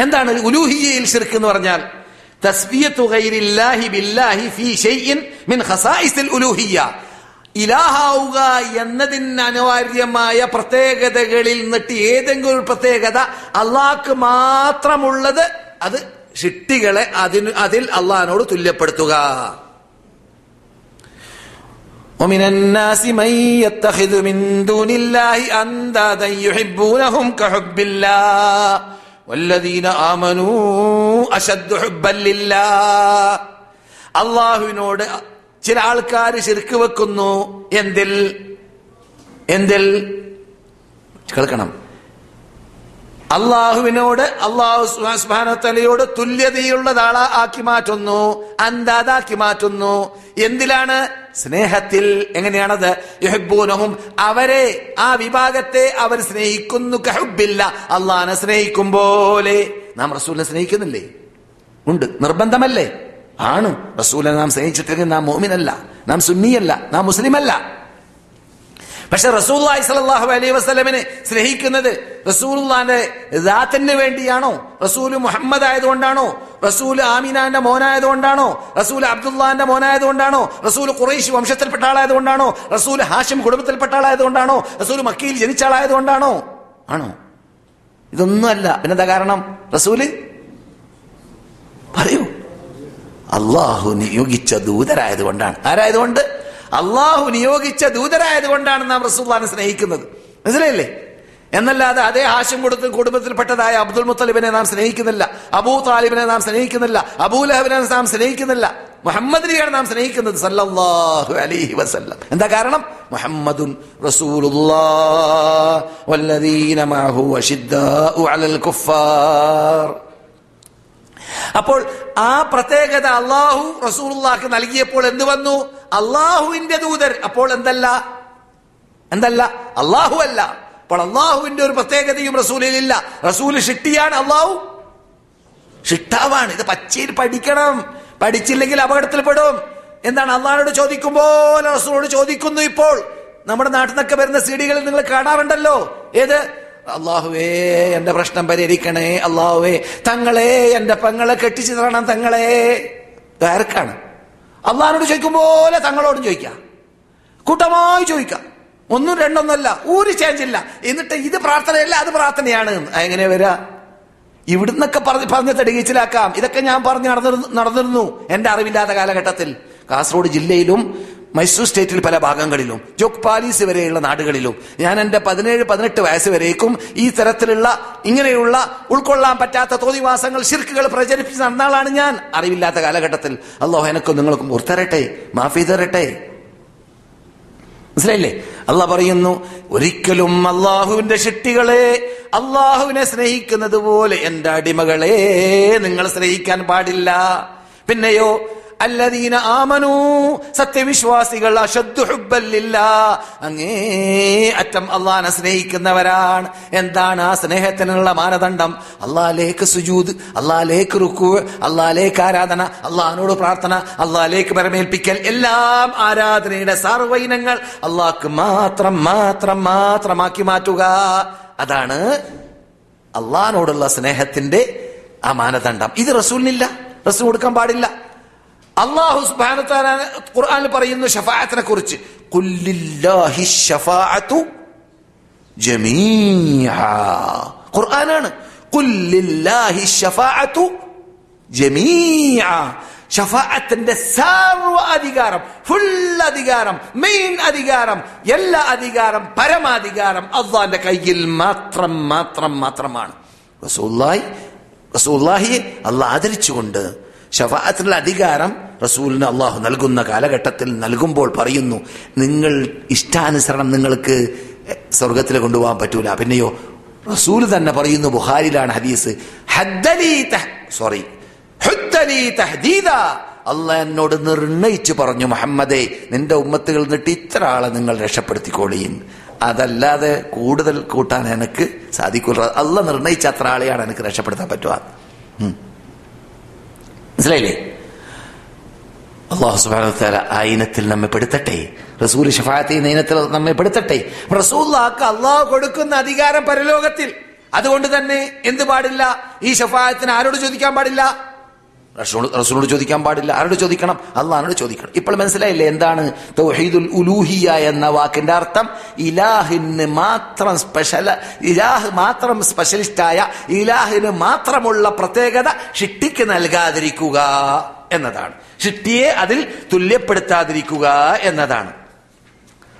എന്താണ് ഉലൂഹിയയിൽ ശിർക്ക് എന്ന് പറഞ്ഞാൽ? തസ്ബിയത്തു ഗൈരില്ലാഹി ബില്ലാഹി ഫീ ഷൈഇൻ മിൻ ഖസായിസിൽ ഉലൂഹിയ ഇലാഹാവുക എന്നതിന് അനിവാര്യമായ പ്രത്യേകതകളിൽ നിന്നിട്ട് ഏതെങ്കിലും ഒരു പ്രത്യേകത അള്ളാഹ്ക്ക് മാത്രമുള്ളത് അത് ഷിട്ടികളെ അതിന് അതിൽ അള്ളഹാനോട് തുല്യപ്പെടുത്തുക ومن الناس من يتخذ من دون الله أندادا يحبونهم كحب الله വല്ലദീന ആമനു അശദ്ഹുബല്ലില്ല അള്ളാഹുവിനോട് ചില ആൾക്കാർ ശിർക്ക് വെക്കുന്നു. എന്തിൽ? എന്തിൽ? കേൾക്കണം. അള്ളാഹുവിനോട് അള്ളാഹു സുഹാസ്ബാനത്തലയോട് തുല്യതയുള്ളതാളാക്കി മാറ്റുന്നു. അന്താതാക്കി മാറ്റുന്നു. എന്തിലാണ്? സ്നേഹത്തിൽ എങ്ങനെയാണത്? യുഹബൂനഹും അവരെ ആ വിഭാഗത്തെ അവർ സ്നേഹിക്കുന്നു. കഹുബില്ല അള്ളഹാനെ സ്നേഹിക്കും പോലെ. നാം റസൂലിനെ സ്നേഹിക്കുന്നില്ലേ? ഉണ്ട്. നിർബന്ധമല്ലേ? ആണ്. റസൂലിനെ നാം സ്നേഹിച്ചിട്ടെങ്കിൽ നാം മോമിനല്ല. നാം സുന്നിയല്ല. നാം മുസ്ലിമല്ല. പക്ഷെ റസൂല്ലായി സലാഹു അലൈഹി വസ്ലമിനെ സ്നേഹിക്കുന്നത് റസൂലുള്ളാന്റെ ദാത്തിന് വേണ്ടിയാണോ? റസൂൽ മുഹമ്മദ് ആയതുകൊണ്ടാണോ? റസൂൽ ആമിനാന്റെ മോനായതുകൊണ്ടാണോ? റസൂൽ അബ്ദുല്ലാന്റെ മോനായതുകൊണ്ടാണോ? റസൂൽ ഖുറൈഷ് വംശത്തിൽപ്പെട്ട ആളായതുകൊണ്ടാണോ? റസൂൽ ഹാഷിം കുടുംബത്തിൽപ്പെട്ട ആളായതുകൊണ്ടാണോ? റസൂൽ മക്കയിൽ ജനിച്ച ആളായതുകൊണ്ടാണോ? ആണോ? ഇതൊന്നുമല്ല. പിന്നെന്താ കാരണം? റസൂൽ പറയൂ. അള്ളാഹു നിയോഗിച്ച ദൂതരായതുകൊണ്ടാണ്. ആരായതുകൊണ്ട്? അള്ളാഹു നിയോഗിച്ച ദൂതരായതുകൊണ്ടാണ് നാം റസൂല്ലാനെ സ്നേഹിക്കുന്നത്. മനസ്സിലായില്ലേ? എന്നല്ലാതെ അതേ ഹാഷം കൊടുത്ത് കുടുംബത്തിൽപ്പെട്ടതായ അബ്ദുൽ മുത്തലിബിനെ നാം സ്നേഹിക്കുന്നില്ല. അബൂ താലിബിനെ നാം സ്നേഹിക്കുന്നില്ല. അബൂ അബൂലഹബിനെ നാം സ്നേഹിക്കുന്നില്ല. മുഹമ്മദിനെയാണ് നാം സ്നേഹിക്കുന്നത്. സല്ലല്ലാഹു അലൈഹി വസല്ലം. എന്താ കാരണം? മുഹമ്മദുൻ റസൂലുള്ളാഹ് വല്ലദീന മഅഹു അഷിദ്ദാഉ അലൽ കുഫാർ. അപ്പോൾ ആ പ്രത്യേകത അള്ളാഹു റസൂലുള്ളാഹിക്ക് നൽകിയപ്പോൾ എന്ത് വന്നു? അള്ളാഹുവിന്റെ ദൂതർ അപ്പോൾ എന്തല്ല? എന്തല്ല? അള്ളാഹു അല്ല. അപ്പോൾ അള്ളാഹുവിന്റെ ഒരു പ്രത്യേകതയും റസൂലിലില്ല റസൂൽ ഷിട്ടിയാണ് അള്ളാഹു. ഷിട്ടാവാണ് ഇത് പച്ചയിൽ പഠിക്കണം. പഠിച്ചില്ലെങ്കിൽ അപകടത്തിൽപ്പെടും എന്താണ് അള്ളാഹിനോട് ചോദിക്കുമ്പോൾ റസൂലോട് ചോദിക്കുന്നു ഇപ്പോൾ. നമ്മുടെ നാട്ടിൽ നിന്നൊക്കെ വരുന്ന സീഡികളിൽ നിങ്ങൾ കാണാറുണ്ടല്ലോ. ഏത്? അള്ളാഹുവേ എന്റെ പ്രശ്നം പരിഹരിക്കണേ അള്ളാഹുവേ. തങ്ങളെ എന്റെ പെങ്ങളെ കെട്ടിച്ചു തരണം തങ്ങളെ. ആർക്കാണ്? അള്ളാഹിനോട് ചോദിക്കും പോലെ തങ്ങളോടും ചോദിക്കാം. കൂട്ടമായി ചോദിക്കാം. ഒന്നും രണ്ടൊന്നല്ല ഒരു ചേഞ്ച് ഇല്ല. എന്നിട്ട് ഇത് പ്രാർത്ഥനയല്ല അത് പ്രാർത്ഥനയാണ്. എങ്ങനെ വരാ? ഇവിടുന്നൊക്കെ പറഞ്ഞ് പറഞ്ഞ് തെടുകീച്ചിലാക്കാം. ഇതൊക്കെ ഞാൻ പറഞ്ഞ് നടന്നിരുന്നു നടന്നിരുന്നു. എന്റെ അറിവില്ലാത്ത കാലഘട്ടത്തിൽ. കാസർഗോഡ് ജില്ലയിലും മൈസൂർ സ്റ്റേറ്റിൽ പല ഭാഗങ്ങളിലും ജോക് പാലീസ് വരെയുള്ള നാടുകളിലും ഞാൻ എന്റെ പതിനേഴ് പതിനെട്ട് വയസ്സ് വരേക്കും ഈ തരത്തിലുള്ള ഇങ്ങനെയുള്ള ഉൾക്കൊള്ളാൻ പറ്റാത്ത തോതിവാസങ്ങൾ ശിർക്കുകൾ പ്രചരിപ്പിച്ച് നടന്ന ആളാണ് ഞാൻ. അറിവില്ലാത്ത കാലഘട്ടത്തിൽ അള്ളാഹു എനക്കും നിങ്ങൾക്കും ഓർത്തരട്ടെ മാഫി തരട്ടെ. മനസ്സിലായില്ലേ? അള്ളാഹ് പറയുന്നു ഒരിക്കലും അള്ളാഹുവിന്റെ ശിട്ടികളെ അള്ളാഹുവിനെ സ്നേഹിക്കുന്നത് പോലെ എന്റെ അടിമകളെ നിങ്ങൾ സ്നേഹിക്കാൻ പാടില്ല. പിന്നെയോ അല്ലദീന ആമനു സത്യവിശ്വാസികൾ അശദ്ദു ഹുബ്ബല്ലില്ല. അങ്ങേ അറ്റം അള്ളാഹിനെ സ്നേഹിക്കുന്നവരാണ്. എന്താണ് ആ സ്നേഹത്തിനുള്ള മാനദണ്ഡം? അള്ളാലേക്ക് സുജൂദ് അള്ളാലേക്ക് റുക്കു അള്ളാലേക്ക് ആരാധന അള്ളഹാനോട് പ്രാർത്ഥന അള്ളാലേക്ക് പരമേൽപ്പിക്കൽ. എല്ലാം ആരാധനയുടെ സർവൈനങ്ങൾ അള്ളാഹ്ക്ക് മാത്രം മാത്രം മാത്രമാക്കി മാറ്റുക. അതാണ് അള്ളഹാനോടുള്ള സ്നേഹത്തിന്റെ ആ മാനദണ്ഡം. ഇത് റസൂലിനില്ല. റസൂൽ കൊടുക്കാൻ പാടില്ല. അള്ളാഹു ഖുർആാനിൽ ഖുർആനിൽ പറയുന്നു ഷഫാഅത്തിനെ കുറിച്ച്. ഖുർആനാണ്. ഷഫാഅത്തിന്റെ സർവ അധികാരം ഫുൾ അധികാരം മെയിൻ അധികാരം എല്ലാ അധികാരം പരമാധികാരം അള്ളാന്റെ കയ്യിൽ മാത്രം മാത്രം മാത്രമാണ്. റസൂല്ലായി റസൂല്ലാഹിയെ അള്ളാഹ് ആദരിച്ചുകൊണ്ട് ഷഫാഅത്തിനുള്ള അധികാരം റസൂലിന് അള്ളാഹു നൽകുന്ന കാലഘട്ടത്തിൽ നൽകുമ്പോൾ പറയുന്നു നിങ്ങൾ ഇഷ്ടാനുസരണം നിങ്ങൾക്ക് സ്വർഗത്തിൽ കൊണ്ടുപോകാൻ പറ്റൂല. പിന്നെയോ റസൂൽ തന്നെ പറയുന്നു ബുഹാരിലാണ് ഹദീസ് സോറി അല്ല എന്നോട് നിർണയിച്ചു പറഞ്ഞു മുഹമ്മദേ നിന്റെ ഉമ്മത്തുകൾ നിട്ട് ഇത്ര ആളെ നിങ്ങൾ രക്ഷപ്പെടുത്തിക്കോളിയും അതല്ലാതെ കൂടുതൽ കൂട്ടാൻ എനിക്ക് സാധിക്കില്ല അല്ല നിർണയിച്ച അത്ര ആളെയാണ് എനിക്ക് രക്ഷപ്പെടുത്താൻ പറ്റുക. മനസ്സിലായില്ലേ? അള്ളാഹു സുബാന ആ ഇനത്തിൽ നമ്മെ പെടുത്തട്ടെ. റസൂൽ ഷഫായത്തെ ഇനത്തിൽ നമ്മെ പെടുത്തട്ടെ. റസൂല്ലാക്ക് അള്ളാഹു കൊടുക്കുന്ന അധികാരം പരലോകത്തിൽ. അതുകൊണ്ട് തന്നെ എന്ത് പാടില്ല? ഈ ഷഫായത്തിന് ആരോട് ചോദിക്കാൻ പാടില്ല? റസൂലോട് ചോദിക്കാൻ പാടില്ല. ആരോട് ചോദിക്കണം? അള്ളഹാനോട് ചോദിക്കണം. ഇപ്പോൾ മനസ്സിലായില്ലേ എന്താണ് തൗഹീദുൽ ഉലൂഹിയ എന്ന വാക്കിന്റെ അർത്ഥം? ഇലാഹിന് മാത്രം സ്പെഷ്യല ഇലാഹ് മാത്രം സ്പെഷ്യലിസ്റ്റായ ഇലാഹിന് മാത്രമുള്ള പ്രത്യേകത ഷിട്ടിക്ക് നൽകാതിരിക്കുക എന്നതാണ്. ഷിട്ടിയെ അതിൽ തുല്യപ്പെടുത്താതിരിക്കുക എന്നതാണ്.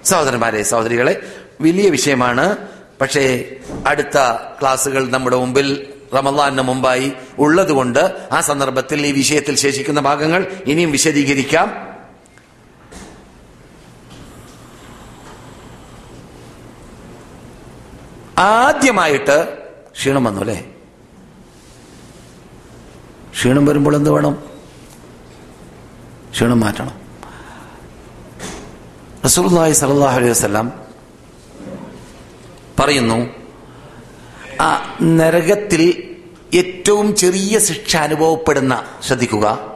സഹോദരന്മാരെ സഹോദരികളെ വലിയ വിഷയമാണ്. പക്ഷേ അടുത്ത ക്ലാസ്സുകൾ നമ്മുടെ മുമ്പിൽ റമലാന് മുമ്പായി ഉള്ളതുകൊണ്ട് ആ സന്ദർഭത്തിൽ ഈ വിഷയത്തിൽ ശേഷിക്കുന്ന ഭാഗങ്ങൾ ഇനിയും വിശദീകരിക്കാം. ആദ്യമായിട്ട് ക്ഷീണം വന്നു അല്ലേ? ക്ഷീണം വരുമ്പോൾ എന്ത് വേണം? ക്ഷീണം മാറ്റണം. റസൂലുള്ളാഹി സലഹ് അലൈഹി വസല്ലം പറയുന്നു ആ നരകത്തിൽ ഏറ്റവും ചെറിയ ശിക്ഷ അനുഭവപ്പെടുന്ന ശ്രദ്ധിക്കുക.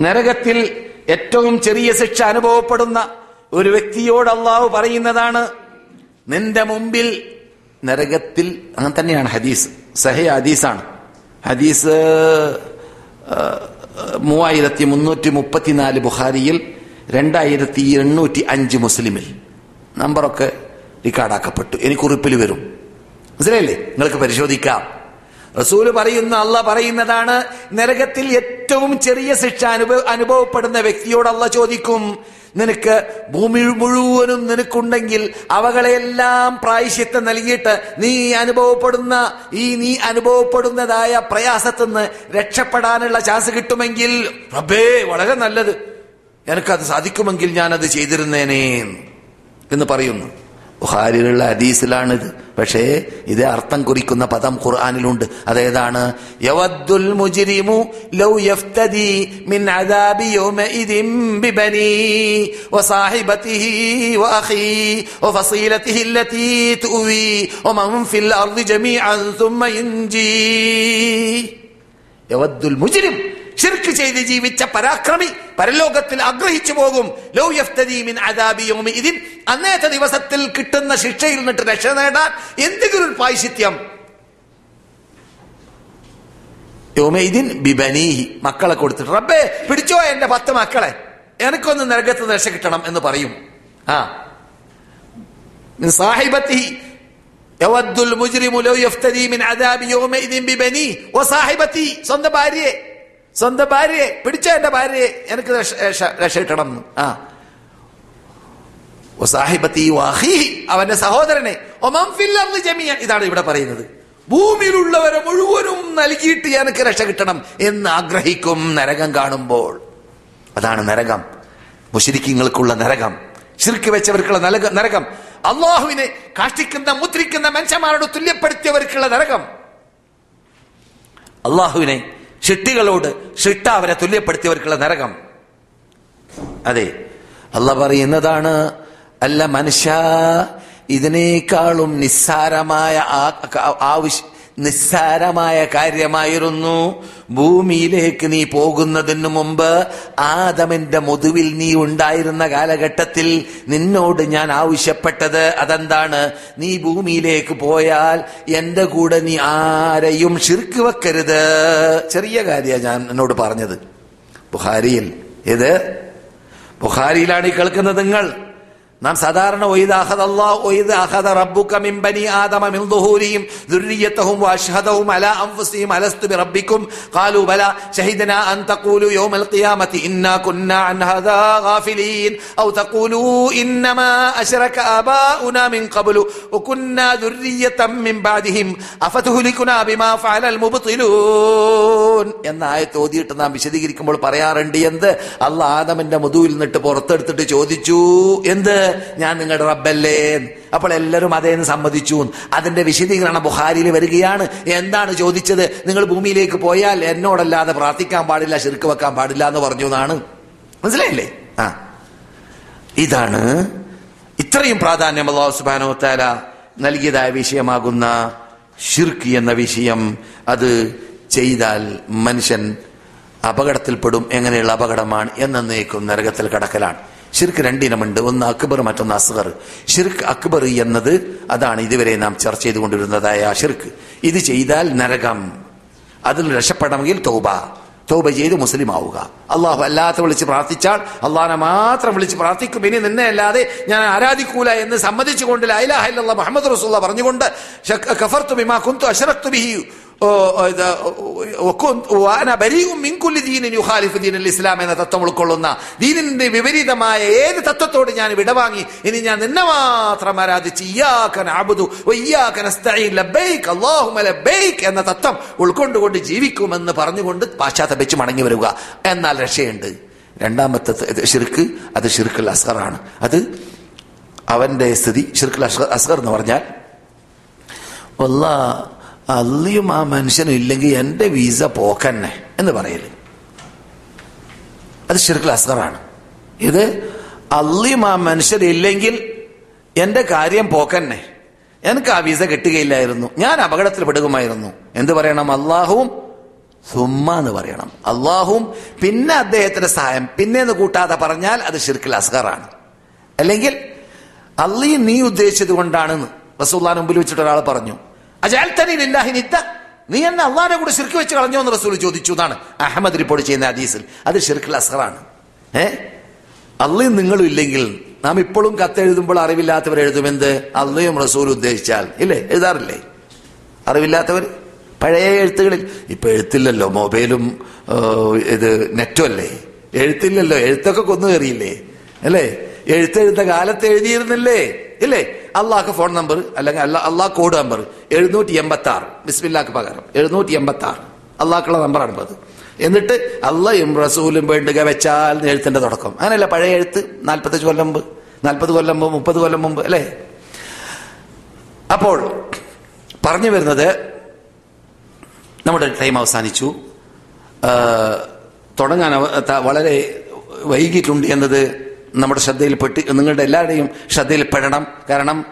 നരകത്തിൽ ഏറ്റവും ചെറിയ ശിക്ഷ അനുഭവപ്പെടുന്ന ഒരു വ്യക്തിയോട് അള്ളാഹു പറയുന്നതാണ് നിന്റെ മുമ്പിൽ നരകത്തിൽ അങ്ങനെ തന്നെയാണ് ഹദീസ്. സഹേ ഹദീസാണ്. ഹദീസ് മൂവായിരത്തി മുന്നൂറ്റി മുപ്പത്തിനാല് ബുഹാരിയിൽ രണ്ടായിരത്തി എണ്ണൂറ്റി അഞ്ച് മുസ്ലിമിൽ. നമ്പറൊക്കെ റിക്കാർഡാക്കപ്പെട്ടു. എനിക്ക് വരും. മനസ്സിലായില്ലേ? നിങ്ങൾക്ക് പരിശോധിക്കാം. റസൂൽ പറയുന്ന അല്ല പറയുന്നതാണ് നരകത്തിൽ ഏറ്റവും ചെറിയ ശിക്ഷ അനുഭവ അനുഭവപ്പെടുന്ന വ്യക്തിയോട് അല്ല ചോദിക്കും നിനക്ക് ഭൂമി മുഴുവനും നിനക്കുണ്ടെങ്കിൽ അവകളെല്ലാം പ്രായശ്യത്തെ നൽകിയിട്ട് നീ അനുഭവപ്പെടുന്ന ഈ നീ അനുഭവപ്പെടുന്നതായ പ്രയാസത്തിന്ന് രക്ഷപ്പെടാനുള്ള ചാൻസ് കിട്ടുമെങ്കിൽ റബ്ബേ വളരെ നല്ലത്. എനിക്കത് സാധിക്കുമെങ്കിൽ ഞാനത് ചെയ്തിരുന്നേനേ എന്ന് പറയുന്നു. ബുഹാരിലുള്ള ഹദീസിലാണിത്. പക്ഷേ ഇത് അർത്ഥം കുറിക്കുന്ന പദം ഖുർആാനിലുണ്ട്. അതേതാണ്? യവദ്ദുൽ മുജ്രിമു ലൗ യഫ്തദി മിൻ അദാബി ബിബനി വസാഹിബതിഹി വഅഖി തുവി ഫിൽ അർദി ജമീഅൻ യവദ്ദുൽ മുജ്രിം ഷിർക്ക് ചെയ്ത് ജീവിച്ച പരാക്രമി പരലോകത്തിൽ ആഗ്രഹിച്ചു പോകും. ലൗ യഫ്തദി മിൻ അദാബി യൗമഇദിൻ അന്നേത്തെ ദിവസത്തിൽ കിട്ടുന്ന ശിക്ഷയിൽ നിന്നിട്ട് രക്ഷ നേടാൻ എന്തെങ്കിലും ഒരു പായ്ശിത്യം ബിബനീഹി. മക്കളെ കൊടുത്തിട്ട് റബ്ബേ പിടിച്ചോ എന്റെ പത്ത് മക്കളെ. എനിക്കൊന്ന് നരകത്ത് രക്ഷ കിട്ടണം എന്ന് പറയും. ആ. വസാഹിബത്തി സ്വന്തം ഭാര്യയെ. സ്വന്തം ഭാര്യയെ പിടിച്ച എന്റെ ഭാര്യയെ എനിക്ക് രക്ഷ- കിട്ടണം. ആ. അവന്റെ സഹോദരനെ. ഇതാണ് ഇവിടെ പറയുന്നത്. ഭൂമിയിലുള്ളവരെ മുഴുവനും നൽകിയിട്ട് എനിക്ക് രക്ഷ കിട്ടണം എന്ന് ആഗ്രഹിക്കും നരകം കാണുമ്പോൾ. അതാണ് നരകം. മുഷരിക്കങ്ങൾക്കുള്ള നരകം. ശിർക്ക് വെച്ചവർക്കുള്ള നരക- നരകം. അള്ളാഹുവിനെ കാഷ്ടിക്കുന്ന മുദ്രിക്കുന്ന മനുഷ്യന്മാരോട് തുല്യപ്പെടുത്തിയവർക്കുള്ള നരകം. അള്ളാഹുവിനെ ഷിട്ടികളോട് ഷിട്ട അവരെ തുല്യപ്പെടുത്തിയവർക്കുള്ള നരകം. അതെ അല്ല പറയുന്നതാണ് അല്ല മനുഷ്യ ഇതിനേക്കാളും നിസ്സാരമായ ആവശ്യം നിസ്സാരമായ കാര്യമായിരുന്നു. ഭൂമിയിലേക്ക് നീ പോകുന്നതിന് മുമ്പ് ആദമിന്റെ മുതുവിൽ നീ ഉണ്ടായിരുന്ന കാലഘട്ടത്തിൽ നിന്നോട് ഞാൻ ആവശ്യപ്പെട്ടത് അതെന്താണ്? നീ ഭൂമിയിലേക്ക് പോയാൽ എന്റെ കൂടെ നീ ആരെയും ഷിർക്ക് വെക്കരുത്. ചെറിയ കാര്യമാണ് ഞാൻ എന്നോട് പറഞ്ഞത്. ബുഹാരിയിൽ ഇത് ബുഹാരിയിലാണ് ഈ കേൾക്കുന്നത് നിങ്ങൾ. നാം സാധാരണ ഒയ്ദ് റബ്ബുക മിൻ ബനി ആദമ മിൻ ബല അൻ തഖൂലു യൗമൽ ഇന്നാ അൻ ഹദാ ഔ തഖൂലു ഇന്നമാ മിൻ മിൻ ബാദിഹിം ബിമാ ഫഅലൽ എന്ന ആയത്ത് നാം വിശദീകരിക്കുമ്പോൾ പറയാറുണ്ട് എന്ത്? അള്ളാഹ് ആദമിന്റെ മുതുവിൽ നിന്നിട്ട് പുറത്തെടുത്തിട്ട് ചോദിച്ചു എന്ത്? ഞാൻ നിങ്ങളുടെ റബ്ബല്ലേ. അപ്പോൾ എല്ലാവരും അതേന്ന് സമ്മതിച്ചു. അതിന്റെ വിശദീകരണം ബുഹാരിയിൽ വരികയാണ്. എന്താണ് ചോദിച്ചത്? നിങ്ങൾ ഭൂമിയിലേക്ക് പോയാൽ എന്നോടല്ലാതെ പ്രാർത്ഥിക്കാൻ പാടില്ല ശിർക്ക് വെക്കാൻ പാടില്ല എന്ന് പറഞ്ഞു എന്നാണ്. മനസ്സിലായില്ലേ? ആ. ഇതാണ് ഇത്രയും പ്രാധാന്യം അള്ളാഹു സുബാനോ താല നൽകിയതായ വിഷയമാകുന്ന ഷിർക്ക് എന്ന വിഷയം. അത് ചെയ്താൽ മനുഷ്യൻ അപകടത്തിൽപ്പെടും. എങ്ങനെയുള്ള അപകടമാണ്? എന്നേക്കും നരകത്തിൽ കടക്കലാണ്. ഷിർക്ക് രണ്ടിനമുണ്ട്. ഒന്ന് അക്ബർ മറ്റൊന്ന് അസ്ഹർ ഷിർക്ക് അക്ബർ എന്നത് അതാണ് ഇതുവരെ നാം ചർച്ച ചെയ്തുകൊണ്ടിരുന്നതായ ഷിർക്ക് ഇത് ചെയ്താൽ നരകം. അതിൽ രക്ഷപ്പെടണമെങ്കിൽ തൗബ. തൗബ ചെയ്ത് മുസ്ലിം ആവുക. അള്ളാഹു അല്ലാത്ത വിളിച്ച് പ്രാർത്ഥിച്ചാൽ അള്ളാഹിനെ മാത്രം വിളിച്ച് പ്രാർത്ഥിക്കും. ഇനി നിന്നെ അല്ലാതെ ഞാൻ ആരാധിക്കൂല എന്ന് സമ്മതിച്ചുകൊണ്ട് ലൈലാഹ മുഹമ്മദ് റസൂല്ല പറഞ്ഞുകൊണ്ട് ശക- കഫർതു ബിമാ കുന്തു അശ്റക്തു ബിഹി ഓ, ഓ, ഇത്, വകുന്തു- വഅന ബരീഉം മിൻ കുല്ലി ദീനിൻ യുഹാലിഫ് ദീനൽ ഇസ്ലാം എന്ന തത്വം ഉൾക്കൊള്ളുന്ന ദീനിന്റെ വിപരീതമായ ഏത് തത്വത്തോട് ഞാൻ വിടവാങ്ങി ഇനി ഞാൻ നിന്നെ മാത്രം ആരാധിച്ച് എന്ന തത്വം ഉൾക്കൊണ്ടുകൊണ്ട് ജീവിക്കുമെന്ന് പറഞ്ഞുകൊണ്ട് പാശ്ചാത്തപിച്ച് മടങ്ങി വരിക. എന്നാൽ രക്ഷയുണ്ട്. രണ്ടാമത്തെ ഷിർക്ക് അത് ഷിർക്കുൽ ആണ് അത് അവന്റെ സ്ഥിതി ഷിർക്കുൽ അസ്ഗർ എന്ന് പറഞ്ഞാൽ അല്ലിയും ആ മനുഷ്യനും ഇല്ലെങ്കിൽ എന്റെ വിസ പോക്കന്നെ എന്ന് പറയൽ. അത് ഷിർക്കുൽ അസ്ഗറാണ്. ഇത് അല്ലിയും ആ മനുഷ്യരില്ലെങ്കിൽ എന്റെ കാര്യം പോക്കന്നെ. എനിക്ക് ആ വിസ കിട്ടുകയില്ലായിരുന്നു. ഞാൻ അപകടത്തിൽ പെടുകുമായിരുന്നു. എന്ത് പറയണം? അള്ളാഹുവും സുമ്മ എന്ന് പറയണം. അള്ളാഹുവും പിന്നെ അദ്ദേഹത്തിന്റെ സഹായം. പിന്നെ എന്ന് കൂട്ടാതെ പറഞ്ഞാൽ അത് ഷിർക്കിൽ അസ്ഹറാണ് അല്ലെങ്കിൽ അള്ളി നീ ഉദ്ദേശിച്ചത് കൊണ്ടാണെന്ന് റസൂല്ലാൻ മുമ്പിൽ വെച്ചിട്ട് ഒരാൾ പറഞ്ഞു. അജാൽത്തനി ലില്ലാഹി നിത്ത നീ എന്നെ അള്ളാഹിനെ കൂടെ ശിർക്ക് വെച്ച് കളഞ്ഞോ എന്ന് റസൂൽ ചോദിച്ചു. എന്നാണ് അഹമ്മദ് റിപ്പോർട്ട് ചെയ്യുന്ന ഹദീസിൽ. അത് ഷിർക്കുൽ അസ്ഹറാണ് ഏ? അള്ളയും നിങ്ങളും ഇല്ലെങ്കിൽ നാം ഇപ്പോഴും കത്തെഴുതുമ്പോൾ അറിവില്ലാത്തവർ എഴുതുമെന്ത് അള്ളയും റസൂൽ ഉദ്ദേശിച്ചാൽ. ഇല്ലേ? എഴുതാറില്ലേ? അറിവില്ലാത്തവർ? പഴയ എഴുത്തുകളിൽ. ഇപ്പൊ എഴുത്തില്ലല്ലോ. മൊബൈലും ഇത് നെറ്റും അല്ലേ? എഴുത്തില്ലല്ലോ. എഴുത്തൊക്കെ കൊന്നു കയറിയില്ലേ? അല്ലേ? എഴുത്തെഴുത്ത കാലത്ത് എഴുതിയിരുന്നില്ലേ? ഇല്ലേ? അള്ളാഹ് ഫോൺ നമ്പർ അല്ലെങ്കിൽ അല്ല അള്ളാഹ് കോഡ് നമ്പർ എഴുന്നൂറ്റി എൺപത്തി ആറ് ബിസ്മില്ലാക്ക് പകരം. എഴുന്നൂറ്റി എൺപത്തി ആറ് അള്ളാഹ്ക്കുള്ള നമ്പറാണ് അത്. എന്നിട്ട് അള്ളയും റസൂലും വേണ്ടുക വെച്ചാൽ എഴുത്തിന്റെ തുടക്കം. അങ്ങനെയല്ല പഴയ എഴുത്ത് നാൽപ്പത്തഞ്ച് കൊല്ലം മുമ്പ് നാൽപ്പത് കൊല്ലം മുമ്പ് മുപ്പത് കൊല്ലം മുമ്പ് അല്ലേ? അപ്പോൾ പറഞ്ഞു വരുന്നത് നമ്മുടെ ടൈം അവസാനിച്ചു. തുടങ്ങാൻ വളരെ വൈകിട്ടുണ്ട് എന്നത് നമ്മുടെ ശ്രദ്ധയിൽപ്പെട്ട് നിങ്ങളുടെ എല്ലാവരുടെയും ശ്രദ്ധയിൽപ്പെടണം. കാരണം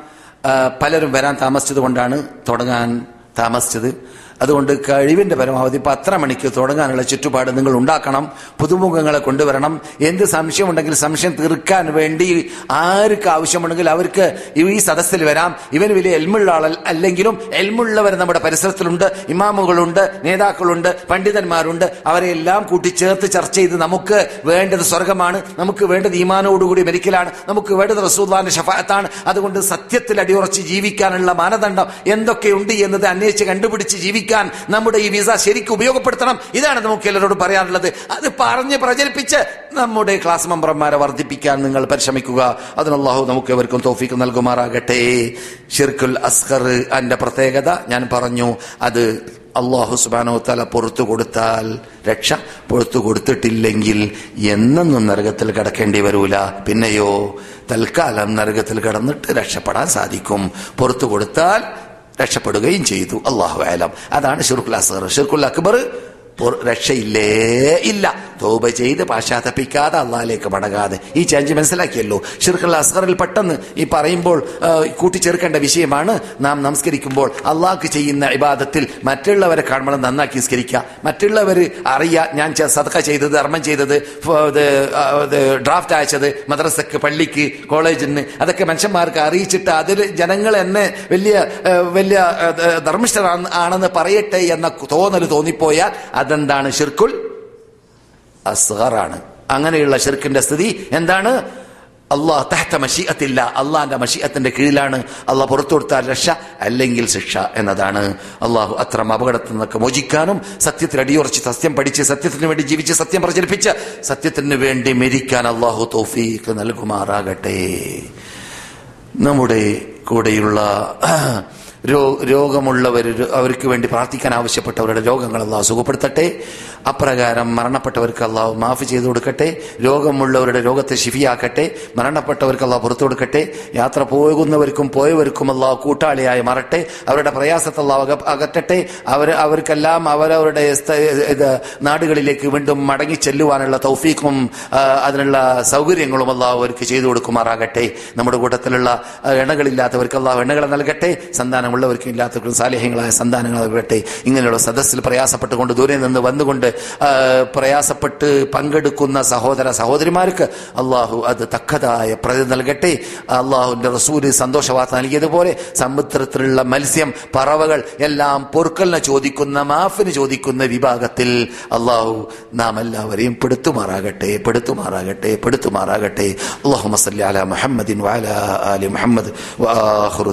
പലരും വരാൻ താമസിച്ചത് കൊണ്ടാണ് തുടങ്ങാൻ താമസിച്ചത്. അതുകൊണ്ട് കഴിവിന്റെ പരമാവധി പത്ര മണിക്ക് തുടങ്ങാനുള്ള ചുറ്റുപാട് നിങ്ങൾ ഉണ്ടാക്കണം പുതുമുഖങ്ങളെ കൊണ്ടുവരണം. എന്ത് സംശയമുണ്ടെങ്കിൽ സംശയം തീർക്കാൻ വേണ്ടി ആർക്ക് ആവശ്യമുണ്ടെങ്കിൽ അവർക്ക് ഈ സദസ്സിൽ വരാം. ഇവന് വലിയ എൽമുള്ള ആൾ അല്ലെങ്കിലും എൽമുള്ളവർ നമ്മുടെ പരിസരത്തിലുണ്ട് ഇമാമുകളുണ്ട് നേതാക്കളുണ്ട് പണ്ഡിതന്മാരുണ്ട്. അവരെ എല്ലാം കൂട്ടിച്ചേർത്ത് ചർച്ച ചെയ്ത് നമുക്ക് വേണ്ടത് സ്വർഗമാണ് നമുക്ക് വേണ്ടത് ഈമാനോടുകൂടി മരിക്കലാണ് നമുക്ക് വേണ്ടത് റസൂദ്വാന്റെ ഷഫായത്താണ് അതുകൊണ്ട് സത്യത്തിൽ അടിയുറച്ച് ജീവിക്കാനുള്ള മാനദണ്ഡം എന്തൊക്കെയുണ്ട് എന്നത് അന്വേഷിച്ച് കണ്ടുപിടിച്ച് ജീവിക്കാൻ നമ്മുടെ ഈ വിസ ശരിക്കും ഉപയോഗപ്പെടുത്തണം. ഇതാണ് നമുക്ക് എല്ലാവരോടും പറയാനുള്ളത്. അത് പറഞ്ഞ് പ്രചരിപ്പിച്ച് നമ്മുടെ ക്ലാസ് മെമ്പർമാരെ വർദ്ധിപ്പിക്കാൻ നിങ്ങൾ പരിശ്രമിക്കുക. അതിനുള്ളാഹു നമുക്ക് എവർക്കും തോഫിക്ക് നൽകുമാറാകട്ടെ. ഷിർക്കുൽ അസ്ഹർ അതിന്റെ പ്രത്യേകത ഞാൻ പറഞ്ഞു. അത് അള്ളാഹു സുബാനോ തല പുറത്തു കൊടുത്താൽ രക്ഷ പുറത്തു കൊടുത്തിട്ടില്ലെങ്കിൽ എന്നൊന്നും നരകത്തിൽ കിടക്കേണ്ടി വരൂല. പിന്നെയോ തൽക്കാലം നരകത്തിൽ കിടന്നിട്ട് രക്ഷപ്പെടാൻ സാധിക്കും. പുറത്തു കൊടുത്താൽ രക്ഷപ്പെടുകയും ചെയ്തു. അള്ളാഹു ആലം അതാണ് ഷിർഖുൽ അസ്ഹർ ഷിർഖുൽ അക്ബർ രക്ഷയില്ലേ ഇല്ല. തോപ ചെയ്ത് പാശ്ചാത്തപ്പിക്കാതെ അള്ളാഹിലേക്ക് മടങ്ങാതെ. ഈ ചേഞ്ച് മനസ്സിലാക്കിയല്ലോ? ഷിർഖൽ അസ്ഹറിൽ പെട്ടെന്ന് ഈ പറയുമ്പോൾ കൂട്ടിച്ചേർക്കേണ്ട വിഷയമാണ് നാം നമസ്കരിക്കുമ്പോൾ അള്ളാഹ്ക്ക് ചെയ്യുന്ന ഇബാദത്തിൽ മറ്റുള്ളവരെ കാണുമ്പോൾ നന്നാക്കി നിസ്കരിക്കുക. മറ്റുള്ളവർ അറിയാ ഞാൻ സദക്ക ചെയ്തത് ധർമ്മം ചെയ്തത് ഡ്രാഫ്റ്റ് അയച്ചത് മദ്രസക്ക് പള്ളിക്ക് കോളേജിന് അതൊക്കെ മനുഷ്യന്മാർക്ക് അറിയിച്ചിട്ട് അതിൽ ജനങ്ങൾ എന്നെ വലിയ വലിയ ധർമ്മിഷ്ഠരാണെന്ന് പറയട്ടെ എന്ന തോന്നൽ തോന്നിപ്പോയാൽ അതെന്താണ്? ഷിർക്കുൽ അസ്ഗറാണ്. അങ്ങനെയുള്ള ഷിർക്കിന്റെ സ്ഥിതി എന്താണ്? അള്ളാഹ് തഹത്ത മഷീഅത്തില്ല. അള്ളാഹിന്റെ മഷീഅത്തിന്റെ കീഴിലാണ്. അള്ളാഹ് പുറത്തു കൊടുത്താൽ രക്ഷ അല്ലെങ്കിൽ ശിക്ഷ എന്നതാണ്. അള്ളാഹു അത്തരം അപകടത്തിൽ നിന്നൊക്കെ മോചിക്കാനും സത്യത്തിൽ അടിയുറച്ച് സത്യം പഠിച്ച് സത്യത്തിന് വേണ്ടി ജീവിച്ച് സത്യം പ്രചരിപ്പിച്ച് സത്യത്തിന് വേണ്ടി മരിക്കാൻ അള്ളാഹു തോഫീക്ക് നൽകുമാറാകട്ടെ. നമ്മുടെ കൂടെയുള്ള രോഗമുള്ളവർ അവർക്ക് വേണ്ടി പ്രാർത്ഥിക്കാൻ ആവശ്യപ്പെട്ടവരുടെ രോഗങ്ങൾ അള്ളാഹു സുഖപ്പെടുത്തട്ടെ. അപ്രകാരം മരണപ്പെട്ടവർക്ക് അള്ളാഹു മാഫ് ചെയ്തു കൊടുക്കട്ടെ. രോഗമുള്ളവരുടെ രോഗത്തെ ശിഫിയാക്കട്ടെ. മരണപ്പെട്ടവർക്ക് അള്ളാഹു പുറത്തു കൊടുക്കട്ടെ. യാത്ര പോകുന്നവർക്കും പോയവർക്കും അള്ളാഹു കൂട്ടാളിയായി മാറട്ടെ. അവരുടെ പ്രയാസത്തെ അള്ളാഹു അകറ്റട്ടെ. അവർ അവർക്കെല്ലാം അവരവരുടെ നാടുകളിലേക്ക് വീണ്ടും മടങ്ങി ചെല്ലുവാനുള്ള തൗഫീഖും അതിനുള്ള സൗകര്യങ്ങളും അള്ളാഹു അവർക്ക് ചെയ്തു കൊടുക്കുമാറാകട്ടെ. നമ്മുടെ കൂട്ടത്തിലുള്ള എണ്ണകളില്ലാത്തവർക്ക് അള്ളാഹു എണ്ണകൾ നൽകട്ടെ. സന്താനമുള്ളവർക്കും ഇല്ലാത്തവർക്കും സാലേഹ്യങ്ങളായ സന്താനങ്ങൾ നൽകട്ടെ ഇങ്ങനെയുള്ള സദസ്സിൽ പ്രയാസപ്പെട്ടുകൊണ്ട് ദൂരെ നിന്ന് വന്നുകൊണ്ട് പ്രയാസപ്പെട്ട് പങ്കെടുക്കുന്ന സഹോദര സഹോദരിമാർക്ക് അള്ളാഹു അത് തക്കതായ പ്രതി നൽകട്ടെ. അള്ളാഹുവിന്റെ റസൂൽ സന്തോഷവാർത്ത നൽകിയതുപോലെ സമുദ്രത്തിലുള്ള മത്സ്യം പറവകൾ എല്ലാം പൊറുക്കലിനെ ചോദിക്കുന്ന മാഫിന് ചോദിക്കുന്ന വിഭാഗത്തിൽ അള്ളാഹു നാം എല്ലാവരെയും പെടുത്തുമാറാകട്ടെ പെടുത്തുമാറാകട്ടെ പെടുത്തുമാറാകട്ടെ. അള്ളാഹു മസല്ലി അല മുഹമ്മദിൻ വാല അലി മുഹമ്മദ് വആഖിറു